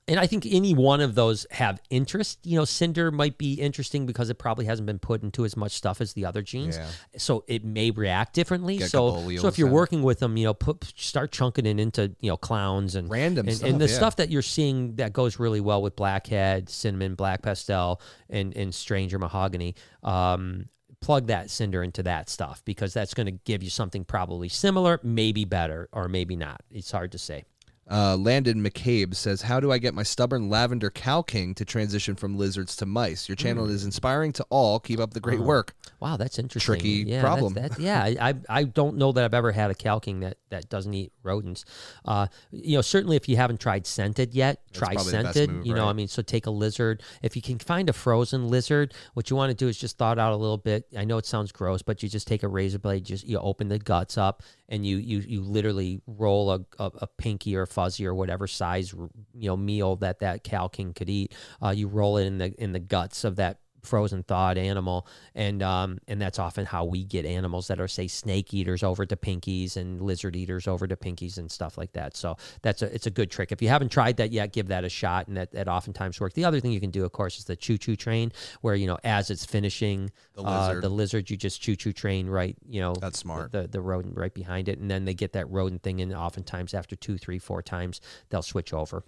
and I think any one of those have interest. You know, Cinder might be interesting because it probably hasn't been put into as much stuff as the other genes, Yeah. so it may react differently. Get so, so if you're in. working with them, you know, put start chunking it into you know clowns and Random and, stuff, and the yeah. stuff that you're seeing that goes really well with blackhead, cinnamon, black pastel, and and stranger mahogany. Um, plug that cinder into that stuff because that's going to give you something probably similar, maybe better, or maybe not. It's hard to say. Uh, Landon McCabe says, "How do I get my stubborn lavender Cal king to transition from lizards to mice? Your channel is inspiring to all. Keep up the great work." Wow, that's interesting. Tricky yeah, problem. That's, that, yeah, I, I don't know that I've ever had a Cal king that that doesn't eat rodents. Uh, you know, certainly if you haven't tried scented yet, try the best scented. move, you know, right? I mean, so take a lizard. If you can find a frozen lizard, what you want to do is just thaw it out a little bit. I know it sounds gross, but you just take a razor blade, just you open the guts up, and you you you literally roll a, a, a pinky or fuzzy or whatever size you know meal that that Cal king could eat. Uh, you roll it in the in the guts of that frozen thawed animal. And um and that's often how we get animals that are say snake eaters over to pinkies and lizard eaters over to pinkies and stuff like that. So that's a it's a good trick. If you haven't tried that yet give that a shot. And that, that oftentimes works the other thing you can do of course is the choo choo train where you know as it's finishing The uh, lizard. the lizard. you just choo choo train right you know That's smart. the the rodent right behind it. And then they get that rodent thing. And oftentimes after two three four times they'll switch over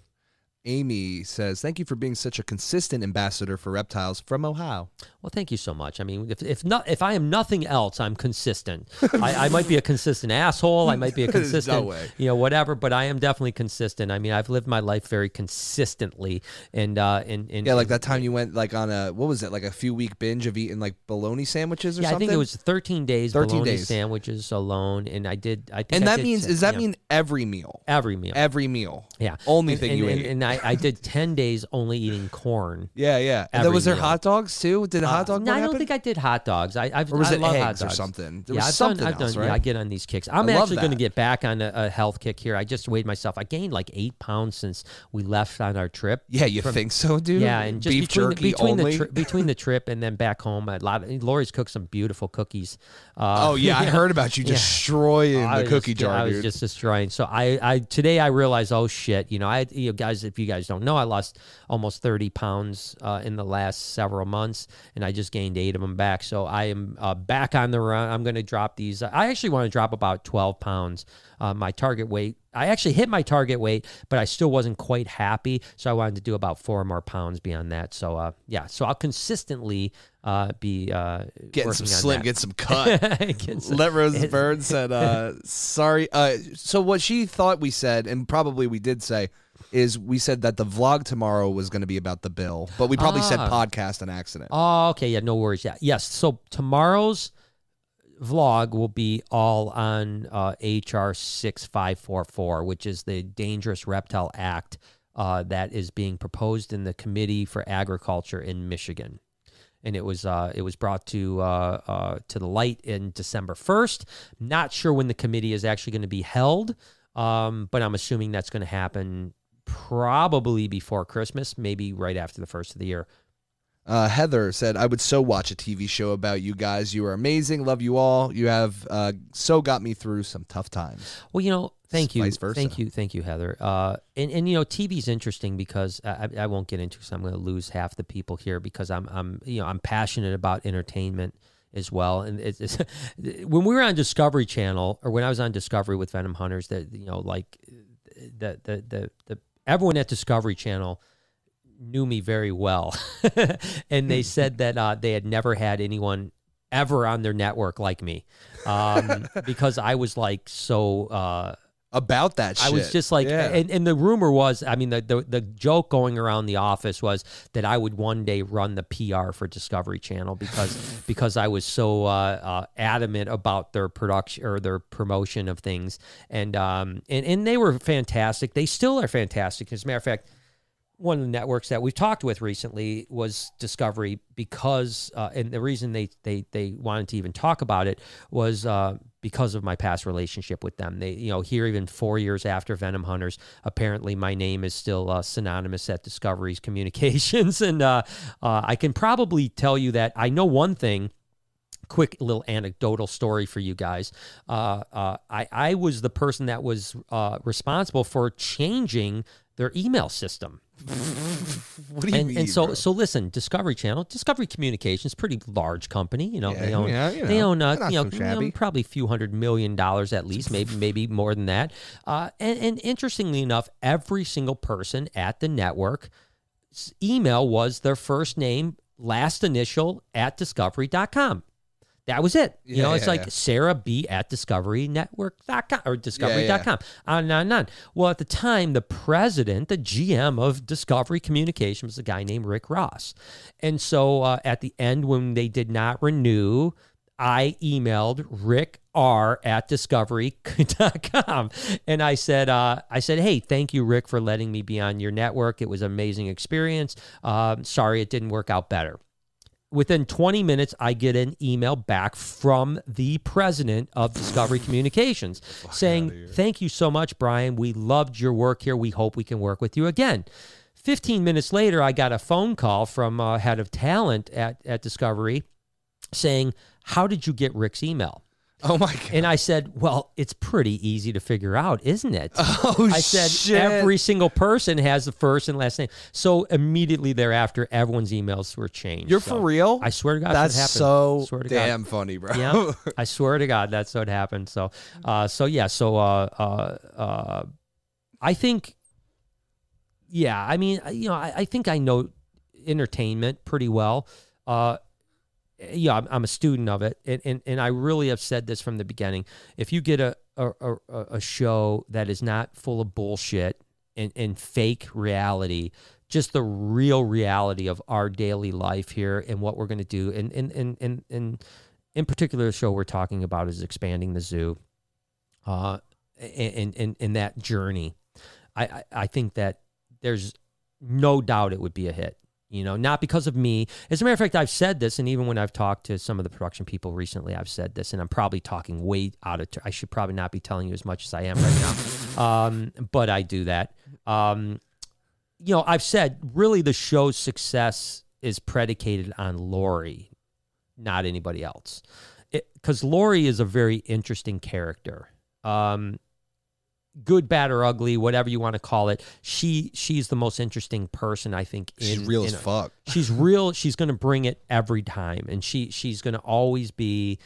Amy says, "Thank you for being such a consistent ambassador for reptiles from Ohio." Well, thank you so much. I mean, if if not if I am nothing else, I'm consistent. [laughs] I, I might be a consistent asshole. I might be a [laughs] no consistent, way. you know, whatever. But I am definitely consistent. I mean, I've lived my life very consistently, and uh, and, and Yeah, like that time you went like on a what was it like a few week binge of eating like bologna sandwiches or something? Yeah, I think it was 13 days 13 bologna days. sandwiches alone, and I did. I think and that means does that mean every meal? every meal? Every meal. yeah, Only and, thing and, you ate. and I, I did 10 days only eating corn. Yeah, yeah. And Every was there meal. hot dogs too? Did a hot dog? Uh, no, one I don't happen? think I did hot dogs. I, I've Or was I it love hot eggs or dogs. something? There yeah, was I've something done, I've else, done, right? Yeah, I get on these kicks. I'm I love actually going to that. get back on a, a health kick here. I just weighed myself. I gained like eight pounds since we left on our trip. Yeah, you think so, dude? Yeah, and just beef between, jerky the, between only. the tri- between the trip and then back home, a lot. Of, Lori's cooked some beautiful cookies. Uh, oh yeah, I [laughs] heard about you destroying I the was cookie just, jar, I was dude. just destroying. So I, I today I realized, oh shit, you know, I, you know, guys, if you guys don't know, I lost almost thirty pounds uh, in the last several months, and I just gained eight of them back. So I am uh, back on the run. I'm going to drop these. I actually want to drop about twelve pounds. Uh, my target weight. I actually hit my target weight, but I still wasn't quite happy. So I wanted to do about four more pounds beyond that. So uh, yeah, so I'll consistently uh, be uh, Getting some slim, that. get some cut. [laughs] Get some- Let Rose [laughs] Bird said, uh, sorry. Uh, so what she thought we said, and probably we did say, is we said that the vlog tomorrow was going to be about the bill, but we probably said Ah. podcast on accident. Oh, okay. Yeah, no worries. Yeah. Yes. So tomorrow's vlog will be all on uh, HR 6544, which is the Dangerous Reptile Act uh, that is being proposed in the Committee for Agriculture in Michigan. And it was uh, it was brought to uh, uh, to the light in December first. Not sure when the committee is actually going to be held, um, but I'm assuming that's going to happen probably before Christmas, maybe right after the first of the year. Uh, Heather said, I would so watch a TV show about you guys. You are amazing. Love you all. You have uh, so got me through some tough times. Well, you know, thank you, Vice versa. thank you, thank you, Heather. Uh, and and you know, TV's interesting because I, I- won't get into because I'm going to lose half the people here because I'm I'm you know I'm passionate about entertainment as well. And it's, it's [laughs] when we were on Discovery Channel or when I was on Discovery with Venom Hunters, that you know, like the the the the everyone at Discovery Channel knew me very well, [laughs] and they said that uh, they had never had anyone ever on their network like me um, [laughs] because I was like so. Uh, About that shit. I was just like, Yeah. and, and the rumor was, I mean, the, the the joke going around the office was that I would one day run the PR for Discovery Channel because [laughs] because I was so uh, uh, adamant about their production or their promotion of things, and um and and they were fantastic. They still are fantastic. As a matter of fact, one of the networks that we've talked with recently was Discovery because, uh, and the reason they they they wanted to even talk about it was uh, because of my past relationship with them. They, you know, here even four years after Venom Hunters, apparently my name is still uh, synonymous at Discovery's [laughs] communications, and uh, uh, I can probably tell you that I know one thing quick little anecdotal story for you guys. Uh, uh, I, I was the person that was uh, responsible for changing their email system. [laughs] What do you and, mean? and so bro? so listen, Discovery Channel, Discovery Communications, pretty large company. You know, Yeah, they own yeah, you they own uh, you know, so know, probably a few hundred million dollars at least, maybe maybe more than that. Uh, and, and interestingly enough, every single person at the network email was their first name, last initial at discovery.com. That was it. You Yeah, know, it's yeah, like yeah. Sarah B at discoverynetwork.com or yeah. discovery.com. On and on and on. Well, at the time, the president, the GM of Discovery Communications was a guy named Rick Ross. And so uh, at the end, when they did not renew, I emailed Rick R at discovery.com and I said, uh, I said, hey, thank you, Rick, for letting me be on your network. It was an amazing experience. Um, sorry it didn't work out better. Within 20 minutes, I get an email back from the president of Discovery Communications saying, Thank you so much, Brian. We loved your work here. We hope we can work with you again. 15 minutes later, I got a phone call from uh, head of talent at, at Discovery saying, How did you get Rick's email? Oh my god. [laughs] And I said, Well, it's pretty easy to figure out, isn't it? [laughs] Oh I said, shit. Every single person has the first and last name. So immediately thereafter, everyone's emails were changed. You're So for real? I swear to God, That's that's happened. so Swear to God. damn funny, bro. Yeah, I [laughs] swear to God, that's what happened. So, uh, so yeah, so uh, uh, uh, I think, yeah, I mean, you know, I, I think I know entertainment pretty well. Uh, yeah, I'm, I'm a student of it, and, and and I really have said this from the beginning. If you get a a, a, show that is not full of bullshit and, and fake reality, just the real reality of our daily life here and what we're going to do, and and and and and in particular, the show we're talking about is expanding the zoo, uh, and and and that journey. I, I I think that there's no doubt it would be a hit. You know, not because of me. As a matter of fact, I've said this, and even when I've talked to some of the production people recently, I've said this, and I'm probably talking way out of. T- I should probably not be telling you as much as I am right now, [laughs] um, but I do that. Um, you know, I've said really the show's success is predicated on Lori, not anybody else, because Lori is a very interesting character. Um, good, bad, or ugly, whatever you want to call it. She she's the most interesting person I think. In, She's real in as fuck. [laughs] she's real. She's going to bring it every time, and she she's going to always be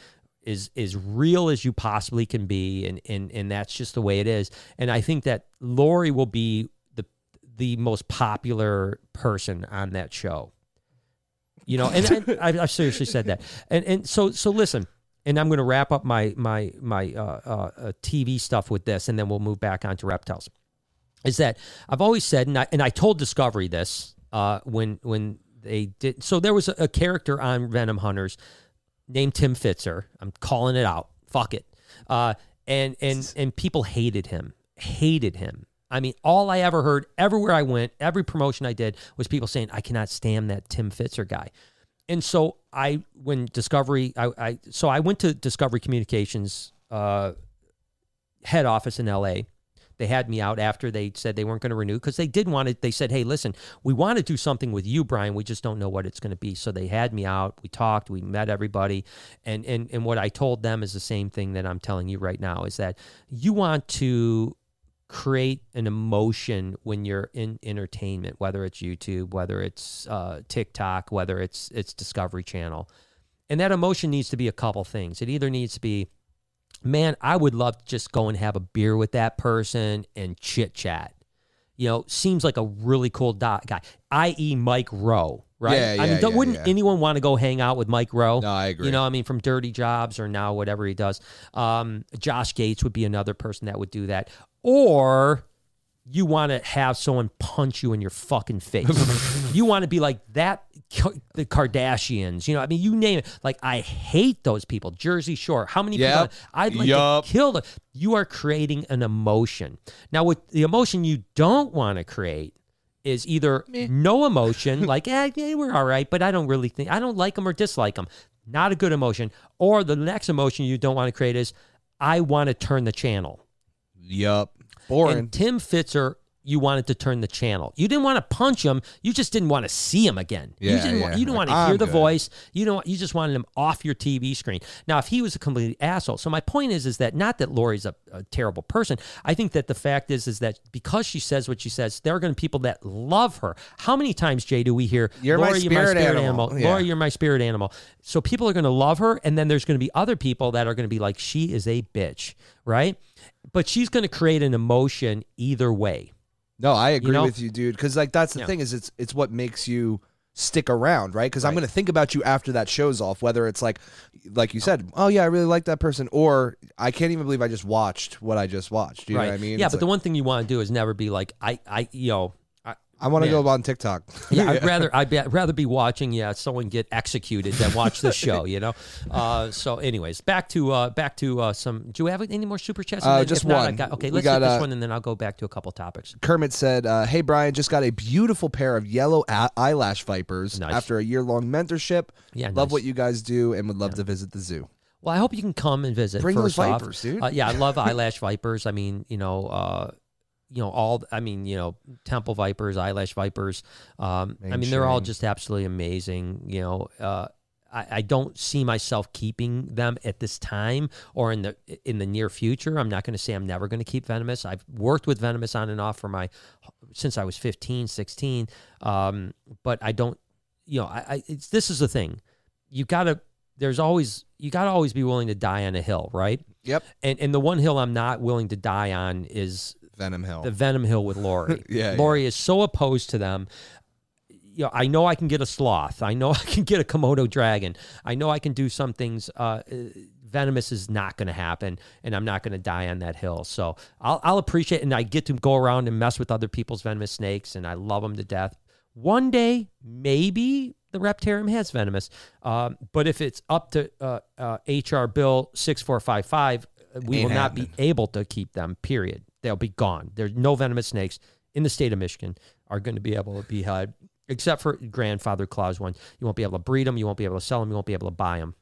as as real as you possibly can be, and and and that's just the way it is. And I think that Lori will be the the most popular person on that show. You know, and, and [laughs] I, I've seriously said that. And and so so listen. And I'm going to wrap up my my my uh, uh, uh, TV stuff with this, and then we'll move back onto reptiles is that I've always said, and I, and I told Discovery this uh, when when they did. So there was a, a character on Venom Hunters named Tim Fitzer. I'm calling it out. Fuck it. Uh, and and [laughs] and people hated him. Hated him. I mean, all I ever heard, everywhere I went, every promotion I did, was people saying, "I cannot stand that Tim Fitzer guy." And so I, when Discovery, I, I so I went to Discovery Communications uh, head office in L.A. They had me out after they said they weren't going to renew because they did want it. They said, "Hey, listen, we want to do something with you, Brian. We just don't know what it's going to be." So they had me out. We talked. We met everybody, and and and what I told them is the same thing that I'm telling you right now: is that you want to create an emotion when you're in entertainment, whether it's YouTube, whether it's uh, TikTok, whether it's it's Discovery Channel, and that emotion needs to be a couple things. It either needs to be man, I would love to just go and have a beer with that person and chit chat. You know, seems like a really cool guy, i.e., Mike Rowe, right? Yeah, I yeah, mean, yeah, wouldn't anyone want to go hang out with Mike Rowe? No, I agree. You know, I mean, from Dirty Jobs or now whatever he does. Um, Josh Gates would be another person that would do that. Or you want to have someone punch you in your fucking face. [laughs] you want to be like that, the Kardashians. You know, I mean, you name it. Like, I hate those people. Jersey Shore. How many Yep. people? I'd like Yup. to kill them. You are creating an emotion. Now, with the emotion you don't want to create is either no emotion, [laughs] like, eh, yeah, we're all right, but I don't really think, I don't like them or dislike them. Not a good emotion. Or the next emotion you don't want to create is, I want to turn the channel. Yup. Boring. And Tim Fitzer you wanted to turn the channel. You didn't want to punch him. You just didn't want to see him again. you Yeah, didn't. Want, yeah. you didn't want to hear I'm the good. voice. You don't. You just wanted him off your TV screen. Now, if he was a complete asshole, so my point is, is that not that Lori's a, a terrible person. I think that the fact is, is that because she says what she says, there are going to be people that love her. How many times, Jay, do we hear, You're my Lori, you're my spirit spirit animal." animal. Yeah. Lori, you're my spirit animal. So people are going to love her, and then there's going to be other people that are going to be like, she is a bitch, right? But she's going to create an emotion either way. No, I agree know? with you, dude. Because like that's the Yeah. thing is it's it's what makes you stick around, right? Because I'm gonna think about you after that show's off. Whether it's like, like you said, oh yeah, I really like that person, or I can't even believe I just watched what I just watched. You right. know what I mean? Yeah, It's but the one thing you want to do is never be like, I, I, you know, I, want to go on TikTok. [laughs] yeah, I'd [laughs] rather I'd, be, I'd rather be watching yeah someone get executed than watch this show, [laughs] you know. Uh, so, anyways, back to uh, back to uh, some. Do we have any more super chats? Uh, just not, one. got- okay, let's hit this uh, one, and then I'll go back to a couple topics. Kermit said, uh, "Hey Brian, just got a beautiful pair of yellow a- eyelash vipers Nice. after a year long mentorship. Yeah, love nice. what you guys do, and would love to visit the zoo. Well, I hope you can come and visit. Bring those first off. vipers, dude. Uh, yeah, I love eyelash vipers. I mean, you know, uh, you know, all. I mean, you know, temple vipers, eyelash vipers. Um, I mean, they're all just absolutely amazing. You know, uh, I, I don't see myself keeping them at this time or in the in the near future. I'm not going to say I'm never going to keep venomous. I've worked with venomous on and off for my since I was 15, 16. Um, but I don't. You know, I, I it's, this is the thing. You gotta. There's always you gotta always be willing to die on a hill, right? Yep, And and the one hill I'm not willing to die on is Venom Hill. the Venom Hill with Lori. [laughs] Yeah, Lori is so opposed to them. You know, I know I can get a sloth. I know [laughs] I can get a Komodo dragon. I know I can do some things. Uh, uh, venomous is not going to happen, and I'm not going to die on that hill. So I'll, I'll appreciate, and I get to go around and mess with other people's venomous snakes, and I love them to death. One day, maybe the Reptarium has venomous, um, but if it's up to uh, uh, HR Bill six four five five, we Ain't will not be able to keep them. Period. They'll be gone. There's no venomous snakes in the state of Michigan are going to be able to be had, except for grandfather clause one. You won't be able to breed them. You won't be able to sell them. You won't be able to buy them.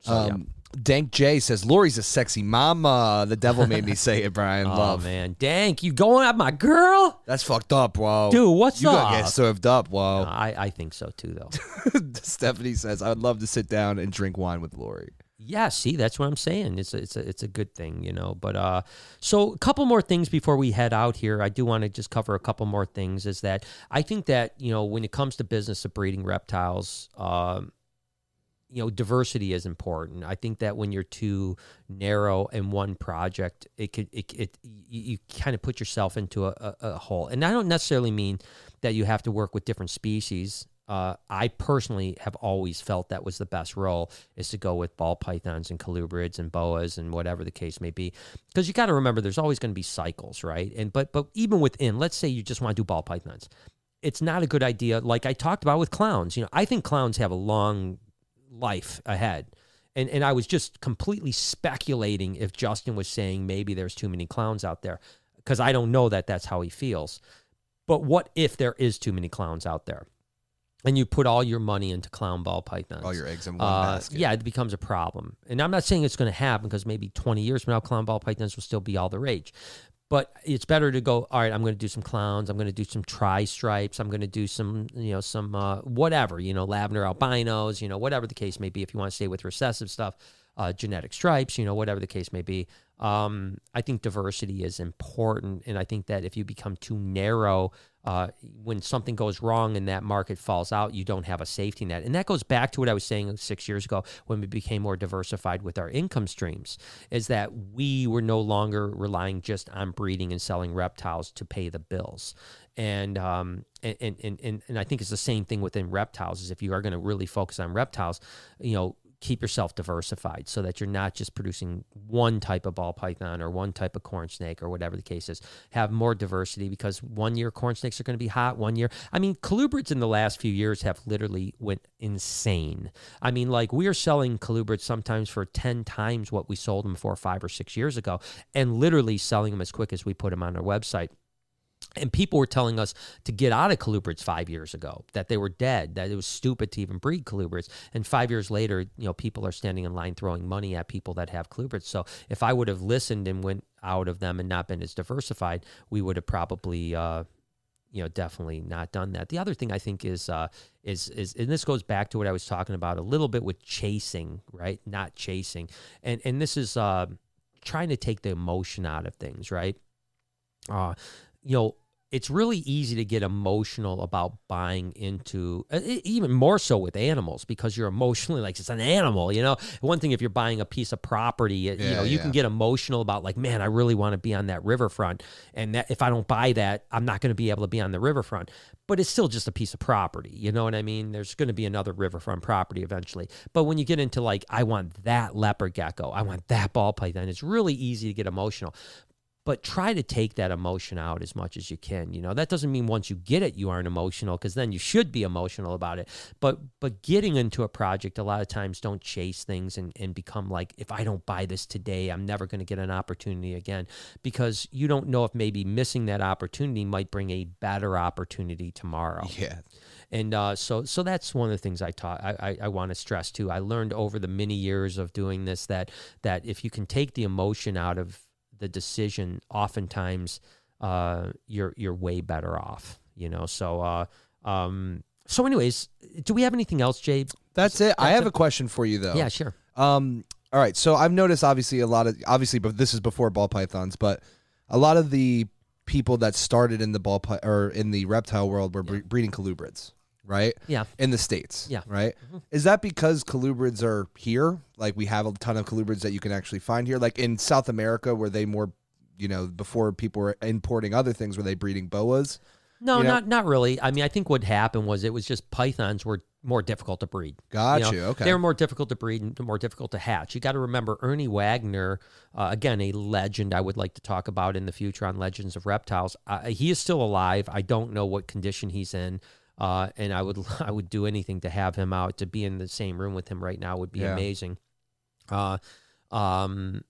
So yeah. um, Dank J says Lori's a sexy mama. The devil made me say it, Brian. [laughs] Oh Love. man, Dank, you going at my girl? That's fucked up, whoa. Dude, what's you up? gotta get served up, whoa. I, I think so too, though. [laughs] Stephanie says, I'd love to sit down and drink wine with Lori. Yeah, see, that's what I'm saying. It's a, it's a, it's a good thing, you know. But uh, so a couple more things before we head out here. I do want to just cover a couple more things. Is that I think that you know when it comes to business of breeding reptiles, um, you know, diversity is important. I think that when you're too narrow in one project, it could it, it you, you kind of put yourself into a, a, a hole. And I don't necessarily mean that you have to work with different species. Uh, I personally have always felt that was the best role is to go with ball pythons and colubrids and boas and whatever the case may be, because you got to remember there's always going to be cycles, right? And but but even within, let's say you just want to do ball pythons, it's not a good idea. Like I talked about with clowns, you know, I think clowns have a long life ahead. And and I was just completely speculating if Justin was saying maybe there's too many clowns out there because I don't know that that's how he feels. But what if there is too many clowns out there? And you put all your money into clown ball pythons. All your eggs in one Uh, basket. yeah, it becomes a problem. And I'm not saying it's going to happen because maybe 20 years from now, clown ball pythons will still be all the rage. But it's better to go. All right, I'm going to do some clowns. I'm going to do some tri stripes. I'm going to do some, you know, some uh, whatever, you know, lavender albinos, you know, whatever the case may be. If you want to stay with recessive stuff, uh, genetic stripes, you know, whatever the case may be. Um, I think diversity is important, and I think that if you become too narrow, uh, when something goes wrong and that market falls out, you don't have a safety net. And that goes back to what I was saying six years ago when we became more diversified with our income streams, is that we were no longer relying just on breeding and selling reptiles to pay the bills. And um, and, and, and, and I think it's the same thing within reptiles is if you are going to really focus on reptiles, you know, keep yourself diversified so that you're not just producing one type of ball python or one type of corn snake or whatever the case is. Have more diversity because one year corn snakes are going to be hot. One year, I mean, colubrids in the last few years have literally went insane. I mean, like we are selling colubrids sometimes for ten times what we sold them for five or six years ago, and literally selling them as quick as we put them on our website And people were telling us to get out of colubrids five years ago, that they were dead, that it was stupid to even breed colubrids. And five years later, you know, people are standing in line throwing money at people that have colubrids. So if I would have listened and went out of them and not been as diversified, we would have probably, uh, you know, definitely not done that. The other thing I think is, uh, is, is, and this goes back to what I was talking about a little bit with chasing, right? Not chasing, and and this is uh, trying to take the emotion out of things, right? Uh, you know, it's really easy to get emotional about buying into uh, even more so with animals because you're emotionally like it's an animal you know? One thing if you're buying a piece of property you Yeah, know you yeah. can get emotional about like man i really want to be on that riverfront and that if i don't buy that i'm not going to be able to be on the riverfront. But it's still just a piece of property you know what i mean? There's going to be another riverfront property eventually. But when you get into like i want that leopard gecko i want that ball python it's really easy to get emotional but try to take that emotion out as much as you can you know that doesn't mean once you get it you aren't emotional because then you should be emotional about it but but getting into a project a lot of times don't chase things and, and become like if i don't buy this today i'm never going to get an opportunity again because you don't know if maybe missing that opportunity might bring a better opportunity tomorrow Yeah. and uh, so so that's one of the things I taught. I, I, I want to stress too. I learned over the many years of doing this that that if you can take the emotion out of the decision, oftentimes uh, you're you're way better off. You know. So uh, um, so anyways, do we have anything else, Jay? That's it. I have it. a question for you though. Yeah, sure. Um. All right. So I've noticed obviously a lot of obviously, but this is before ball pythons, but a lot of the people that started in the ball or in the reptile world were bre- breeding colubrids, right? Yeah. In the states. Yeah. Right. Is that because colubrids are here? Like we have a ton of colubrids that you can actually find here. Like in South America, were they more, you know, before people were importing other things, were they breeding boas? No, You know- not not really. I mean, I think what happened was it was just pythons were more difficult to breed. Got know, you. Okay. They were more difficult to breed and more difficult to hatch. You got to remember Ernie Wagner, uh, again, a legend I would like to talk about in the future on Legends of Reptiles. Uh, he is still alive. I don't know what condition he's in. Uh, and I would [laughs] I would do anything to have him out to be in the same room with him right now would be Yeah. amazing. Uh, um,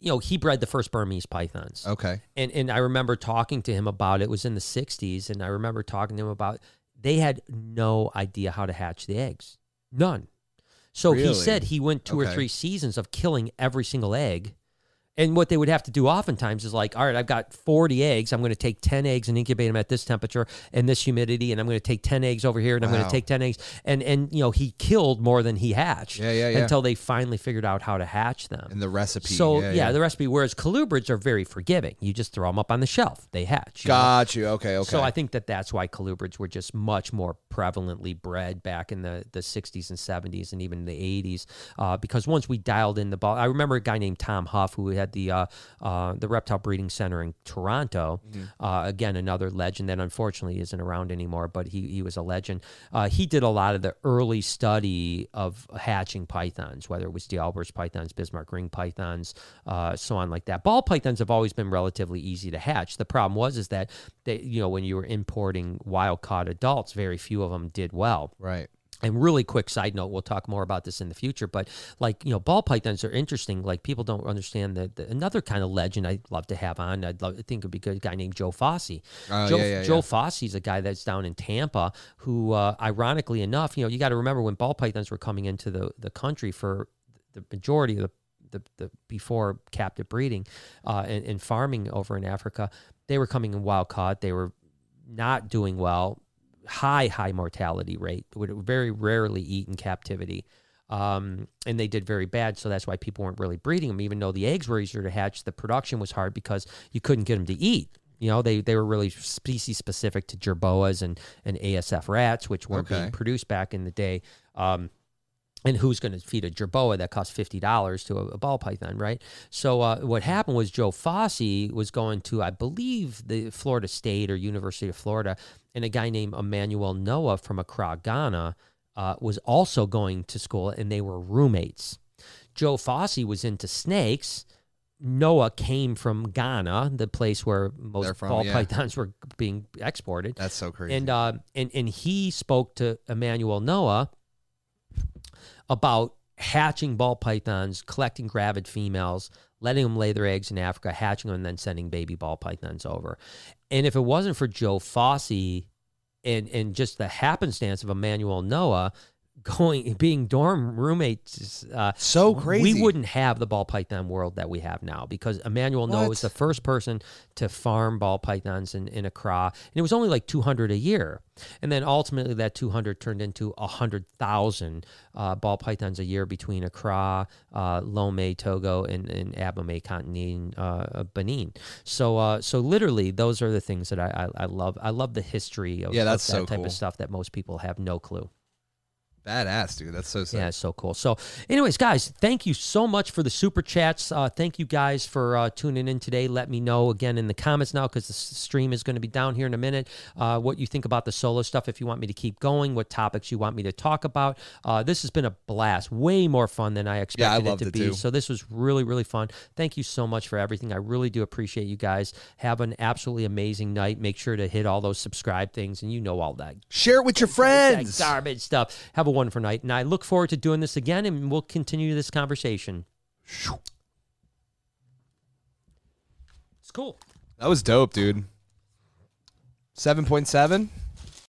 you know, he bred the first Burmese pythons okay. and and I remember talking to him about it. it was in the 60s and I remember talking to him about they had no idea how to hatch the eggs. None. So he said he went two or three seasons of killing every single egg. And what they would have to do oftentimes is like, all right, I've got 40 eggs. I'm going to take 10 eggs and incubate them at this temperature and this humidity. And I'm going to take 10 eggs over here and I'm going to take 10 eggs. And, and, you know, he killed more than he hatched Yeah, yeah, yeah. until they finally figured out how to hatch them. And the recipe. So yeah, yeah, the recipe. Whereas colubrids are very forgiving. You just throw them up on the shelf, they hatch. you know? Got you. Okay. Okay. So I think that that's why colubrids were just much more prevalently bred back in the, the 60s and 70s and even the 80s. Uh, because once we dialed in the ball, I remember a guy named Tom Huff who had the uh, uh, the reptile breeding center in Toronto. Uh, again, another legend that unfortunately isn't around anymore, but he, he was a legend. Uh, he did a lot of the early study of hatching pythons, whether it was D'Albertis pythons, Bismarck ring pythons, uh, so on like that. Ball pythons have always been relatively easy to hatch. The problem was is that they, you know, when you were importing wild caught adults, very few of them did well. right. And really quick side note, we'll talk more about this in the future, but like, you know, ball pythons are interesting. Like people don't understand that another kind of legend I'd love to have on, I'd love, I think it'd be good, a guy named Joe Fossey. Oh, Joe, yeah, yeah, Joe yeah. Fossey's a guy that's down in Tampa who, uh, ironically enough, you know, you got to remember when ball pythons were coming into the, the country for the majority of the, the, the before captive breeding uh, and, and farming over in Africa, they were coming in wild caught. They were not doing well, high, high mortality rate, would very rarely eat in captivity. Um, and they did very bad. So that's why people weren't really breeding them, even though the eggs were easier to hatch. The production was hard because you couldn't get them to eat. You know, they, they were really species specific to jerboas and, and ASF rats, which were Okay. being produced back in the day. Um, and who's going to feed a jerboa that costs fifty dollars to a, a ball python, right? So uh, what happened was Joe Fossey was going to, I believe, the Florida State or University of Florida, and a guy named Emmanuel Noah from Accra, Ghana, uh, was also going to school, and they were roommates. Joe Fossey was into snakes. Noah came from Ghana, the place where most from, ball yeah. pythons were being exported. That's so crazy. And uh, and and he spoke to Emmanuel Noah about hatching ball pythons, collecting gravid females, letting them lay their eggs in Africa, hatching them, and then sending baby ball pythons over. And if it wasn't for Joe Fossey and and just the happenstance of Emmanuel Noah going being dorm roommates uh, So crazy. we wouldn't have the ball python world that we have now because Emmanuel What? was the first person to farm ball pythons in, in Accra. And it was only like 200 a year. And then ultimately that 200 turned into 100,000 uh, ball pythons a year between Accra, uh, Lomé, Togo, and, and Abomey, Cotonou, uh, Benin. So uh, so literally those are the things that I, I, I love. I love the history of, Yeah, of that's that so type cool. of stuff that most people have no clue. Badass, dude. That's so sick. Yeah, so cool. So, anyways, guys, thank you so much for the super chats. Uh, thank you guys for uh, tuning in today. Let me know again in the comments now because the stream is going to be down here in a minute. Uh, what you think about the solo stuff? If you want me to keep going, what topics you want me to talk about? Uh, this has been a blast. Way more fun than I expected loved it to it be. too. So this was really, really fun. Thank you so much for everything. I really do appreciate you guys. Have an absolutely amazing night. Make sure to hit all those subscribe things, and you know all that Share it with your that friends. garbage stuff. Have a wonderful night. And I look forward to doing this again and we'll continue this conversation. It's cool. That was dope, dude. 7.7?